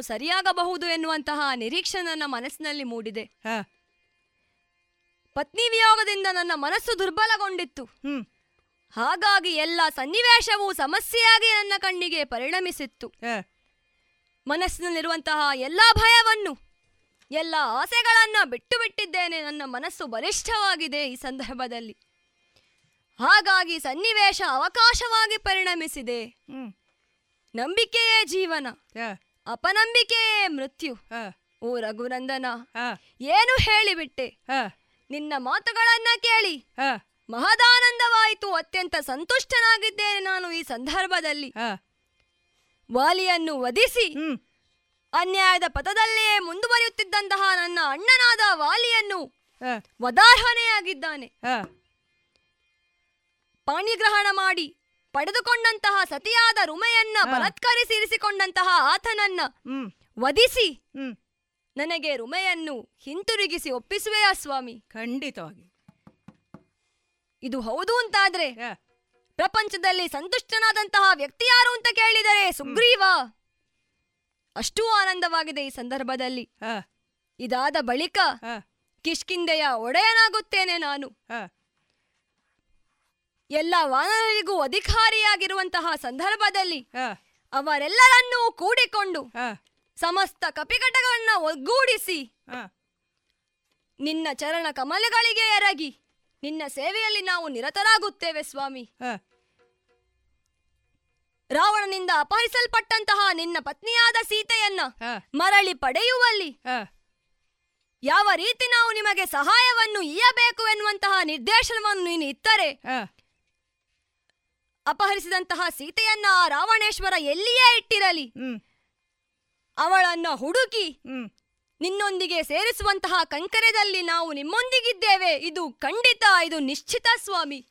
ಸರಿಯಾಗಬಹುದು ಎನ್ನುವಂತಹ ನಿರೀಕ್ಷೆ ನನ್ನ ಮನಸ್ಸಿನಲ್ಲಿ ಮೂಡಿದೆ. ಪತ್ನಿ ವಿಯೋಗದಿಂದ ನನ್ನ ಮನಸ್ಸು ದುರ್ಬಲಗೊಂಡಿತ್ತು. ಹಾಗಾಗಿ ಎಲ್ಲ ಸನ್ನಿವೇಶವು ಸಮಸ್ಯೆಯಾಗಿ ನನ್ನ ಕಣ್ಣಿಗೆ ಪರಿಣಮಿಸಿತ್ತು. ಮನಸ್ಸಿನಲ್ಲಿರುವಂತಹ ಎಲ್ಲ ಭಯವನ್ನು ಎಲ್ಲ ಆಸೆಗಳನ್ನ ಬಿಟ್ಟು ಬಿಟ್ಟಿದ್ದೇನೆ ನನ್ನ ಮನಸ್ಸು ಬಲಿಷ್ಠವಾಗಿದೆ ಈ ಸಂದರ್ಭದಲ್ಲಿ. ಹಾಗಾಗಿ ಸನ್ನಿವೇಶ ಅವಕಾಶವಾಗಿ ಪರಿಣಮಿಸಿದೆ. ನಂಬಿಕೆಯೇ ಜೀವನ. ಅಪನಂಬಿಕೆಯೇ ಮೃತ್ಯು. ಓ ರಘುನಂದನ ಏನು ಹೇಳಿಬಿಟ್ಟೆ? ನಿನ್ನ ಮಾತುಗಳನ್ನ ಕೇಳಿ. ಮಹದಾನಂದವಾಯಿತು ಅತ್ಯಂತ ಸಂತುಷ್ಟನಾಗಿದ್ದೇನೆ ನಾನು ಈ ಸಂದರ್ಭದಲ್ಲಿ. ವಾಲಿಯನ್ನು ವಧಿಸಿ ಅನ್ಯಾಯದ ಪಥದಲ್ಲಿಯೇ ಮುಂದುವರಿಯುತ್ತಿದ್ದಂತಹ ನನ್ನ ಅಣ್ಣನಾದ ವಾಲಿಯನ್ನು ವದಾರ್ಹನೆಯಾಗಿದ್ದಾನೆ. ಪಾಣಿಗ್ರಹಣ ಮಾಡಿ ಪಡೆದುಕೊಂಡಂತಹ ಸತಿಯಾದ ರುಮೆಯನ್ನ ಬಲತ್ಕರಿಸಿರಿಸಿಕೊಂಡಂತಹ ಆತನನ್ನ ಹ್ಮ್. ವಧಿಸಿ. ನನಗೆ ರುಮೆಯನ್ನು ಹಿಂತಿರುಗಿಸಿ ಒಪ್ಪಿಸುವೆಯಾ ಸ್ವಾಮಿ? ಖಂಡಿತವಾಗಿ. ಇದು ಹೌದು ಅಂತಾದ್ರೆ ಪ್ರಪಂಚದಲ್ಲಿ ಸಂತುಷ್ಟನಾದಂತಹ ವ್ಯಕ್ತಿ ಯಾರು ಅಂತ ಕೇಳಿದರೆ ಸುಗ್ರೀವ. ಅಷ್ಟೂ ಆನಂದವಾಗಿದೆ ಈ ಸಂದರ್ಭದಲ್ಲಿ. ಇದಾದ ಬಳಿಕ ಕಿಷ್ಕಿಂದೆಯ ಒಡೆಯನಾಗುತ್ತೇನೆ ನಾನು. ಎಲ್ಲ ವಾನರರಿಗೂ ಅಧಿಕಾರಿಯಾಗಿರುವಂತಹ ಸಂದರ್ಭದಲ್ಲಿ ಅವರೆಲ್ಲರನ್ನೂ ಕೂಡಿಕೊಂಡು ಸಮಸ್ತ ಕಪಿಕಟಗಳನ್ನ ಒಗ್ಗೂಡಿಸಿ ನಿನ್ನ ಚರಣ ಕಮಲಗಳಿಗೆ ಎರಗಿ ನಿನ್ನ ಸೇವೆಯಲ್ಲಿ ನಾವು ನಿರತರಾಗುತ್ತೇವೆ ಸ್ವಾಮಿ. ರಾವಣನಿಂದ ಅಪಹರಿಸಲ್ಪಟ್ಟಂತಹ ನಿನ್ನ ಪತ್ನಿಯಾದ ಸೀತೆಯನ್ನ ಮರಳಿ ಪಡೆಯುವಲ್ಲಿ ಯಾವ ರೀತಿ ನಾವು ನಿಮಗೆ ಸಹಾಯವನ್ನು ಇಯಬೇಕು ಎನ್ನುವಂತಹ ನಿರ್ದೇಶನವನ್ನು ನೀನು ಇತ್ತರೆ ಅಪಹರಿಸಿದಂತಹ ಸೀತೆಯನ್ನ ಆ ರಾವಣೇಶ್ವರ ಎಲ್ಲಿಯೇ ಇಟ್ಟಿರಲಿ. ಅವಳನ್ನ ಹುಡುಕಿ ನಿನ್ನೊಂದಿಗೆ ಸೇರಿಸುವಂತಹ ಕಂಕರದಲ್ಲಿ ನಾವು ನಿಮ್ಮೊಂದಿಗಿದ್ದೇವೆ. ಇದು ಖಂಡಿತ ಇದು ನಿಶ್ಚಿತ ಸ್ವಾಮಿ.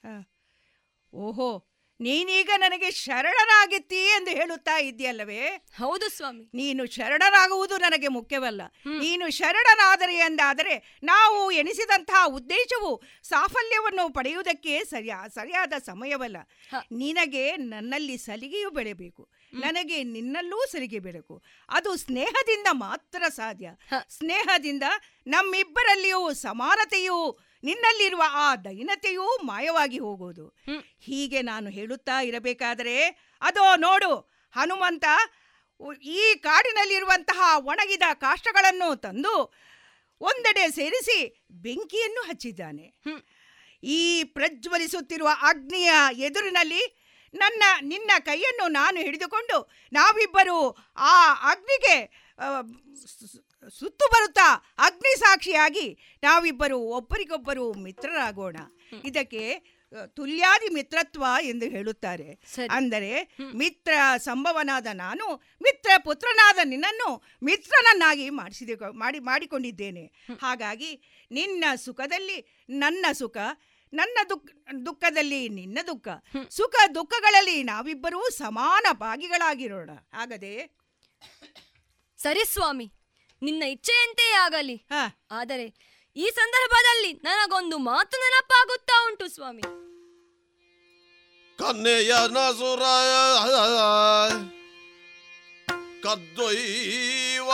ಓಹೋ ನೀನೀಗ ನನಗೆ ಶರಣರಾಗಿತ್ತಿ ಎಂದು ಹೇಳುತ್ತಾ ಇದೆಯಲ್ಲವೇ ಹೌದು ಸ್ವಾಮಿ. ನೀನು ಶರಣನಾಗುವುದು ನನಗೆ ಮುಖ್ಯವಲ್ಲ. ನೀನು ಶರಣನಾದರೆ ಎಂದಾದರೆ ನಾವು ಎನಿಸಿದಂತಹ ಉದ್ದೇಶವು ಸಾಫಲ್ಯವನ್ನು ಪಡೆಯುವುದಕ್ಕೆ ಸರಿಯಾ ಸರಿಯಾದ ಸಮಯವಲ್ಲ. ನಿನಗೆ ನನ್ನಲ್ಲಿ ಸಲಿಗೆಯೂ ಬೆಳೆಬೇಕು. ನನಗೆ ನಿನ್ನಲ್ಲೂ ಸಲಿಗೆ ಬೆಳಕು. ಅದು ಸ್ನೇಹದಿಂದ ಮಾತ್ರ ಸಾಧ್ಯ. ಸ್ನೇಹದಿಂದ ನಮ್ಮಿಬ್ಬರಲ್ಲಿಯೂ ಸಮಾನತೆಯೂ ನಿನ್ನಲ್ಲಿರುವ ಆ ದೈನತೆಯೂ ಮಾಯವಾಗಿ ಹೋಗುವುದು ಹೀಗೆ ನಾನು ಹೇಳುತ್ತಾ ಇರಬೇಕಾದರೆ ಅದೋ ನೋಡು ಹನುಮಂತ ಈ ಕಾಡಿನಲ್ಲಿರುವಂತಹ ಒಣಗಿದ ಕಾಷ್ಟಗಳನ್ನು ತಂದು ಒಂದೆಡೆ ಸೇರಿಸಿ ಬೆಂಕಿಯನ್ನು ಹಚ್ಚಿದ್ದಾನೆ. ಈ ಪ್ರಜ್ವಲಿಸುತ್ತಿರುವ ಅಗ್ನಿಯ ಎದುರಿನಲ್ಲಿ ನನ್ನ ನಿನ್ನ ಕೈಯನ್ನು ನಾನು ಹಿಡಿದುಕೊಂಡು ನಾವಿಬ್ಬರು ಆ ಅಗ್ನಿಗೆ ಸುತ್ತು ಬರುತ್ತಾ? ಅಗ್ನಿ ಸಾಕ್ಷಿಯಾಗಿ ನಾವಿಬ್ಬರು ಒಬ್ಬರಿಗೊಬ್ಬರು ಮಿತ್ರರಾಗೋಣ. ಇದಕ್ಕೆ ತುಲ್ಯಾದಿ ಮಿತ್ರತ್ವ ಎಂದು ಹೇಳುತ್ತಾರೆ. ಅಂದರೆ ಮಿತ್ರ ಸಂಭವನಾದ ನಾನು ಮಿತ್ರ ಪುತ್ರನಾದ ನಿನ್ನನ್ನು ಮಿತ್ರನನ್ನಾಗಿ ಮಾಡಿಸಿದ ಮಾಡಿ ಮಾಡಿಕೊಂಡಿದ್ದೇನೆ. ಹಾಗಾಗಿ ನಿನ್ನ ಸುಖದಲ್ಲಿ ನನ್ನ ಸುಖ ನನ್ನ ದುಃಖ ದುಃಖದಲ್ಲಿ ನಿನ್ನ ದುಃಖ ಸುಖ ದುಃಖಗಳಲ್ಲಿ ನಾವಿಬ್ಬರೂ ಸಮಾನ ಭಾಗಿಗಳಾಗಿರೋಣ. ಆಗದೆ ಸರಿ ಸ್ವಾಮಿ. ನಿನ್ನ ಇಚ್ಛೆಯಂತೆಯೇ ಆಗಲಿ. ಹಾ. ಆದರೆ ಈ ಸಂದರ್ಭದಲ್ಲಿ ನನಗೊಂದು ಮಾತು ನೆನಪಾಗುತ್ತಾ ಉಂಟು ಸ್ವಾಮಿ. ಕನ್ನೆಯ ನಸುರ ಕದ್ದೊಯ್ಯುವ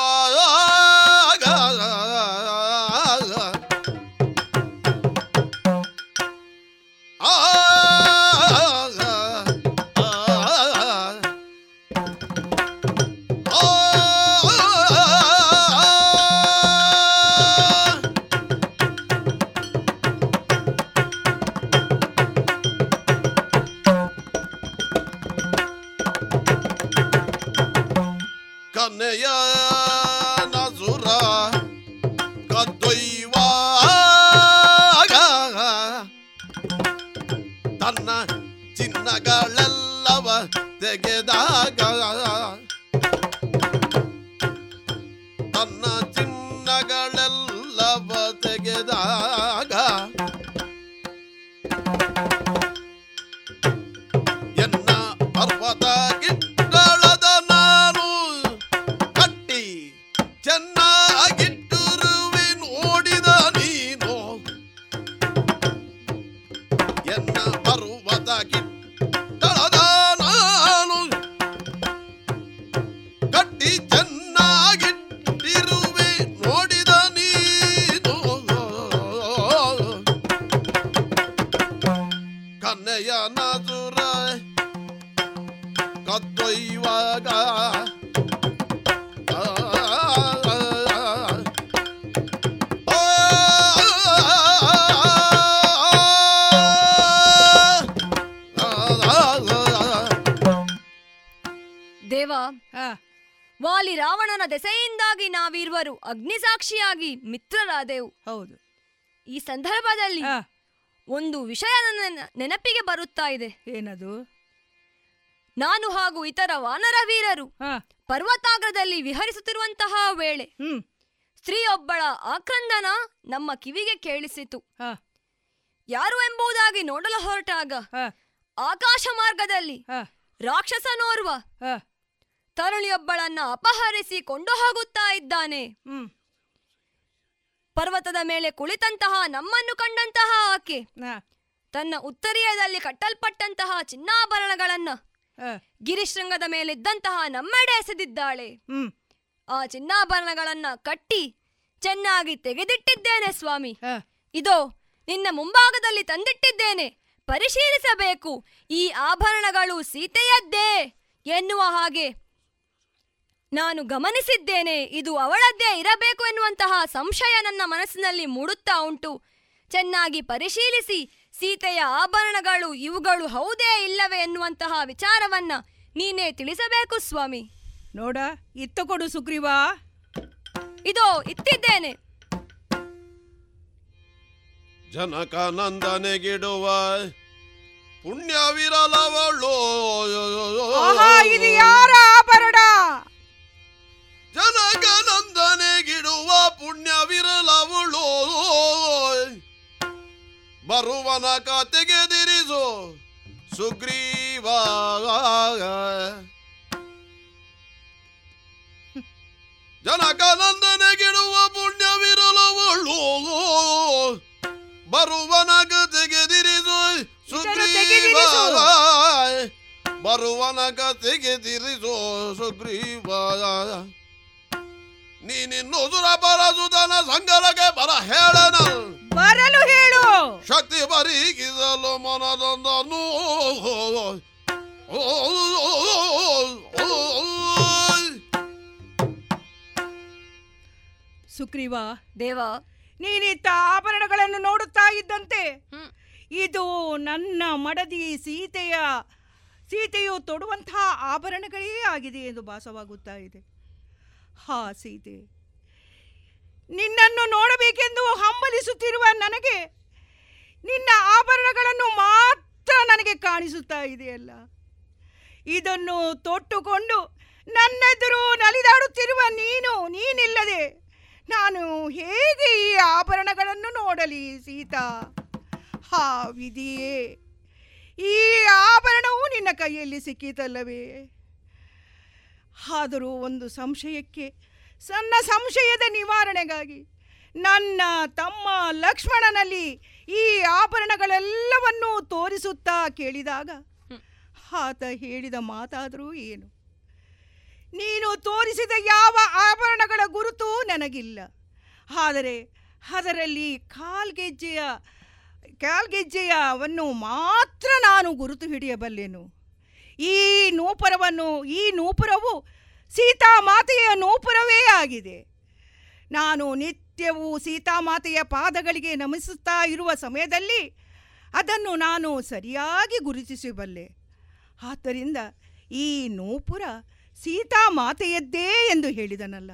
ಸಂದರ್ಭದಲ್ಲಿ ಒಂದು ವಿಷಯ ನನ್ನ ನೆನಪಿಗೆ ಬರುತ್ತಾ ಇದೆ. ಏನದು? ನಾನು ಹಾಗೂ ಇತರ ವಾನರ ವೀರರು ಪರ್ವತಾಗ್ರದಲ್ಲಿ ವಿಹರಿಸುತ್ತಿರುವಂತಹ ವೇಳೆ ಸ್ತ್ರೀಯೊಬ್ಬಳ ಆಕ್ರಂದನ ನಮ್ಮ ಕಿವಿಗೆ ಕೇಳಿಸಿತು. ಯಾರು ಎಂಬುದಾಗಿ ನೋಡಲು ಹೊರಟಾಗ ಆಕಾಶ ಮಾರ್ಗದಲ್ಲಿ ರಾಕ್ಷಸನೋರ್ವ ತರುಣಿಯೊಬ್ಬಳನ್ನ ಅಪಹರಿಸಿ ಕೊಂಡು ಹೋಗುತ್ತಾ ಇದ್ದಾನೆ ಪರ್ವತದ ಮೇಲೆ ಕುಳಿತಂತಹ ನಮ್ಮನ್ನು ಕಂಡಂತಹ ಆಕೆ. ತನ್ನ ಉತ್ತರೀಯದಲ್ಲಿ ಕಟ್ಟಲ್ಪಟ್ಟಂತಹ ಚಿನ್ನಾಭರಣಗಳನ್ನ ಗಿರಿಶೃಂಗದ ಮೇಲಿದ್ದಂತಹ ನಮ್ಮೆಡೆ ಎಸೆದಿದ್ದಾಳೆ. ಆ ಚಿನ್ನಾಭರಣಗಳನ್ನ ಕಟ್ಟಿ ಚೆನ್ನಾಗಿ ತೆಗೆದಿಟ್ಟಿದ್ದೇನೆ ಸ್ವಾಮಿ. ಇದೋ ನಿನ್ನ ಮುಂಭಾಗದಲ್ಲಿ ತಂದಿಟ್ಟಿದ್ದೇನೆ. ಪರಿಶೀಲಿಸಬೇಕು. ಈ ಆಭರಣಗಳು ಸೀತೆಯದ್ದೇ ಎನ್ನುವ ಹಾಗೆ ನಾನು ಗಮನಿಸಿದ್ದೇನೆ ಇದು ಅವಳದ್ದೇ ಇರಬೇಕು ಎನ್ನುವಂತಹ ಸಂಶಯ ನನ್ನ ಮನಸ್ಸಿನಲ್ಲಿ ಮೂಡುತ್ತಾ ಉಂಟು. ಚೆನ್ನಾಗಿ ಪರಿಶೀಲಿಸಿ ಸೀತೆಯ ಆಭರಣಗಳು ಇವುಗಳು ಹೌದೇ ಇಲ್ಲವೇ ಎನ್ನುವಂತಹ ವಿಚಾರವನ್ನ ನೀನೇ ತಿಳಿಸಬೇಕು ಸ್ವಾಮಿ. ನೋಡ ಇತ್ತು ಕೊಡು ಸುಗ್ರೀವಾ. ಇದೋ ಇತ್ತಿದ್ದೇನೆ. ಜನಕನಂದನೆಗಿಡುವ ಪುಣ್ಯವಿರಲವಳು. ಆಹಾ ಇದು ಯಾರ ಆಭರಣ? ಜನಕನಂದನೆಗಿಡುವ ಪುಣ್ಯವಿರಲವಳು ಬರುವನ ಕತೆಗೆದಿರಿಸು ಸುಗ್ರೀವ. ಜನಕನಂದನೆಗಿಡುವ ಪುಣ್ಯವಿರಲವಳು ಬರುವನ ಕತೆಗೆದಿರಿಸು ಸುಗ್ರೀವ. ಬರುವನ ಕತೆಗೆ ದಿರಿಸು ಸುಗ್ರೀವ. ನೀನಿನ್ನು ಸುರ ಸಂಗರಗೆ ಸಂಗರಕ್ಕೆ ಬರ ಹೇಳನ. ಬರಲು ಹೇಳು. ಶಕ್ತಿ ಬರೀಗಿಸಲು ಮನದೊಂದನು ಸುಗ್ರೀವ ದೇವ. ನೀನಿತ್ತ ಆಭರಣಗಳನ್ನು ನೋಡುತ್ತಾ ಇದ್ದಂತೆ. ಇದು ನನ್ನ ಮಡದಿ ಸೀತೆಯ ಸೀತೆಯು ತೊಡುವಂತಹ ಆಭರಣಗಳೇ ಆಗಿದೆ ಎಂದು ಭಾಸವಾಗುತ್ತಾ ಇದೆ. ಹಾ, ಸೀತೆ. ನಿನ್ನನ್ನು ನೋಡಬೇಕೆಂದು ಹಂಬಲಿಸುತ್ತಿರುವ ನನಗೆ ನಿನ್ನ ಆಭರಣಗಳನ್ನು ಮಾತ್ರ ನನಗೆ ಕಾಣಿಸುತ್ತಾ ಇದೆಯಲ್ಲ? ಇದನ್ನು ತೊಟ್ಟುಕೊಂಡು ನನ್ನೆದುರು ನಲಿದಾಡುತ್ತಿರುವ ನೀನು, ನೀನಿಲ್ಲದೆ ನಾನು ಹೇಗೆ ಈ ಆಭರಣಗಳನ್ನು ನೋಡಲಿ ಸೀತಾ? ಹಾ ಈ ಆಭರಣವು ನಿನ್ನ ಕೈಯಲ್ಲಿ ಸಿಕ್ಕಿತಲ್ಲವೇ? ಆದರೂ ಒಂದು ಸಂಶಯಕ್ಕೆ ಸಣ್ಣ ಸಂಶಯದ ನಿವಾರಣೆಗಾಗಿ ನನ್ನ ತಮ್ಮ ಲಕ್ಷ್ಮಣನಲ್ಲಿ ಈ ಆಭರಣಗಳೆಲ್ಲವನ್ನೂ ತೋರಿಸುತ್ತಾ ಕೇಳಿದಾಗ ಆತ ಹೇಳಿದ ಮಾತಾದರೂ ಏನು? ನೀನು ತೋರಿಸಿದ ಯಾವ ಆಭರಣಗಳ ಗುರುತು ನನಗಿಲ್ಲ. ಆದರೆ ಅದರಲ್ಲಿ ಕಾಲ್ಗೆಜ್ಜೆಯ ಕಾಲ್ಗೆಜ್ಜೆಯವನ್ನು ಮಾತ್ರ ನಾನು ಗುರುತು ಹಿಡಿಯಬಲ್ಲೆನು. ಈ ನೂಪುರವನ್ನು, ಈ ನೂಪುರವು ಸೀತಾಮಾತೆಯ ನೂಪುರವೇ ಆಗಿದೆ. ನಾನು ನಿತ್ಯವೂ ಸೀತಾಮಾತೆಯ ಪಾದಗಳಿಗೆ ನಮಿಸುತ್ತಾ ಇರುವ ಸಮಯದಲ್ಲಿ ಅದನ್ನು ನಾನು ಸರಿಯಾಗಿ ಗುರುತಿಸಬಲ್ಲೆ. ಆದ್ದರಿಂದ ಈ ನೂಪುರ ಸೀತಾಮಾತೆಯದ್ದೇ ಎಂದು ಹೇಳಿದನಲ್ಲ.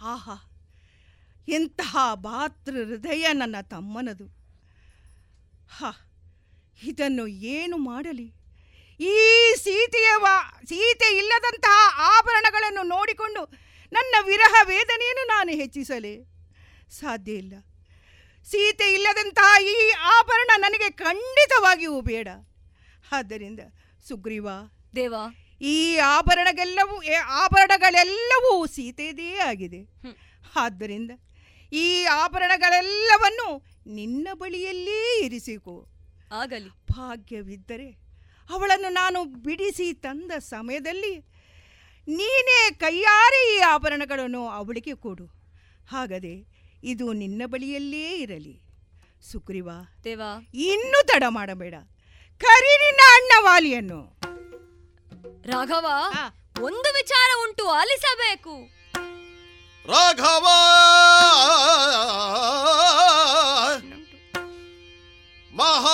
ಆಹಾ, ಎಂತಹ ಭಾತೃ ಹೃದಯ ನನ್ನ ತಮ್ಮನದು. ಹ, ಇದನ್ನು ಏನು ಮಾಡಲಿ? ಈ ಸೀತೆಯ ಸೀತೆ ಇಲ್ಲದಂತಹ ಆಭರಣಗಳನ್ನು ನೋಡಿಕೊಂಡು ನನ್ನ ವಿರಹ ವೇದನೆಯನ್ನು ನಾನು ಹೆಚ್ಚಿಸಲೇ? ಸಾಧ್ಯ ಇಲ್ಲ. ಸೀತೆ ಇಲ್ಲದಂತಹ ಈ ಆಭರಣ ನನಗೆ ಖಂಡಿತವಾಗಿಯೂ ಬೇಡ. ಆದ್ದರಿಂದ ಸುಗ್ರೀವ ದೇವ. ಈ ಆಭರಣಗೆಲ್ಲವೂ ಆಭರಣಗಳೆಲ್ಲವೂ ಸೀತೆಯದೇ ಆಗಿದೆ. ಆದ್ದರಿಂದ ಈ ಆಭರಣಗಳೆಲ್ಲವನ್ನು ನಿನ್ನ ಬಳಿಯಲ್ಲೇ ಇರಿಸಿಕೋ. ಆಗಲಿ. ಭಾಗ್ಯವಿದ್ದರೆ ಅವಳನ್ನು ನಾನು ಬಿಡಿಸಿ ತಂದ ಸಮಯದಲ್ಲಿ ನೀನೇ ಕೈಯಾರಿ ಈ ಆಭರಣಗಳನ್ನು ಅವಳಿಗೆ ಕೊಡು. ಹಾಗದೆ ಇದು ನಿನ್ನ ಬಳಿಯಲ್ಲೇ ಇರಲಿ. ಸುಗ್ರೀವ ದೇವಾ. ಇನ್ನೂ ತಡ ಮಾಡಬೇಡ. ಕರಿ ನಿನ್ನ ಅಣ್ಣ ವಾಲಿಯನ್ನು. ರಾಘವ ಒಂದು ವಿಚಾರ ಉಂಟು ಆಲಿಸಬೇಕು. ರಾಘವ! ಮಹಾವೀರ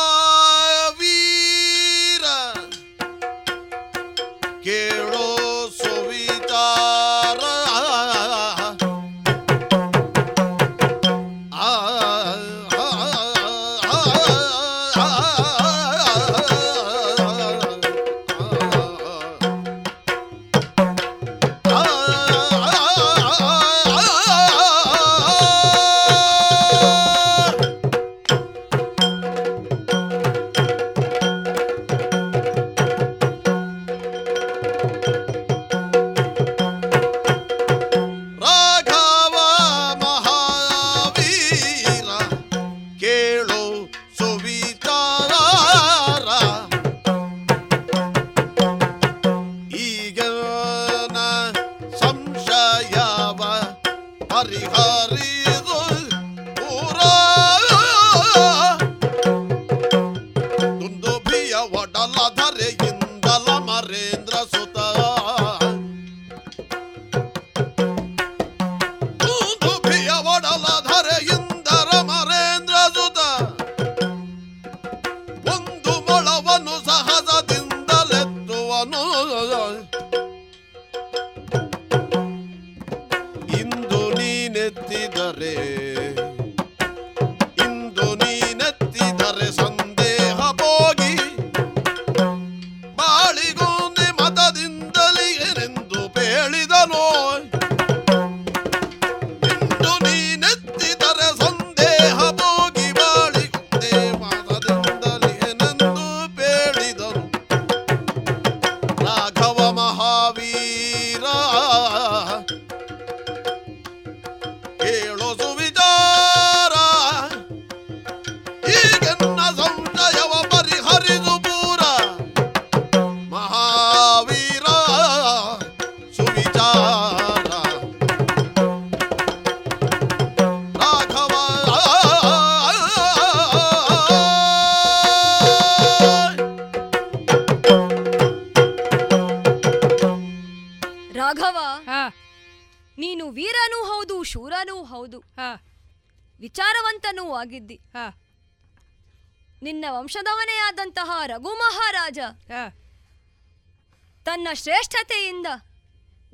ತನ್ನ ಶ್ರೇಷ್ಠತೆಯಿಂದ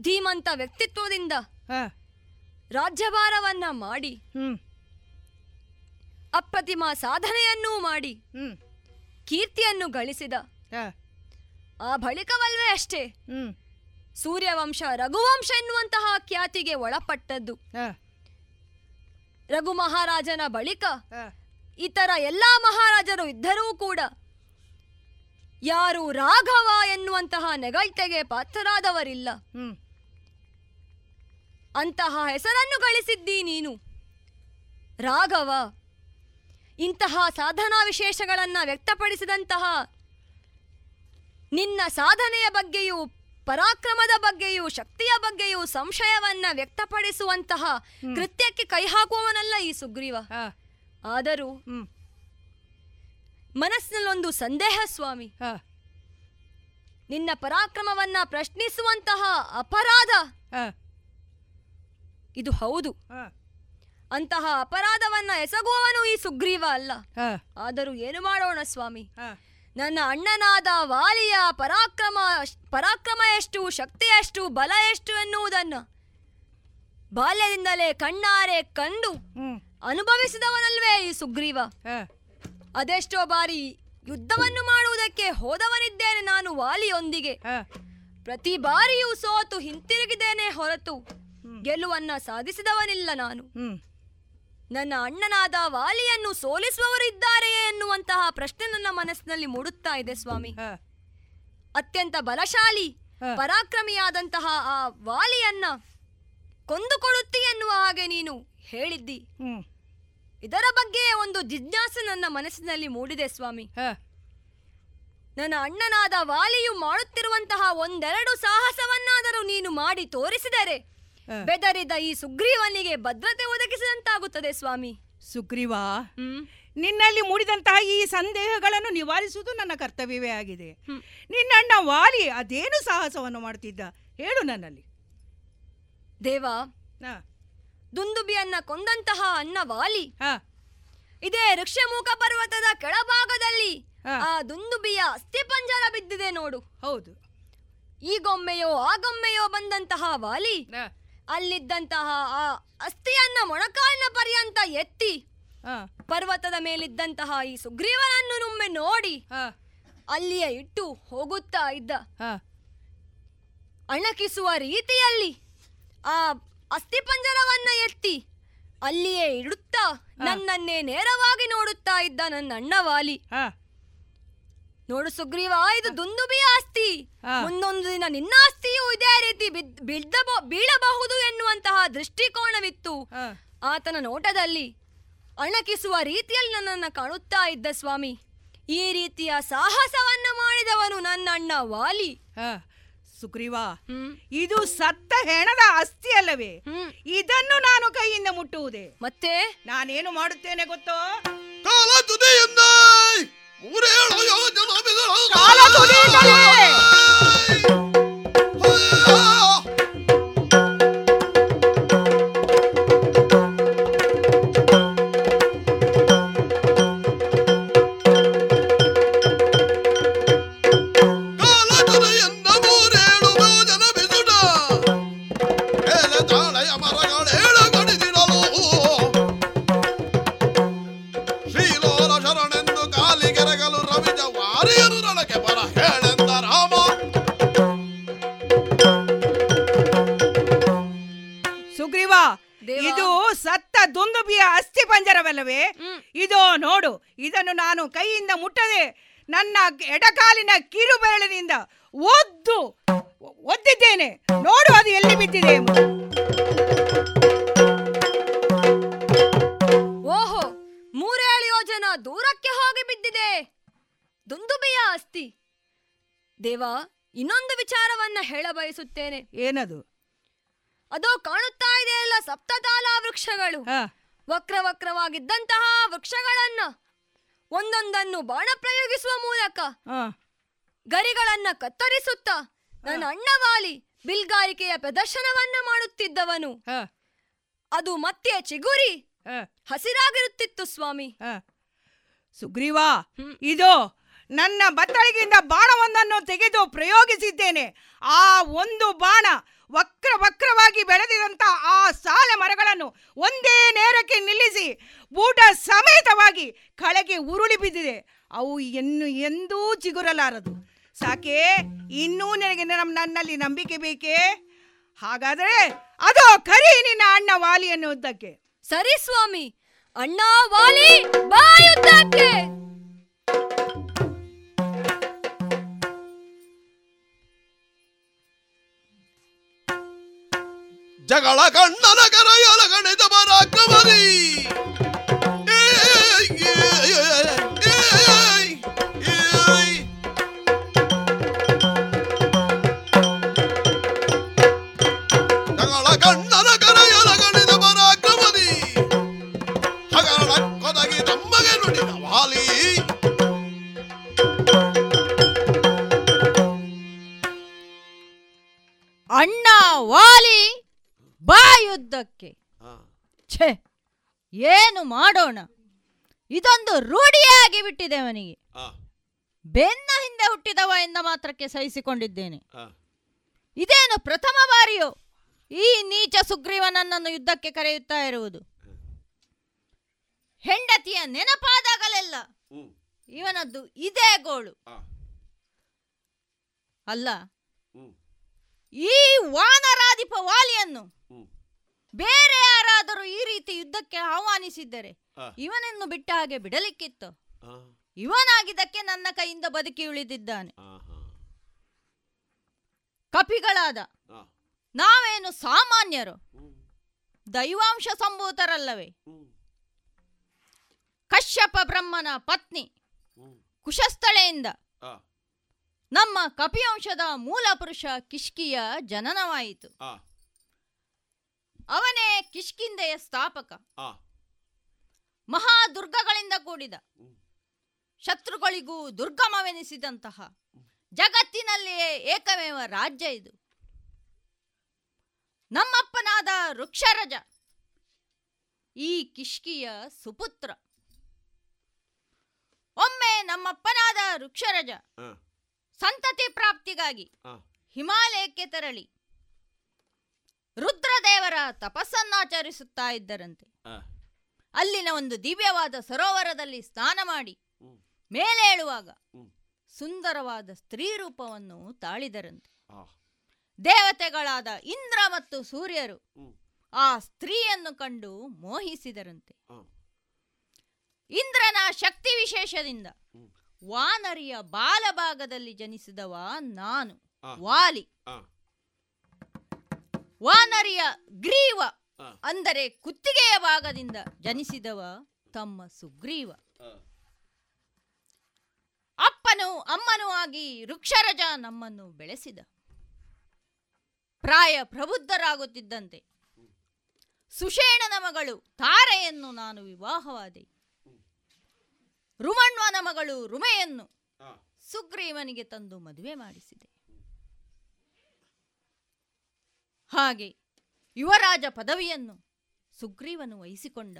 ಧೀಮಂತ ವ್ಯಕ್ತಿತ್ವದಿಂದ ರಾಜ್ಯಭಾರವನ್ನ ಮಾಡಿ ಅಪ್ರತಿಮ ಸಾಧನೆಯನ್ನೂ ಮಾಡಿ ಕೀರ್ತಿಯನ್ನು ಗಳಿಸಿದ. ಆ. ಬಳಿಕವಲ್ವೇ ಅಷ್ಟೇ. ಸೂರ್ಯವಂಶ ರಘುವಂಶ ಎನ್ನುವಂತಹ ಖ್ಯಾತಿಗೆ ಒಳಪಟ್ಟದ್ದು. ರಘು ಮಹಾರಾಜನ ಬಳಿಕ ಇತರ ಎಲ್ಲಾ ಮಹಾರಾಜರು ಇದ್ದರೂ ಕೂಡ ಯಾರು ರಾಘವ ಎನ್ನುವಂತಹ ನೆಗೈತೆಗೆ ಪಾತ್ರರಾದವರಿಲ್ಲ. ಅಂತಹ ಹೆಸರನ್ನು ಗಳಿಸಿದ್ದೀ ನೀನು. ರಾಘವ ಇಂತಹ ಸಾಧನಾ ವಿಶೇಷಗಳನ್ನು ವ್ಯಕ್ತಪಡಿಸಿದಂತಹ ನಿನ್ನ ಸಾಧನೆಯ ಬಗ್ಗೆಯೂ ಪರಾಕ್ರಮದ ಬಗ್ಗೆಯೂ ಶಕ್ತಿಯ ಬಗ್ಗೆಯೂ ಸಂಶಯವನ್ನ ವ್ಯಕ್ತಪಡಿಸುವಂತಹ ಕೃತ್ಯಕ್ಕೆ ಕೈ ಹಾಕುವವನಲ್ಲ ಈ ಸುಗ್ರೀವ. ಆದರೂ ಮನಸ್ಸಿನಲ್ಲೊಂದು ಸಂದೇಹ ಸ್ವಾಮಿ. ನಿನ್ನ ಪರಾಕ್ರಮವನ್ನ ಪ್ರಶ್ನಿಸುವಂತಹ ಅಪರಾಧ. ಇದು ಹೌದು. ಅಂತಹ ಅಪರಾಧವನ್ನ ಎಸಗುವವನು ಈ ಸುಗ್ರೀವ ಅಲ್ಲ. ಆದರೂ ಏನು ಮಾಡೋಣ ಸ್ವಾಮಿ? ನನ್ನ ಅಣ್ಣನಾದ ವಾಲಿಯ ಪರಾಕ್ರಮ ಪರಾಕ್ರಮ ಎಷ್ಟು ಶಕ್ತಿ ಎಷ್ಟು ಬಲ ಎಷ್ಟು ಎನ್ನುವುದನ್ನು ಬಾಲ್ಯದಿಂದಲೇ ಕಣ್ಣಾರೆ ಕಂಡು ಅನುಭವಿಸಿದವನಲ್ವೇ ಈ ಸುಗ್ರೀವ? ಅದೆಷ್ಟೋ ಬಾರಿ ಯುದ್ಧವನ್ನು ಮಾಡುವುದಕ್ಕೆ ಹೋದವನಿದ್ದೇನೆ ನಾನು ವಾಲಿಯೊಂದಿಗೆ. ಪ್ರತಿ ಬಾರಿಯೂ ಸೋತು ಹಿಂತಿರುಗಿದ್ದೇನೆ ಹೊರತು ಗೆಲುವನ್ನ ಸಾಧಿಸಿದವನಿಲ್ಲ ನಾನು. ನನ್ನ ಅಣ್ಣನಾದ ವಾಲಿಯನ್ನು ಸೋಲಿಸುವವರಿದ್ದಾರೆಯೇ ಎನ್ನುವಂತಹ ಪ್ರಶ್ನೆ ನನ್ನ ಮನಸ್ಸಿನಲ್ಲಿ ಮೂಡುತ್ತಾ ಇದೆ ಸ್ವಾಮಿ. ಅತ್ಯಂತ ಬಲಶಾಲಿ ಪರಾಕ್ರಮಿಯಾದಂತಹ ಆ ವಾಲಿಯನ್ನ ಕೊಂದುಕೊಡುತ್ತಿ ಎನ್ನುವ ಹಾಗೆ ನೀನು ಹೇಳಿದ್ದಿ. ಇದರ ಬಗ್ಗೆ ಒಂದು ಜಿಜ್ಞಾಸೆ ನನ್ನ ಮನಸ್ಸಿನಲ್ಲಿ ಮೂಡಿದೆ ಸ್ವಾಮಿ. ನನ್ನ ಅಣ್ಣನಾದ ವಾಲಿಯು ಮಾಡುತ್ತಿರುವಂತಹ ಒಂದೆರಡು ಸಾಹಸವನ್ನಾದರೂ ನೀನು ಮಾಡಿ ತೋರಿಸಿದರೆ ಬೆದರಿದ ಈ ಸುಗ್ರೀವನಿಗೆ ಭದ್ರತೆ ಒದಗಿಸಿದಂತಾಗುತ್ತದೆ ಸ್ವಾಮಿ. ಸುಗ್ರೀವ ನಿನ್ನಲ್ಲಿ ಮೂಡಿದಂತಹ ಈ ಸಂದೇಹಗಳನ್ನು ನಿವಾರಿಸುವುದು ನನ್ನ ಕರ್ತವ್ಯವೇ ಆಗಿದೆ. ನಿನ್ನಣ್ಣ ವಾಲಿ ಅದೇನು ಸಾಹಸವನ್ನು ಮಾಡುತ್ತಿದ್ದ? ಹೇಳು ನನ್ನಲ್ಲಿ. ದೇವ ಹಾ, ದುಂದುಬಿಯನ್ನ ಕೊಂದಂತಹ ಅನ್ನ ವಾಲಿ. ಹಾ, ಇದೇ ವೃಕ್ಷಮುಖ ಪರ್ವತದ ಕೆಳಭಾಗದಲ್ಲಿ. ಆ ದುಂದುಬಿಯ ಅಸ್ಥಿಪಂಜರ ಬಿದ್ದಿದೆ ನೋಡು. ಹೌದು. ಈ ಗೊಮ್ಮೆಯೋ ಆ ಗೊಮ್ಮೆಯೋ ಬಂದಂತಹ ವಾಲಿ. ಅಲ್ಲಿದ್ದಂತಹ ಆ ಅಸ್ಥಿಯನ್ನ ಮೊಣಕಾಲಿನ ಪರ್ಯಂತ ಎತ್ತಿ ಹಾ, ಪರ್ವತದ ಮೇಲಿದ್ದಂತಹ ಈ ಸುಗ್ರೀವನನ್ನು ನೊಮ್ಮೆ ನೋಡಿ ಅಲ್ಲಿಯ ಅಲ್ಲಿಯೇ ಇಟ್ಟು ಹೋಗುತ್ತಾ ಇದ್ದ. ಹಾ. ಅಣಕಿಸುವ ರೀತಿಯಲ್ಲಿ ಆ ಅಸ್ಥಿಪಂಜರವನ್ನ ಎತ್ತಿ ಅಲ್ಲಿಯೇ ಇಡುತ್ತಾ ನನ್ನನ್ನೇ ನೇರವಾಗಿ ನೋಡುತ್ತಾ ಇದ್ದ ನನ್ನ ಅಣ್ಣ ವಾಲಿ ನೋಡು ಸುಗ್ರೀವ ಇದು ದುಂದುಬಿಯ ಆಸ್ತಿ. ಮುಂದೊಂದು ದಿನ ನಿನ್ನ ಆಸ್ತಿಯೂ ಇದೇ ರೀತಿ ಬೀಳಬಹುದು ಎನ್ನುವಂತಹ ದೃಷ್ಟಿಕೋನವಿತ್ತು. ಆತನ ನೋಟದಲ್ಲಿ ಅಣಕಿಸುವ ರೀತಿಯಲ್ಲಿ ನನ್ನನ್ನು ಕಾಣುತ್ತಾ ಇದ್ದ ಸ್ವಾಮಿ. ಈ ರೀತಿಯ ಸಾಹಸವನ್ನ ಮಾಡಿದವನು ನನ್ನ ಅಣ್ಣ ವಾಲಿ. ಸುಗ್ರೀವ ಇದು ಸತ್ತ ಹೆಣದ ಅಸ್ಥಿ ಅಲ್ಲವೇ? ಇದನ್ನು ನಾನು ಕೈಯಿಂದ ಮುಟ್ಟುವುದೇ? ಮತ್ತೆ? ನಾನೇನು ಮಾಡುತ್ತೇನೆ ಗೊತ್ತೋ? ಕಾಲ ತುದಿಯಿಂದ ಕಾಲ ತುದಿಯಿಂದಲೇ. ಪ್ರದರ್ಶನವನ್ನ ಮಾಡುತ್ತಿದ್ದವನು. ಹಾ. ಅದು ಮತ್ತೆ ಚಿಗುರಿ. ಹಾ. ಹಸಿರಾಗಿರುತ್ತಿತ್ತು ಸ್ವಾಮಿ. ಹಾ. ಸುಗ್ರೀವ. ಇದು ನನ್ನ ಬತ್ತಳಿಗೆಯಿಂದ ಬಾಣವೊಂದನ್ನು ತೆಗೆದು ಪ್ರಯೋಗಿಸಿದ್ದೇನೆ. ಆ ಒಂದು ಬಾಣ ವಕ್ರ ವಕ್ರವಾಗಿ ಬೆಳೆದಿದಂತ ಆ ಸಾಲ ಮರಗಳನ್ನು ಒಂದೇ ನೇರಕ್ಕೆ ನಿಲ್ಲಿಸಿ ಬೂಟ ಸಮೇತವಾಗಿ ಕಳೆಗೆ ಉರುಳಿ ಬಿದ್ದಿದೆ. ಅವು ಎನ್ನು ಎಂದೂ ಚಿಗುರಲಾರದು. ಸಾಕೆ ಇನ್ನೂ ನನಗೆ ನಮ್ಮ ನನ್ನಲ್ಲಿ ನಂಬಿಕೆ ಬೇಕೇ? ಹಾಗಾದರೆ ಅದು ಕರಿ ನಿನ್ನ ಅಣ್ಣ ವಾಲಿ ಅನ್ನುವುದಕ್ಕೆ ಸರಿ ಸ್ವಾಮಿ ಅಣ್ಣ ವಾಲಿ ಬಾಯುದ್ದಕ್ಕೆ ಜಗಳ ಕಣ್ಣನ ಕರೆಯಲ ಗಣಿತ ಪರಾಕ್ರಮದಿ. ಬಾ ಯುದ್ಧಕ್ಕೆ ಛೇ ಏನು ಮಾಡೋಣ? ಇದೊಂದು ರೂಢಿಯಾಗಿ ಬಿಟ್ಟಿದೆ ಅವನಿಗೆ. ಬೆನ್ನ ಹಿಂದೆ ಹುಟ್ಟಿದವ ಎಂದ ಮಾತ್ರಕ್ಕೆ ಸಹಿಸಿಕೊಂಡಿದ್ದೇನೆ. ಇದೇನು ಪ್ರಥಮ ಬಾರಿಯೋ? ಈ ನೀಚ ಸುಗ್ರೀವನನ್ನನ್ನು ಯುದ್ಧಕ್ಕೆ ಕರೆಯುತ್ತಾ ಇರುವುದು. ಹೆಂಡತಿಯ ನೆನಪಾದಾಗಲೆಲ್ಲ ಇವನದ್ದು ಇದೇ ಗೋಳು. ಅಲ್ಲ. ಈ ವಾನರಾಧಿಪ ವಾಲಿಯನ್ನು ಬೇರೆ ಯಾರಾದರೂ ಈ ರೀತಿ ಯುದ್ಧಕ್ಕೆ ಆಹ್ವಾನಿಸಿದ್ದರೆ. ಇವನನ್ನು ಬಿಟ್ಟ ಹಾಗೆ ಬಿಡಲಿಕ್ಕಿತ್ತು. ಇವನಾಗಿದ್ದಕ್ಕೆ ನನ್ನ ಕೈಯಿಂದ ಬದುಕಿ ಉಳಿದಿದ್ದಾನೆ. ಕಪಿಗಳಾದ ನಾವೇನು ಸಾಮಾನ್ಯರು? ದೈವಾಂಶ ಸಂಭೂತರಲ್ಲವೇ? ಕಶ್ಯಪ ಬ್ರಹ್ಮನ ಪತ್ನಿ ಕುಶಸ್ಥಳೆಯಿಂದ ನಮ್ಮ ಕಪಿವಂಶದ ಮೂಲ ಪುರುಷ ಕಿಷ್ಕಿಯ ಜನನವಾಯಿತು. ಅವನೇ ಕಿಷ್ಕಿಂದೆಯ ಸ್ಥಾಪಕ. ಮಹಾ ಮಹಾದುರ್ಗಗಳಿಂದ ಕೂಡಿದ. ಶತ್ರುಗಳಿಗೂ ದುರ್ಗಮವೆನಿಸಿದಂತಹ ಜಗತ್ತಿನಲ್ಲಿಯೇ ಏಕಮೇವ ರಾಜ್ಯ ಇದು. ನಮ್ಮಪ್ಪನಾದ ವೃಕ್ಷರಜ ಈ ಕಿಷ್ಕಿಯ ಸುಪುತ್ರ. ಒಮ್ಮೆ ನಮ್ಮಪ್ಪನಾದ ವೃಕ್ಷರಜ. ಸಂತತಿ ಪ್ರಾಪ್ತಿಗಾಗಿ ಹಿಮಾಲಯಕ್ಕೆ ತೆರಳಿ. ರುದ್ರದೇವರ ತಪಸ್ಸನ್ನಾಚರಿಸುತ್ತಾ ಇದ್ದರಂತೆ. ಅಲ್ಲಿನ ಒಂದು ದಿವ್ಯವಾದ ಸರೋವರದಲ್ಲಿ ಸ್ನಾನ ಮಾಡಿ ಮೇಲೇಳುವಾಗ ಸುಂದರವಾದ ಸ್ತ್ರೀ ರೂಪವನ್ನು ತಾಳಿದರಂತೆ. ದೇವತೆಗಳಾದ ಇಂದ್ರ ಮತ್ತು ಸೂರ್ಯರು ಆ ಸ್ತ್ರೀಯನ್ನು ಕಂಡು ಮೋಹಿಸಿದರಂತೆ. ಇಂದ್ರನ ಶಕ್ತಿ ವಿಶೇಷದಿಂದ ವಾನರಿಯ ಬಾಲಭಾಗದಲ್ಲಿ ಜನಿಸಿದವ ನಾನು. ವಾಲಿ. ವಾನರಿಯ ಗ್ರೀವ ಅಂದರೆ ಕುತ್ತಿಗೆಯ ಭಾಗದಿಂದ ಜನಿಸಿದವ ತಮ್ಮ ಸುಗ್ರೀವ. ಅಪ್ಪನು ಅಮ್ಮನೂ ಆಗಿ ವೃಕ್ಷರಜ ನಮ್ಮನ್ನು ಬೆಳೆಸಿದ. ಪ್ರಾಯ ಪ್ರಬುದ್ಧರಾಗುತ್ತಿದ್ದಂತೆ. ಸುಷೇಣನ ಮಗಳು ತಾರೆಯನ್ನು ನಾನು ವಿವಾಹವಾದೆ. ರುಮಣ್ವನ ಮಗಳು ರುಮೆಯನ್ನು ಸುಗ್ರೀವನಿಗೆ ತಂದು ಮದುವೆ ಮಾಡಿಸಿದೆ. ಹಾಗೆ ಯುವರಾಜ ಪದವಿಯನ್ನು ಸುಗ್ರೀವನು ವಹಿಸಿಕೊಂಡ.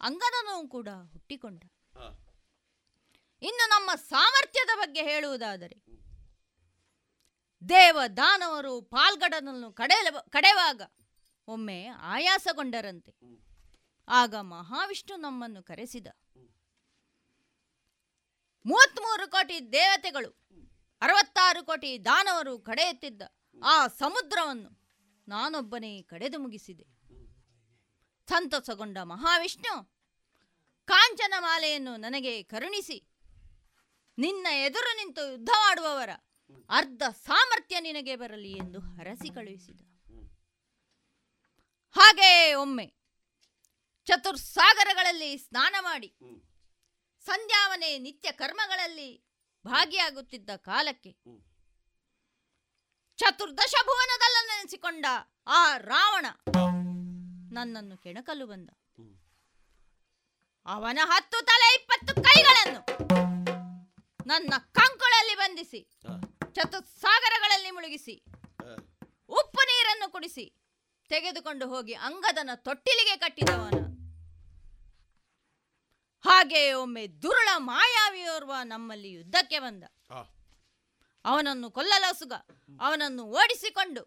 ಅಂಗದನೂ ಕೂಡ ಹುಟ್ಟಿಕೊಂಡ. ಇನ್ನು ನಮ್ಮ ಸಾಮರ್ಥ್ಯದ ಬಗ್ಗೆ ಹೇಳುವುದಾದರೆ ದೇವ ದಾನವರು ಪಾಲ್ಗಡನನ್ನು ಕಡೆ ಕಡೆವಾಗ ಒಮ್ಮೆ ಆಯಾಸಗೊಂಡರಂತೆ. ಆಗ ಮಹಾವಿಷ್ಣು ನಮ್ಮನ್ನು ಕರೆಸಿದ. ಮೂವತ್ಮೂರು ಕೋಟಿ ದೇವತೆಗಳು, ಅರವತ್ತಾರು ಕೋಟಿ ದಾನವರು ಕಡೆಯುತ್ತಿದ್ದ ಆ ಸಮುದ್ರವನ್ನು ನಾನೊಬ್ಬನೇ ಕಡೆದು ಮುಗಿಸಿದೆ. ಸಂತಸಗೊಂಡ ಮಹಾವಿಷ್ಣು ಕಾಂಚನ ಮಾಲೆಯನ್ನು ನನಗೆ ಕರುಣಿಸಿ, ನಿನ್ನ ಎದುರು ನಿಂತು ಯುದ್ಧ ಮಾಡುವವರ ಅರ್ಧ ಸಾಮರ್ಥ್ಯ ನಿನಗೆ ಬರಲಿ ಎಂದು ಹರಸಿ ಕಳುಹಿಸಿದ. ಹಾಗೆಯೇ ಒಮ್ಮೆ ಚತುರ್ಸಾಗರಗಳಲ್ಲಿ ಸ್ನಾನ ಮಾಡಿ ಸಂಧ್ಯಾವನೆ ನಿತ್ಯ ಕರ್ಮಗಳಲ್ಲಿ ಭಾಗಿಯಾಗುತ್ತಿದ್ದ ಕಾಲಕ್ಕೆ ಚತುರ್ದಶ ಭುವನದಲ್ಲ ನೆನೆಸಿಕೊಂಡ ಆ ರಾವಣ ನನ್ನನ್ನು ಕೆಣಕಲು ಬಂದ. ಅವನ ಹತ್ತು ತಲೆ ಇಪ್ಪತ್ತು ಕೈಗಳನ್ನು ನನ್ನ ಕಂಕುಳಲ್ಲಿ ಬಂಧಿಸಿ ಚತುಸ್ಸಾಗರಗಳಲ್ಲಿ ಮುಳುಗಿಸಿ ಉಪ್ಪು ನೀರನ್ನು ಕುಡಿಸಿ ತೆಗೆದುಕೊಂಡು ಹೋಗಿ ಅಂಗದನ ತೊಟ್ಟಿಲಿಗೆ ಕಟ್ಟಿದವನ. ಹಾಗೆ ಒಮ್ಮೆ ದುರುಳ ಮಾಯಾವಿಯೋರ್ವ ನಮ್ಮಲ್ಲಿ ಯುದ್ಧಕ್ಕೆ ಬಂದ. ಅವನನ್ನು ಕೊಲ್ಲಲಸುಗ ಅವನನ್ನು ಓಡಿಸಿಕೊಂಡು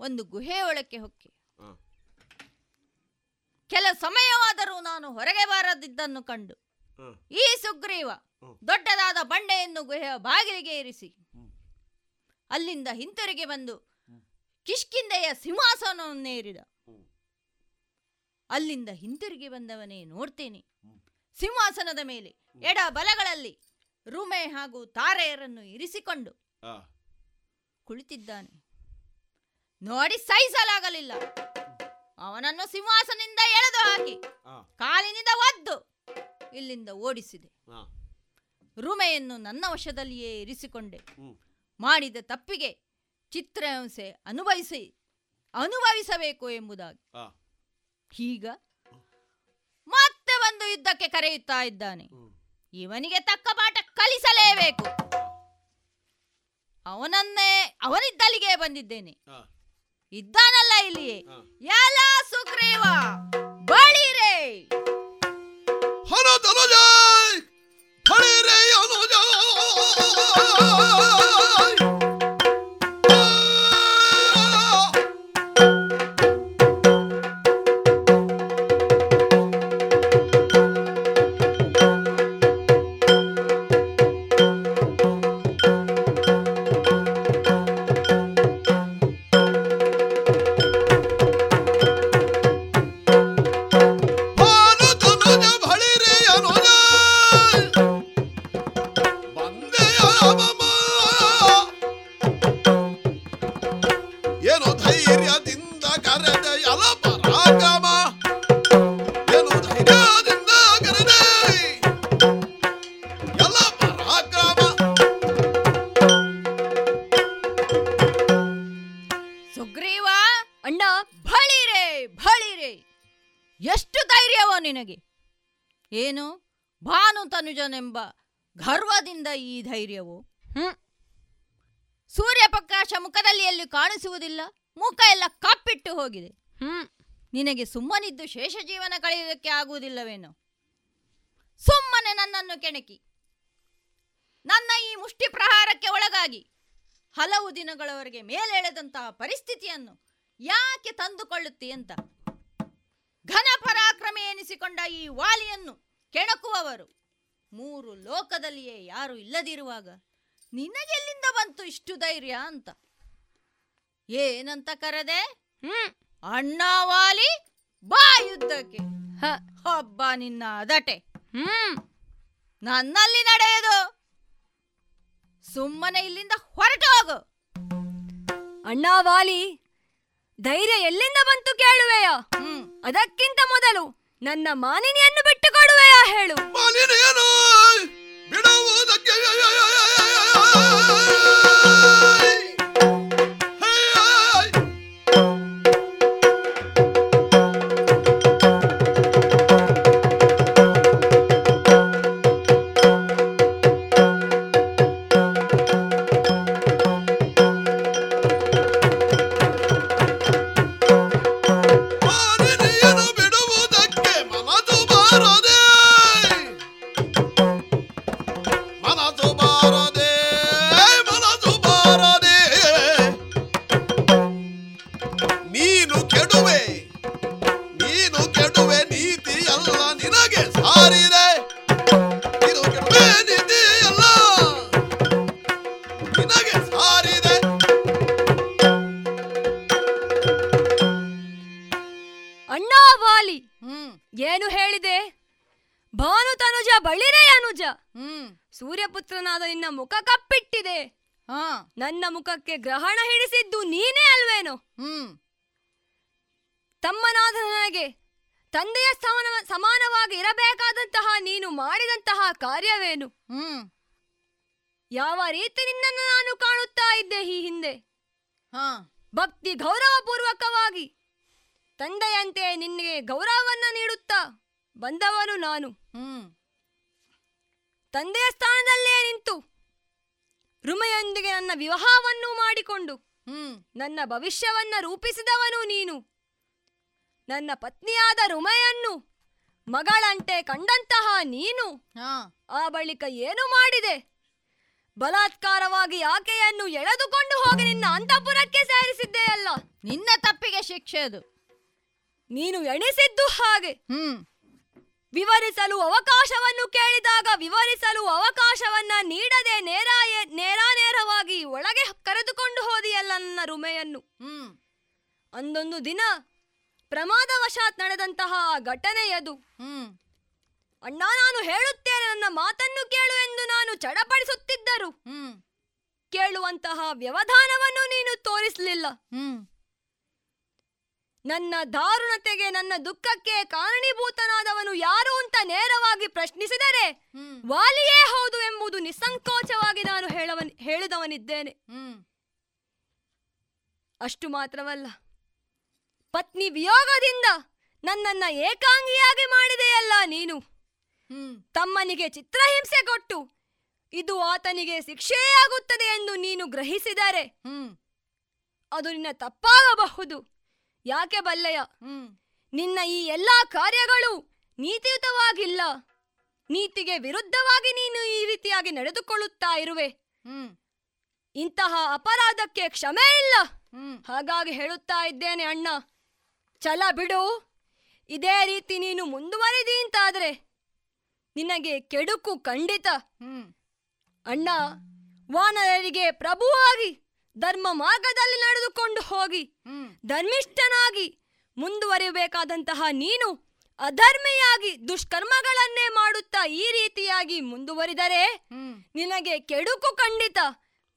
ಒಂದು ಗುಹೆಯೊಳಕ್ಕೆ ಹೊಕ್ಕಿ. ಕೆಲ ಸಮಯವಾದರೂ ನಾನು ಹೊರಗೆ ಬಾರದಿದ್ದನ್ನು ಕಂಡು ಈ ಸುಗ್ರೀವ ದೊಡ್ಡದಾದ ಬಂಡೆಯನ್ನು ಗುಹೆಯ ಬಾಗಿಲಿಗೆ ಇರಿಸಿ ಅಲ್ಲಿಂದ ಹಿಂತಿರುಗಿ ಬಂದು ಕಿಷ್ಕಿಂದೆಯ ಸಿಂಹಾಸನವನ್ನೇರಿದ. ಅಲ್ಲಿಂದ ಹಿಂತಿರುಗಿ ಬಂದವನೇ ನೋಡ್ತೇನೆ. ಸಿಂಹಾಸನದ ಮೇಲೆ ಎಡ ಬಲಗಳಲ್ಲಿ ರುಮೆ ಹಾಗೂ ತಾರೆಯರನ್ನು ಇರಿಸಿಕೊಂಡು ಕುಳಿತಿದ್ದಾನೆ. ನೋಡಿ ಸಹಿಸಲಾಗಲಿಲ್ಲ. ಅವನನ್ನು ಸಿಂಹಾಸನದಿಂದ ಎಳೆದು ಹಾಕಿ ಕಾಲಿನಿಂದ ಒದ್ದು ಇಲ್ಲಿಂದ ಓಡಿಸಿದೆ. ರುಮೆಯನ್ನು ನನ್ನ ವಶದಲ್ಲಿಯೇ ಇರಿಸಿಕೊಂಡೆ. ಮಾಡಿದ ತಪ್ಪಿಗೆ ಚಿತ್ರಹಿಂಸೆ ಅನುಭವಿಸಿ ಅನುಭವಿಸಬೇಕು ಎಂಬುದಾಗಿ. ಈಗ ಯುದ್ಧಕ್ಕೆ ಕರೆಯುತ್ತಾ ಇದ್ದಾನೆ. ಇವನಿಗೆ ತಕ್ಕ ಪಾಠ ಕಲಿಸಲೇಬೇಕು. ಅವನನ್ನೇ ಅವನಿದ್ದಲ್ಲಿಗೆ ಬಂದಿದ್ದೇನೆ. ಇದ್ದಾನಲ್ಲ ಇಲ್ಲಿಯೇ. ಎಲ್ಲ ಸುಗ್ರೀವ ಬಳಿರೇ. ಹನುಜಯ್ ಗರ್ವದಿಂದ ಈ ಧೈರ್ಯವು. ಹ್ಮ್. ಸೂರ್ಯಪ್ರಕಾಶ ಮುಖದಲ್ಲಿ ಎಲ್ಲಿ ಕಾಣಿಸುವುದಿಲ್ಲ ಮುಖ ಎಲ್ಲ ಕಪ್ಪಿಟ್ಟು ಹೋಗಿದೆ. ಹ್ಮ್. ನಿನಗೆ ಸುಮ್ಮನಿದ್ದು ಶೇಷ ಜೀವನ ಕಳೆಯುವುದಕ್ಕೆ ಆಗುವುದಿಲ್ಲವೇನೋ? ಸುಮ್ಮನೆ ನನ್ನನ್ನು ಕೆಣಕಿ. ನನ್ನ ಈ ಮುಷ್ಟಿ ಪ್ರಹಾರಕ್ಕೆ ಒಳಗಾಗಿ ಹಲವು ದಿನಗಳವರೆಗೆ ಮೇಲೆಳೆದಂತಹ ಪರಿಸ್ಥಿತಿಯನ್ನು ಯಾಕೆ ತಂದುಕೊಳ್ಳುತ್ತಿ ಅಂತ ಘನ ಪರಾಕ್ರಮೆ ಎನಿಸಿಕೊಂಡ ಈ ವಾಲಿಯನ್ನು ಕೆಣಕುವವರು ಮೂರು ಲೋಕದಲ್ಲಿಯೇ ಯಾರು ಇಲ್ಲದಿರುವಾಗ ನಿನಗೆಲ್ಲಿಂದ ಬಂತು ಇಷ್ಟು ಧೈರ್ಯ ಅಂತ? ಏನಂತ ಕರೆದೆ? ಹ್ಮ್. ಅಣ್ಣಾವಾಲಿ ಬಾ ಯುದ್ಧಕ್ಕೆ. ಹ. ಹಬ್ಬ ನಿನ್ನ ಅದಟೆ. ಹ್ಮ್. ನನ್ನಲ್ಲಿ ನಡೆಯದು. ಸುಮ್ಮನೆ ಇಲ್ಲಿಂದ ಹೊರಟು ಹೋಗು. ಅಣ್ಣಾವಾಲಿ ಧೈರ್ಯ ಎಲ್ಲಿಂದ ಬಂತು ಕೇಳುವೆಯ? ಹ್ಮ್. ಅದಕ್ಕಿಂತ ಮೊದಲು ನನ್ನ ಮಾನಿನಿಯನ್ನು ಬಿಟ್ಟುಕೊಡುವೆಯ ಹೇಳು. ಮಾಲಿನಿಯನು ಬಿಡುವುದಕ್ಕೆ ನನ್ನ ಭವಿಷ್ಯವನ್ನ ರೂಪಿಸಿದವನು ನೀನು. ನನ್ನ ಪತ್ನಿಯಾದ ರುಮೆಯನ್ನು ಮಗಳಂತೆ ಕಂಡಂತಹ ನೀನು. ಆ ಬಳಿಕ ಏನು ಮಾಡಿದೆ? ಬಲಾತ್ಕಾರವಾಗಿ ಆಕೆಯನ್ನು ಎಳೆದುಕೊಂಡು ಹೋಗಿ ನಿನ್ನ ಅಂತಃಪುರಕ್ಕೆ ಸೇರಿಸಿದ್ದೆಯಲ್ಲ ನಿನ್ನ ತಪ್ಪಿಗೆ ಶಿಕ್ಷೆ ಅದು. ನೀನು ಎಣಿಸಿದ್ದು ಹಾಗೆ. ಹ್ಮ್. ವಿವರಿಸಲು ಅವಕಾಶವನ್ನು ಕೇಳಿದಾಗ ವಿವರಿಸಲು ಅವಕಾಶವನ್ನ ನೀಡದೆ ನೇರ ನೇರಾನೇರವಾಗಿ ಒಳಗೆ ಕರೆದುಕೊಂಡು ಹೋದಿಯಲ್ಲ ನನ್ನ ರುಮೆಯನ್ನು. ಹ್ಮ್. ಅಂದೊಂದು ದಿನ ಪ್ರಮಾದವಶಾತ್ ನಡೆದಂತಹ ಆ ಘಟನೆಯದು. ಹ್ಮ್. ಅಣ್ಣ ನಾನು ಹೇಳುತ್ತೇನೆ ನನ್ನ ಮಾತನ್ನು ಕೇಳು ಎಂದು ನಾನು ಚಡಪಡಿಸುತ್ತಿದ್ದರು. ಹ್ಮ್. ಕೇಳುವಂತಹ ವ್ಯವಧಾನವನ್ನು ನೀನು ತೋರಿಸಲಿಲ್ಲ. ಹ್ಮ್. ನನ್ನ ದಾರುಣತೆಗೆ ನನ್ನ ದುಃಖಕ್ಕೆ ಕಾರಣೀಭೂತನಾದವನು ಯಾರು ಅಂತ ನೇರವಾಗಿ ಪ್ರಶ್ನಿಸಿದರೆ ವಾಲಿಯೇ ಹೌದು ಎಂಬುದು ನಿಸ್ಸಂಕೋಚವಾಗಿ ನಾನು ಹೇಳವನ್ ಹೇಳಿದವನಿದ್ದೇನೆ. ಅಷ್ಟು ಮಾತ್ರವಲ್ಲ ಪತ್ನಿ ವಿಯೋಗದಿಂದ ನನ್ನನ್ನ ಏಕಾಂಗಿಯಾಗಿ ಮಾಡಿದೆಯಲ್ಲ ನೀನು. ತಮ್ಮನಿಗೆ ಚಿತ್ರಹಿಂಸೆ ಕೊಟ್ಟು ಇದು ಆತನಿಗೆ ಶಿಕ್ಷೆಯೇ ಆಗುತ್ತದೆ ಎಂದು ನೀನು ಗ್ರಹಿಸಿದರೆ ಅದು ನಿನ್ನ ತಪ್ಪಾಗಬಹುದು. ಯಾಕೆ ಬಲ್ಲೆಯ? ನಿನ್ನ ಈ ಎಲ್ಲಾ ಕಾರ್ಯಗಳು ನೀತಿಯುತವಾಗಿಲ್ಲ. ನೀತಿಗೆ ವಿರುದ್ಧವಾಗಿ ನೀನು ಈ ರೀತಿಯಾಗಿ ನಡೆದುಕೊಳ್ಳುತ್ತಾ ಇರುವೆ. ಹ್ಮ್. ಇಂತಹ ಅಪರಾಧಕ್ಕೆ ಕ್ಷಮೆ ಇಲ್ಲ. ಹಾಗಾಗಿ ಹೇಳುತ್ತಾ ಇದ್ದೇನೆ ಅಣ್ಣ. ಛಲ ಬಿಡು. ಇದೇ ರೀತಿ ನೀನು ಮುಂದುವರಿದಿ ಅಂತಾದ್ರೆ ನಿನಗೆ ಕೆಡುಕು ಖಂಡಿತ. ಹ್ಮ್. ಅಣ್ಣ ವಾನರರಿಗೆ ಪ್ರಭುವಾಗಿ ಧರ್ಮ ಮಾರ್ಗದಲ್ಲಿ ನಡೆದುಕೊಂಡು ಹೋಗಿ. ಧರ್ಮಿಷ್ಠನಾಗಿ ಮುಂದುವರಿಯಬೇಕಾದಂತಹ ನೀನು ಅಧರ್ಮಿಯಾಗಿ ದುಷ್ಕರ್ಮಗಳನ್ನೇ ಮಾಡುತ್ತಾ ಈ ರೀತಿಯಾಗಿ ಮುಂದುವರಿದರೆ ನಿನಗೆ ಕೆಡುಕು ಖಂಡಿತ.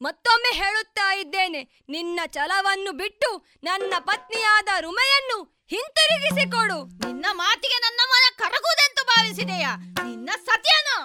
ಮತ್ತೊಮ್ಮೆ ಹೇಳುತ್ತಾ ಇದ್ದೇನೆ ನಿನ್ನ ಛಲವನ್ನು ಬಿಟ್ಟು ನನ್ನ ಪತ್ನಿಯಾದ ರುಮೆಯನ್ನು ಹಿಂತಿರುಗಿಸಿಕೊಡು. ನಿನ್ನ ಮಾತಿಗೆ ನನ್ನ ಮನ ಕರಗುವುದೆಂದು ಭಾವಿಸಿದೆಯಾ? ನಿನ್ನ ಸತ್ಯನು?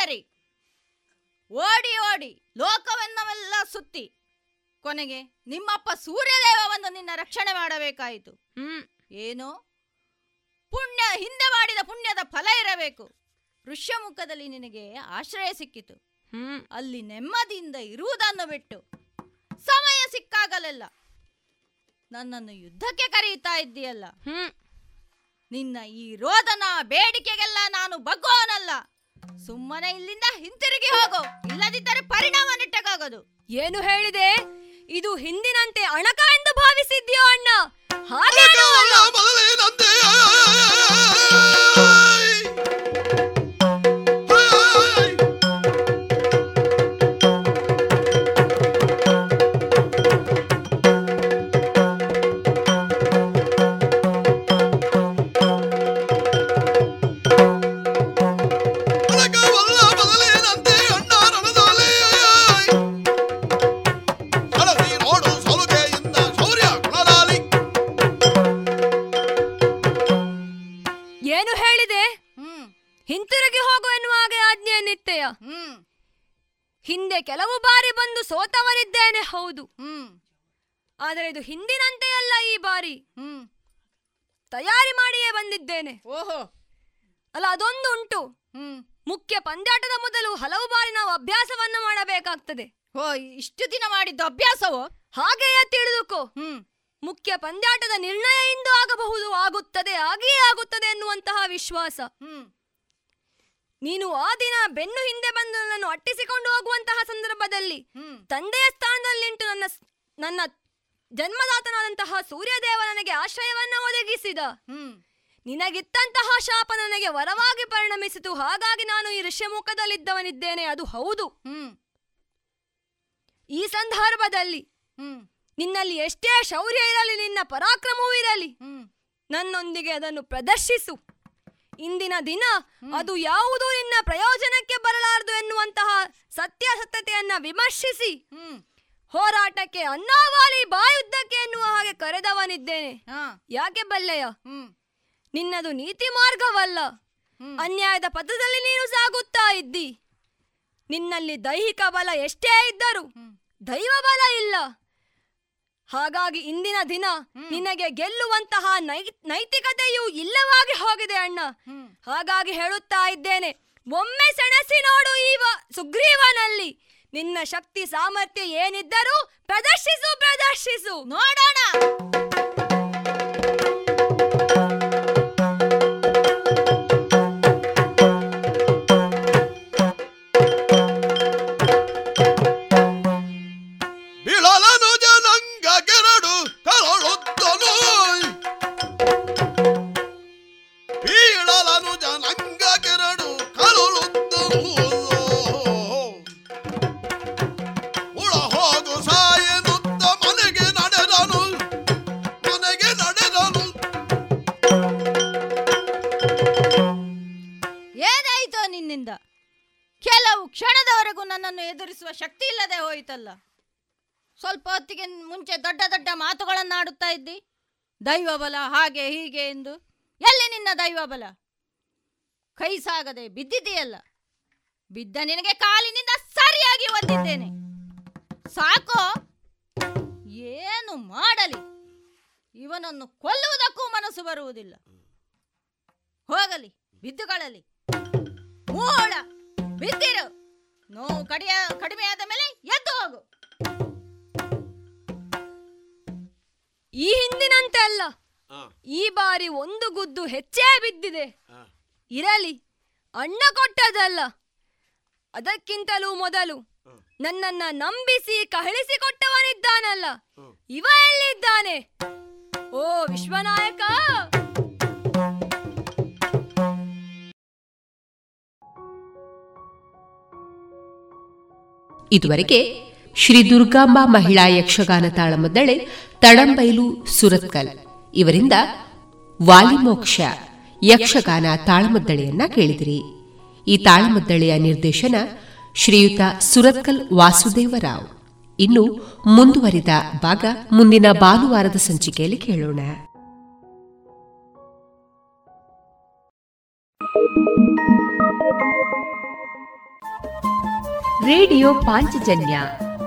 ಹೆದರಿ ಓಡಿ ಓಡಿ ಲೋಕವನ್ನವೆಲ್ಲ ಸುತ್ತಿ. ಕೊನೆಗೆ ನಿಮ್ಮಪ್ಪ ಸೂರ್ಯದೇವವನ್ನು ನಿನ್ನ ರಕ್ಷಣೆ ಮಾಡಬೇಕಾಯಿತು. ಹ್ಮ್. ಏನು? ಪುಣ್ಯ ಹಿಂದೆ ಮಾಡಿದ ಪುಣ್ಯದ ಫಲ ಇರಬೇಕು. ಋಷ್ಯಮುಖದಲ್ಲಿ ನಿನಗೆ ಆಶ್ರಯ ಸಿಕ್ಕಿತು. ಹ್ಮ್. ಅಲ್ಲಿ ನೆಮ್ಮದಿಯಿಂದ ಇರುವುದನ್ನು ಬಿಟ್ಟು ಸಮಯ ಸಿಕ್ಕಾಗಲೆಲ್ಲ. ನನ್ನನ್ನು ಯುದ್ಧಕ್ಕೆ ಕರೆಯುತ್ತಾ ಇದ್ದೀಯಲ್ಲ. ಹ್ಮ್. ನಿನ್ನ ಈ ರೋದನ ಬೇಡಿಕೆಗೆಲ್ಲ ನಾನು ಬಗ್ಗೋನಲ್ಲ ಸುಮ್ಮನೆ ಇಲ್ಲಿಂದ ಹಿಂತಿರುಗಿ ಹೋಗು. ಇಲ್ಲದಿದ್ದರೆ ಪರಿಣಾಮ ನೆಟ್ಟಗಾಗದು ಏನು ಹೇಳಿದೆ? ಇದು ಹಿಂದಿನಂತೆ ಅಣಕ ಎಂದು ಭಾವಿಸಿದ್ಯೋ ಅಣ್ಣ? ಹಾಗೆ ಇದು ಹಿಂದಿನಂತೆ ಅಲ್ಲ ಈ ಬಾರಿ. ಹ್ಮ್. ತಯಾರಿ ಮಾಡಿಯೇ ಬಂದಿದ್ದೇನೆ. ಓಹೋ. ಅಲ್ಲ ಅದೊಂದು ಉಂಟು. ಹ್ಮ್. ಮುಖ್ಯ ಪಂದ್ಯಾಟದ ಮೊದಲು ಹಲವು ಬಾರಿ ನಾವು ಅಭ್ಯಾಸವನ್ನು ಮಾಡಬೇಕಾಗ್ತದೆ. ಓ ಇಷ್ಟು ದಿನ ಮಾಡಿದ್ದು ಅಭ್ಯಾಸವೋ? ಹಾಗೆಯೇ ತಿಳಿದುಕೋ. ಹ್ಮ್. ಮುಖ್ಯ ಪಂದ್ಯಾಟದ ನಿರ್ಣಯ ಇಂದು ಆಗಬಹುದು ಆಗುತ್ತದೆ ಆಗಿಯೇ ಆಗುತ್ತದೆ ಎನ್ನುವಂತಹ ವಿಶ್ವಾಸ. ಹ್ಮ್. ನೀನು ಆ ದಿನ ಬೆನ್ನು ಹಿಂದೆ ಬಂದು ನನ್ನನ್ನು ಅಟ್ಟಿಸಿಕೊಂಡು ಹೋಗುವಂತಹ ಸಂದರ್ಭದಲ್ಲಿ ತಂದೆಯ ಸ್ಥಾನದಲ್ಲಿಂಟು ನನ್ನ ಸ್- ನನ್ನ ಜನ್ಮದಾತನಾದಂತಹ ಸೂರ್ಯದೇವ ನನಗೆ ಆಶ್ರಯವನ್ನ ಒದಗಿಸಿದ. ಹ್ಮ್. ನಿನಗಿತ್ತಂತಹ ಶಾಪ ನನಗೆ ವರವಾಗಿ ಪರಿಣಮಿಸಿತು. ಹಾಗಾಗಿ ನಾನು ಈ ಋಷ್ಯಮುಖದಲ್ಲಿದ್ದವನಿದ್ದೇನೆ. ಅದು ಹೌದು. ಈ ಸಂದರ್ಭದಲ್ಲಿ ನಿನ್ನಲ್ಲಿ ಎಷ್ಟೇ ಶೌರ್ಯ ಇರಲಿ ನಿನ್ನ ಪರಾಕ್ರಮವೂ ಇರಲಿ ನನ್ನೊಂದಿಗೆ ಅದನ್ನು ಪ್ರದರ್ಶಿಸು. ಇಂದಿನ ದಿನ ಅದು ಯಾವುದು ನಿನ್ನ ಪ್ರಯೋಜನಕ್ಕೆ ಬರಲಾರದು ಎನ್ನುವಂತಹ ಸತ್ಯಾಸತ್ಯತೆಯನ್ನ ವಿಮರ್ಶಿಸಿ. ಹೋರಾಟಕ್ಕೆ ಅನ್ನಾವಾಲಿ ಬಾಯುದ್ದಕ್ಕೆ ಎನ್ನುವ ಹಾಗೆ ಕರೆದವನಿದ್ದೇನೆ. ಯಾಕೆ ಬಲ್ಲಯ್ಯ ನಿನ್ನದು ನೀತಿ ಮಾರ್ಗವಲ್ಲ. ಅನ್ಯಾಯದ ಪಥದಲ್ಲಿ ನೀನು ಸಾಗುತ್ತಾ ಇದ್ದಿ. ನಿನ್ನಲ್ಲಿ ದೈಹಿಕ ಬಲ ಎಷ್ಟೇ ಇದ್ದರೂ ದೈವ ಬಲ ಇಲ್ಲ. ಹಾಗಾಗಿ ಇಂದಿನ ದಿನ ನಿನಗೆ ಗೆಲ್ಲುವಂತಹ ನೈತಿಕತೆಯು ಇಲ್ಲವಾಗಿ ಹೋಗಿದೆ ಅಣ್ಣ. ಹಾಗಾಗಿ ಹೇಳುತ್ತಾ ಇದ್ದೇನೆ ಒಮ್ಮೆ ಸೆಣಸಿ ನೋಡು ಈ ಸುಗ್ರೀವನಲ್ಲಿ. ನಿನ್ನ ಶಕ್ತಿ ಸಾಮರ್ಥ್ಯ ಏನಿದ್ದರೂ ಪ್ರದರ್ಶಿಸು ಪ್ರದರ್ಶಿಸು. ನೋಡೋಣ. ಕೈ ಸಾಗದೆ ಬಿದ್ದಿದೆಯಲ್ಲ? ಬಿದ್ದ ನಿನಗೆ ಕಾಲಿನಿಂದ ಸರಿಯಾಗಿ ಒದ್ದಿದ್ದೇನೆ. ಸಾಕೋ? ಏನು ಮಾಡಲಿ? ಇವನನ್ನು ಕೊಲ್ಲುವುದಕ್ಕೂ ಮನಸ್ಸು ಬರುವುದಿಲ್ಲ. ಹೋಗಲಿ ಬಿದ್ದುಗಳಲ್ಲಿ ಮೂಳ ಬಿದ್ದಿರು. ನೋವು ಕಡಿಯ ಕಡಿಮೆ ಆದ ಮೇಲೆ ಎದ್ದು ಹೋಗು. ಈ ಹಿಂದಿನಂತೆ ಅಲ್ಲ. ಈ ಬಾರಿ ಒಂದು ಗುದ್ದು ಹೆಚ್ಚೇ ಬಿದ್ದಿದೆ. ಇರಲಿ. ಅಣ್ಣ ಕೊಟ್ಟದಲ್ಲ. ಅದಕ್ಕಿಂತಲೂ ಮೊದಲು ನನ್ನನ್ನ ನಂಬಿಸಿ ಕಳಿಸಿಕೊಟ್ಟವನಿದ್ದಾನಲ್ಲ ಇವ ಎಲ್ಲಿದ್ದಾನೆ? ಓ, ವಿಶ್ವನಾಯಕ! ಇದುವರೆಗೆ ಶ್ರೀ ದುರ್ಗಾಂಬಾ ಮಹಿಳಾ ಯಕ್ಷಗಾನ ತಾಳಮದ್ದಳೆ ತಡಂಬೈಲು ಸುರತ್ಕಲ್. ಇವರಿಂದ ವಾಲಿಮೋಕ್ಷ. ಯಕ್ಷಗಾನ ತಾಳಮದ್ದಳೆಯನ್ನ ಕೇಳಿದಿರಿ. ಈ ತಾಳಮದ್ದಳೆಯ ನಿರ್ದೇಶನ ಶ್ರೀಯುತ ಸುರತ್ಕಲ್ ವಾಸುದೇವರಾವ್. ಇನ್ನು ಮುಂದುವರಿದ ಭಾಗ ಮುಂದಿನ ಭಾನುವಾರದ ಸಂಚಿಕೆಯಲ್ಲಿ ಕೇಳೋಣ. ರೇಡಿಯೋ ಪಾಂಚಜನ್ಯ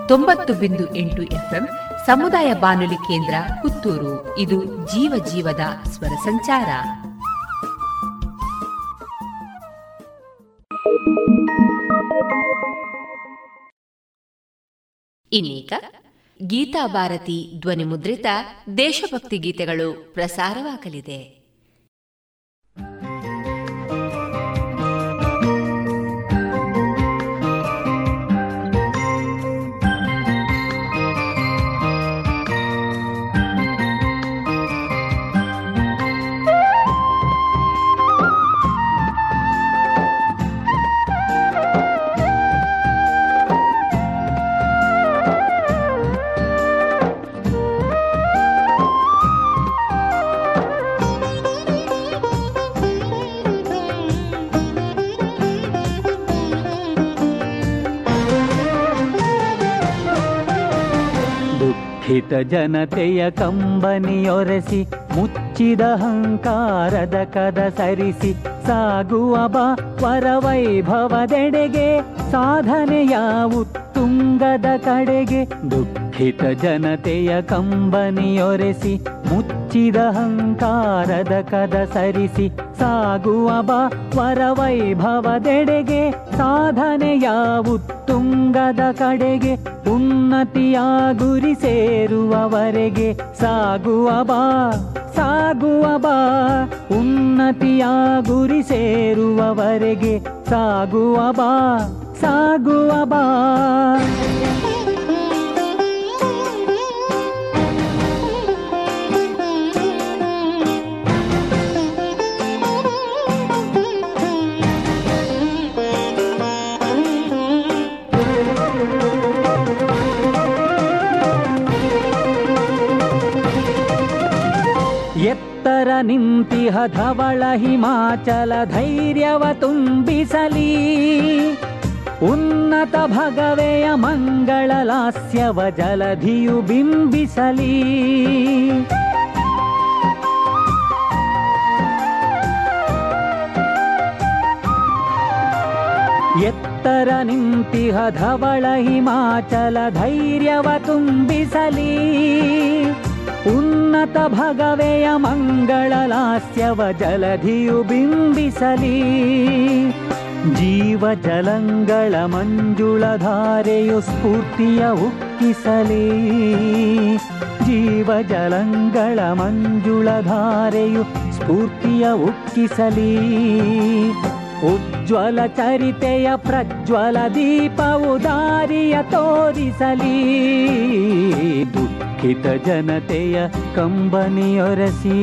ತೊಂಬತ್ತು ಬಿಂದು ಎಂಟು ಎಫ್ಎಂ ಸಮುದಾಯ ಬಾನುಲಿ ಕೇಂದ್ರ ಪುತ್ತೂರು. ಇದು ಜೀವ ಜೀವದ ಸ್ವರ ಸಂಚಾರ. ಇನ್ನೀಗ ಗೀತಾ ಭಾರತಿ ಧ್ವನಿ ಮುದ್ರಿತ ದೇಶಭಕ್ತಿ ಗೀತೆಗಳು ಪ್ರಸಾರವಾಗಲಿದೆ. ಹಿತ ಜನತೆಯ ಕಂಬನಿಯೊರೆಸಿ ಮುಚ್ಚಿದ ಅಹಂಕಾರದ ಕದ ಸರಿಸಿ ಸಾಗುವ ಬಾ ವರವೈಭವದೆಡೆಗೆ ಸಾಧನೆಯ ಉತ್ತುಂಗದ ಕಡೆಗೆ ದುಃಖಿತ ಜನತೆಯ ಕಂಬನಿಯೊರೆಸಿ, ಮುಚ್ಚಿದ ಅಹಂಕಾರದ ಕದ ಸರಿಸಿ, ಸಾಗುವ ಬಾ ವರವೈಭವದೆಡೆಗೆ, ಸಾಧನೆಯ ಉತ್ತುಂಗದ ಕಡೆಗೆ, ಉನ್ನತಿಯ ಗುರಿ ಸೇರುವವರೆಗೆ, ಸಾಗುವ ಬಾ ಸಾಗುವ ಬಾ, ಉನ್ನತಿಯ ಗುರಿ ಸೇರುವವರೆಗೆ, ಸಾಗುವ ಬಾ ಸಾಗುವ ಬಾ. ನಿಂತಿಹ ಧವಳ ಹಿಮಾಚಲ ಧೈರ್ಯವ ತುಂಬಿಸಲಿ. ಉನ್ನತ ಭಗವೆಯ ಮಂಗಳ ಲಾಸ್ಯವ ಜಲಧಿಯು ಬಿಂಬಿಸಲಿ. ಎತ್ತರ ನಿಂತಿಹ ಧವಳ ಹಿಮಾಚಲ ಧೈರ್ಯವ ತುಂಬಿಸಲಿ. ಉನ್ನತ ಭಗವೆಯ ಮಂಗಳ ಲಾಸ್ಯವ ಜಲಧಿಯು ಬಿಂಬಿಸಲಿ. ಜೀವ ಜಲಂಗಳ ಮಂಜುಳಧಾರೆಯು ಸ್ಫೂರ್ತಿಯ ಉಕ್ಕಿಸಲಿ. ಜೀವ ಜಲಂಗಳ ಮಂಜುಳಧಾರೆಯು ಸ್ಫೂರ್ತಿಯ ಉಕ್ಕಿಸಲಿ. ಉಜ್ವಲ ಚರಿತೆಯ ಪ್ರಜ್ವಲ ದೀಪವು ದಾರಿಯ ತೋರಿಸಲಿ. ದುಃಖಿತ ಜನತೆಯ ಕಂಬನಿಯೊರಸಿ.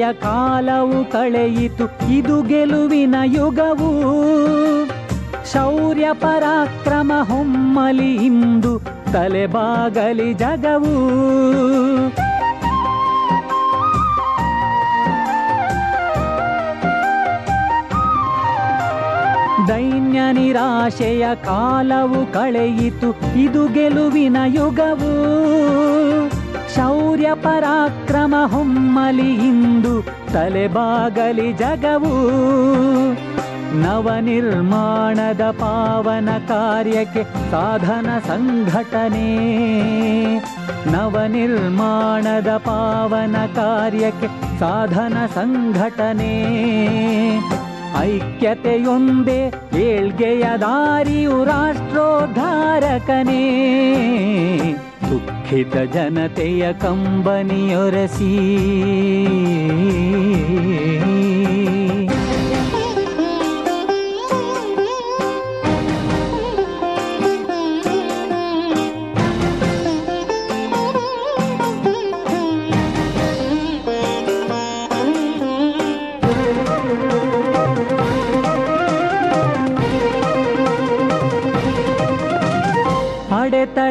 ನಿರಾಶೆಯ ಕಾಲವು ಕಳೆಯಿತು, ಇದು ಗೆಲುವಿನ ಯುಗವು. ಶೌರ್ಯ ಪರಾಕ್ರಮ ಹೊಮ್ಮಲಿ ಇಂದು ತಲೆಬಾಗಲಿ ಜಗವು. ದೈನ್ಯ ನಿರಾಶೆಯ ಕಾಲವು ಕಳೆಯಿತು, ಇದು ಗೆಲುವಿನ ಯುಗವು. ಶೌರ್ಯ ಪರಾಕ್ರಮ ಹೊಮ್ಮಲಿ ಇಂದು ತಲೆಬಾಗಲಿ ಜಗವು. ನವನಿರ್ಮಾಣದ ಪಾವನ ಕಾರ್ಯಕ್ಕೆ ಸಾಧನ ಸಂಘಟನೆ. ನವನಿರ್ಮಾಣದ ಪಾವನ ಕಾರ್ಯಕ್ಕೆ ಸಾಧನ ಸಂಘಟನೆ. ಐಕ್ಯತೆಯೊಂದೇ ಏಳ್ಗೆಯ ದಾರಿಯು ರಾಷ್ಟ್ರೋದ್ಧಾರಕನೇ. ದುಃಖಿತ ಜನತೆಯ ಕಂಬನಿಯೊರಸಿ.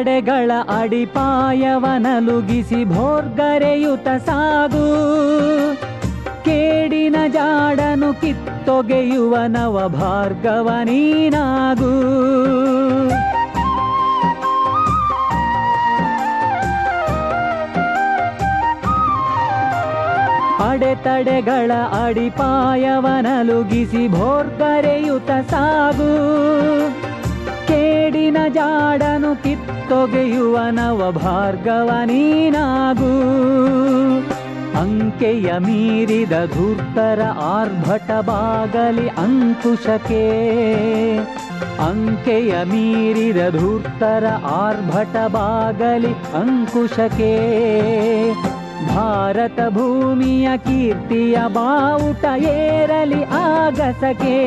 ಅಡೆತಡೆಗಳ ಅಡಿಪಾಯವನಲುಗಿಸಿ ಭೋರ್ಗರೆಯುತ ಸಾಗು ಕೇಡಿನ ಜಾಡನು ಕಿತ್ತೊಗೆಯುವ ನವ ಭಾರ್ಗವ ನೀನಾಗು ಅಡೆತಡೆಗಳ ಅಡಿಪಾಯವನಲುಗಿಸಿ ಭೋರ್ಗರೆಯುತ ಸಾಗು ಕೇಡಿನ ಜಾಡನು ಕಿತ್ತೊಗೆಯುವ ನವ ಭಾರ್ಗವ ನೀನಾಗು. ಅಂಕೆಯ ಮೀರಿದ ಧೂರ್ತರ ಆರ್ಭಟ ಬಾಗಲಿ ಅಂಕುಶಕ್ಕೆ ಅಂಕೆಯ ಮೀರಿದ ಧೂರ್ತರ ಆರ್ಭಟ ಬಾಗಲಿ ಅಂಕುಶಕ್ಕೆ ಭಾರತ ಭೂಮಿಯ ಕೀರ್ತಿಯ ಬಾವುಟ ಏರಲಿ ಆಗಸಕೆ.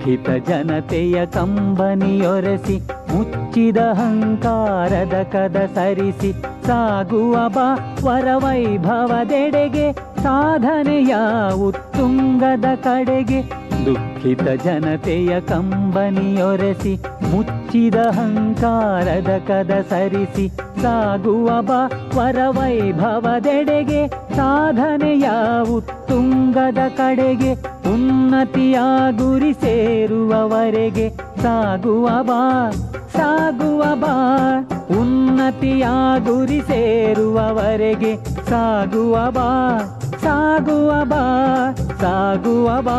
ದುಃಖಿತ ಜನತೆಯ ಕಂಬನಿಯೊರೆಸಿ ಮುಚ್ಚಿದ ಅಹಂಕಾರದ ಕದ ಸರಿಸಿ ಸಾಗುವ ಬಾ ವರವೈಭವದೆಡೆಗೆ ಸಾಧನೆಯ ಉತ್ತುಂಗದ ಕಡೆಗೆ. ದುಃಖಿತ ಜನತೆಯ ಕಂಬನಿಯೊರೆಸಿ, ಮುಚ್ಚಿದ ಅಹಂಕಾರದ ಕದ ಸರಿಸಿ, ಸಾಗುವ ಬಾ ವರವೈಭವದೆಡೆಗೆ, ಸಾಧನೆಯ ಉತ್ತುಂಗದ ಕಡೆಗೆ, ಉನ್ನತಿಯ ಗುರಿ ಸೇರುವವರೆಗೆ, ಸಾಗುವ ಬಾ ಸಾಗುವ ಬಾ, ಉನ್ನತಿಯ ಗುರಿ ಸೇರುವವರೆಗೆ, ಸಾಗುವ ಬಾ ಸಾಗುವ ಬಾ ಸಾಗುವ ಬಾ.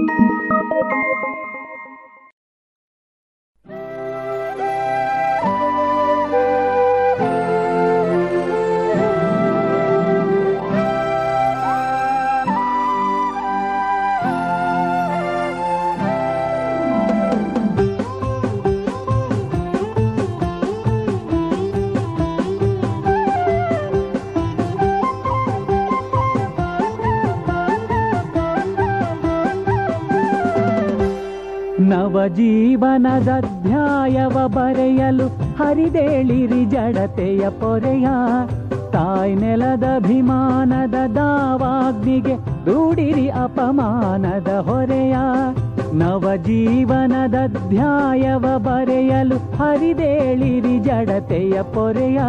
ನವಜೀವನದಧ್ಯಾಯವ ಬರೆಯಲು ಹರಿದೇಳಿರಿ ಜಡತೆಯ ಪೊರೆಯ. ತಾಯ್ ನೆಲದಭಿಮಾನದ ದಾವಾಗ್ನಿಗೆ ದೂಡಿರಿ ಅಪಮಾನದ ಹೊರೆಯ. ನವಜೀವನದಧ್ಯಾಯವ ಬರೆಯಲು ಹರಿದೇಳಿರಿ ಜಡತೆಯ ಪೊರೆಯ.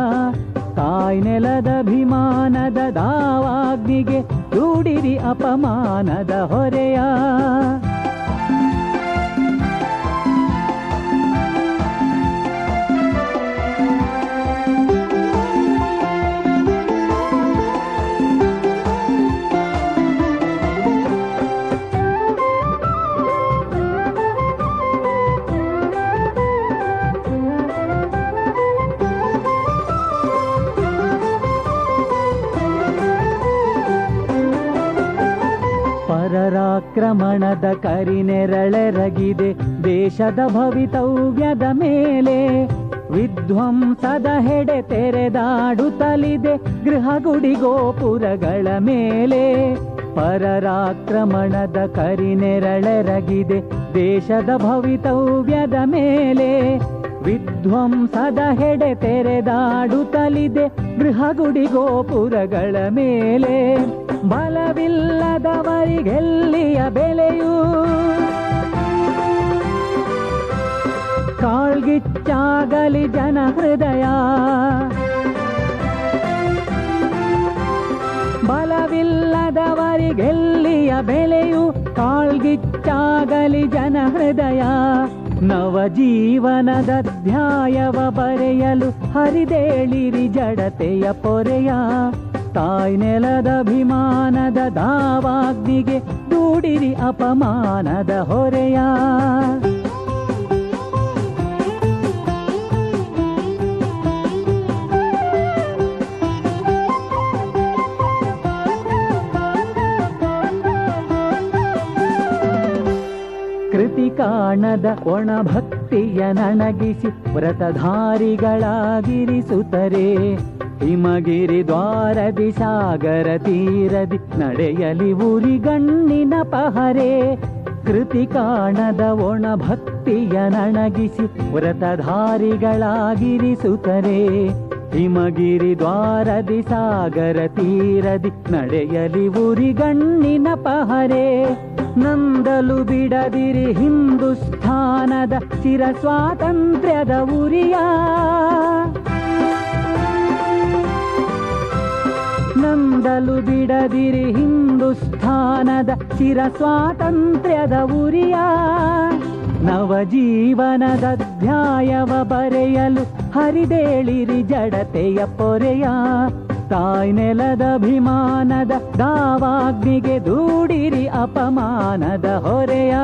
ತಾಯ್ ನೆಲದಭಿಮಾನದ ದಾವಾಗ್ನಿಗೆ ದೂಡಿರಿ ಅಪಮಾನದ ಹೊರೆಯ. ಪರರಾಕ್ರಮಣದ ಕರಿನೆರಳೆರಗಿದೆ ದೇಶದ ಭವಿತವ್ಯದ ಮೇಲೆ. ವಿಧ್ವಂಸದ ಹೆಡೆ ತೆರೆದಾಡುತ್ತಲಿದೆ ಗೃಹಗುಡಿ ಗೋಪುರಗಳ ಮೇಲೆ. ಪರರಾಕ್ರಮಣದ ಕರಿನೆರಳೆರಗಿದೆ ದೇಶದ ಭವಿತವ್ಯದ ಮೇಲೆ. ವಿಧ್ವಂಸದ ಹೆಡೆ ತೆರೆದಾಡುತ್ತಲಿದೆ ಗೃಹಗುಡಿ ಗೋಪುರಗಳ ಮೇಲೆ. ಬಲವಿಲ್ಲದವರಿಗೆಲ್ಲಿಯ ಬೆಲೆಯೂ? ಕಾಳ್ಗಿಚ್ಚಾಗಲಿ ಜನ ಹೃದಯ. ಬಲವಿಲ್ಲದವರಿಗೆಲ್ಲಿಯ ಬೆಲೆಯು? ಕಾಳ್ಗಿಚ್ಚಾಗಲಿ ಜನ ಹೃದಯ. ನವ ಜೀವನದ ಧ್ಯಾಯವ ಬರೆಯಲು ಹರಿದೇಳಿರಿ ಜಡತೆಯ ಪೊರೆಯ. ತಾಯಿ ನೆಲದ ಅಭಿಮಾನದ ದಾವಾಗ್ನಿಗೆ ದೂಡಿರಿ ಅಪಮಾನದ ಹೊರೆಯ. ಕಾಣದ ಒಣ ಭಕ್ತಿಯ ನನಗಿಸಿ ವ್ರತಧಾರಿಗಳಾಗಿರಿಸುತ್ತರೆ ಹಿಮಗಿರಿ ದ್ವಾರದಿ ಸಾಗರ ತೀರದಿ ನಡೆಯಲಿ ಉರಿಗಣ್ಣಿನ ಪಹರೆ. ಕೃತಿ ಕಾಣದ ಒಣ ಭಕ್ತಿಯ ನನಗಿಸಿ ವ್ರತಧಾರಿಗಳಾಗಿರಿಸುತ್ತರೆ ಹಿಮಗಿರಿ ದ್ವಾರದಿ ಸಾಗರ ತೀರದಿ ನಡೆಯಲಿ ಉರಿಗಣ್ಣಿನ ಪಹರೆ. ನಂದಲು ಬಿಡದಿರಿ ಹಿಂದೂಸ್ಥಾನದ ಚಿರ ಸ್ವಾತಂತ್ರ್ಯದ ಉರಿಯ. ನಂದಲು ಬಿಡದಿರಿ ಹಿಂದೂಸ್ಥಾನದ ಚಿರ ಸ್ವಾತಂತ್ರ್ಯದ ಉರಿಯ. ನವಜೀವನದ ಧ್ಯಾಯವ ಬರೆಯಲು ಹರಿದೇಳಿರಿ ಜಡತೆಯ ಪೊರೆಯ. ತಾಯ್ ನೆಲದ ಅಭಿಮಾನದ ದಾವಾಗ್ನಿಗೆ ದೂಡಿರಿ ಅಪಮಾನದ ಹೊರೆಯ.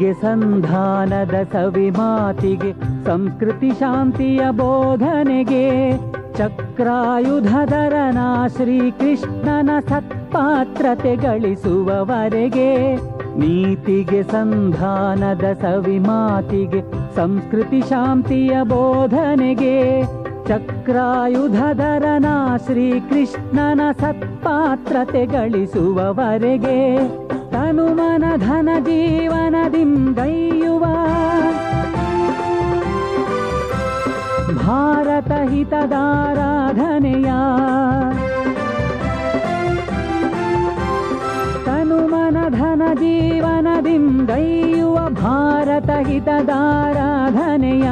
ನೀತಿಗೆ ಸಂಧಾನದ ಸವಿ ಮಾತಿಗೆ ಸಂಸ್ಕೃತಿ ಶಾಂತಿಯ ಬೋಧನೆಗೆ ಚಕ್ರಾಯುಧಧರನ ಶ್ರೀಕೃಷ್ಣನ ಸತ್ಪಾತ್ರತೆ ಗಳಿಸುವವರೆಗೆ, ನೀತಿಗೆ ಸಂಧಾನದ ಸವಿ ಮಾತಿಗೆ ಸಂಸ್ಕೃತಿ ಶಾಂತಿಯ ಬೋಧನೆಗೆ ಚಕ್ರಾಯುಧಧರನ ಶ್ರೀಕೃಷ್ಣನ ಸತ್ಪಾತ್ರತೆ ಗಳಿಸುವವರೆಗೆ ತನುಮನ ಧನ ಜೀವನದಿಂದೈಯುವ ಭಾರತ ಹಿತದಾರಾಧನೆಯ ತನುಮನ ಧನ ಜೀವನದಿಂದೈಯುವ ಭಾರತ ಹಿತದಾರಾಧನೆಯ.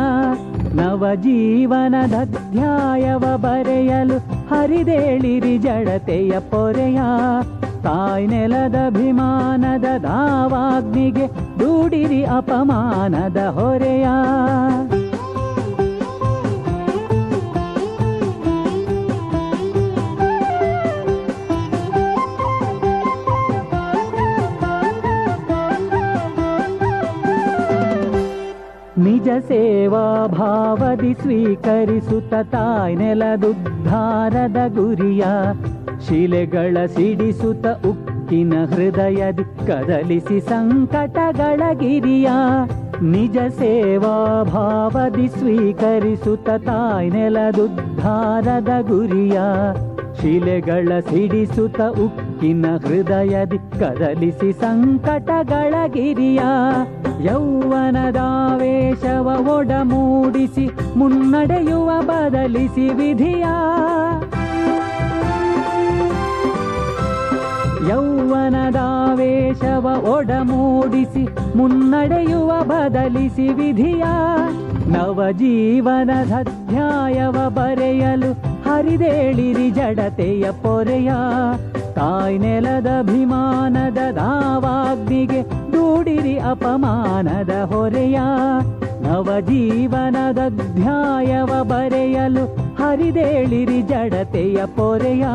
ನವಜೀವನದ ಧ್ಯಾಯವ ಬರೆಯಲು ಹರಿದೇಳಿರಿ ಜಡತೆಯ ಪೊರೆಯ. ತಾಯ್ ನೆಲದ ಅಭಿಮಾನದ ದಾವಾಗ್ನಿಗೆ ದೂಡಿರಿ ಅಪಮಾನದ ಹೊರೆಯ. ನಿಜ ಸೇವಾ ಭಾವದಿ ಸ್ವೀಕರಿಸುತ್ತ ತಾಯ್ ನೆಲದುದ್ಧಾರದ ಗುರಿಯ ಶಿಲೆಗಳ ಸಿಡಿಸುತ್ತ ಉಕ್ಕಿನ ಹೃದಯದಿ ಕದಲಿಸಿ ಸಂಕಟಗಳ ಗಿರಿಯ ನಿಜ ಸೇವಾ ಭಾವದಿ ಸ್ವೀಕರಿಸುತ್ತ ತಾಯ್ ನೆಲದುದ್ಧಾರದ ಗುರಿಯ ಶಿಲೆಗಳ ಸಿಡಿಸುತ್ತ ಉಕ್ಕಿನ ಹೃದಯದಿ ಕದಲಿಸಿ ಸಂಕಟಗಳ ಗಿರಿಯ. ಯೌವನದಾವೇಶವ ಒಡಮೂಡಿಸಿ ಮುನ್ನಡೆಯುವ ಬದಲಿಸಿ ವಿಧಿಯ. ಯೌವನದಾವೇಶವ ಒಡಮೂಡಿಸಿ ಮುನ್ನಡೆಯುವ ಬದಲಿಸಿ ವಿಧಿಯ. ನವಜೀವನದ ಅಧ್ಯಾಯವ ಬರೆಯಲು ಹರಿದೇಳಿರಿ ಜಡತೆಯ ಪೊರೆಯ. ತಾಯ್ ನೆಲದ ಅಭಿಮಾನದ ದಾವಾಗ್ನಿಗೆ ದೂಡಿರಿ ಅಪಮಾನದ ಹೊರೆಯ. ಅಧ್ಯಾಯವ ಬರೆಯಲು ಹರಿದೇಳಿರಿ ಜಡತೆಯ ಪೊರೆಯ.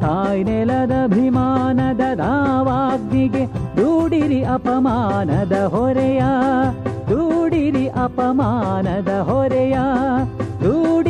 ತಾಯ್ ನೆಲದ ಅಭಿಮಾನದ ದಾವಾಗ್ನಿಗೆ ದೂಡಿರಿ ಅಪಮಾನದ ಹೊರೆಯ. ದೂಡಿರಿ ಅಪಮಾನದ ಹೊರೆಯ. ದೂಡಿರಿ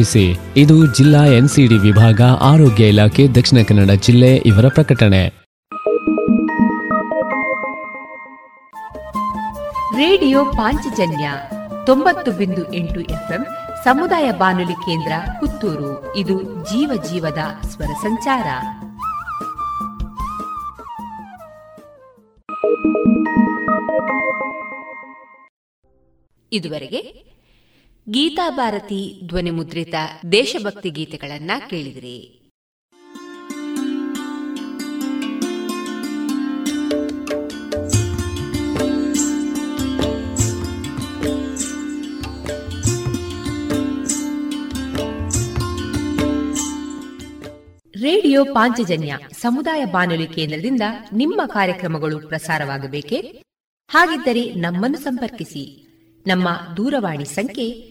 ಇದು ಜಿಲ್ಲಾ ಎನ್ಸಿಡಿ ವಿಭಾಗ, ಆರೋಗ್ಯ ಇಲಾಖೆ, ದಕ್ಷಿಣ ಕನ್ನಡ ಜಿಲ್ಲೆ ಇವರ ಪ್ರಕಟಣೆ. ರೇಡಿಯೋ ಪಾಂಚಜನ್ಯ ತೊಂಬತ್ತು ಬಿಂದು ಸಮುದಾಯ ಬಾನುಲಿ ಕೇಂದ್ರ ಪುತ್ತೂರು. ಇದು ಜೀವ ಜೀವದ ಸ್ವರ ಸಂಚಾರ. ಇದುವರೆಗೆ ಗೀತಾ ಭಾರತಿ ಧ್ವನಿ ಮುದ್ರಿತ ದೇಶಭಕ್ತಿ ಗೀತೆಗಳನ್ನ ಕೇಳಿದಿರಿ. ರೇಡಿಯೋ ಪಾಂಚಜನ್ಯ ಸಮುದಾಯ ಬಾನುಲಿ ಕೇಂದ್ರದಿಂದ ನಿಮ್ಮ ಕಾರ್ಯಕ್ರಮಗಳು ಪ್ರಸಾರವಾಗಬೇಕೆ? ಹಾಗಿದ್ದರೆ ನಮ್ಮನ್ನು ಸಂಪರ್ಕಿಸಿ. ನಮ್ಮ ದೂರವಾಣಿ ಸಂಖ್ಯೆ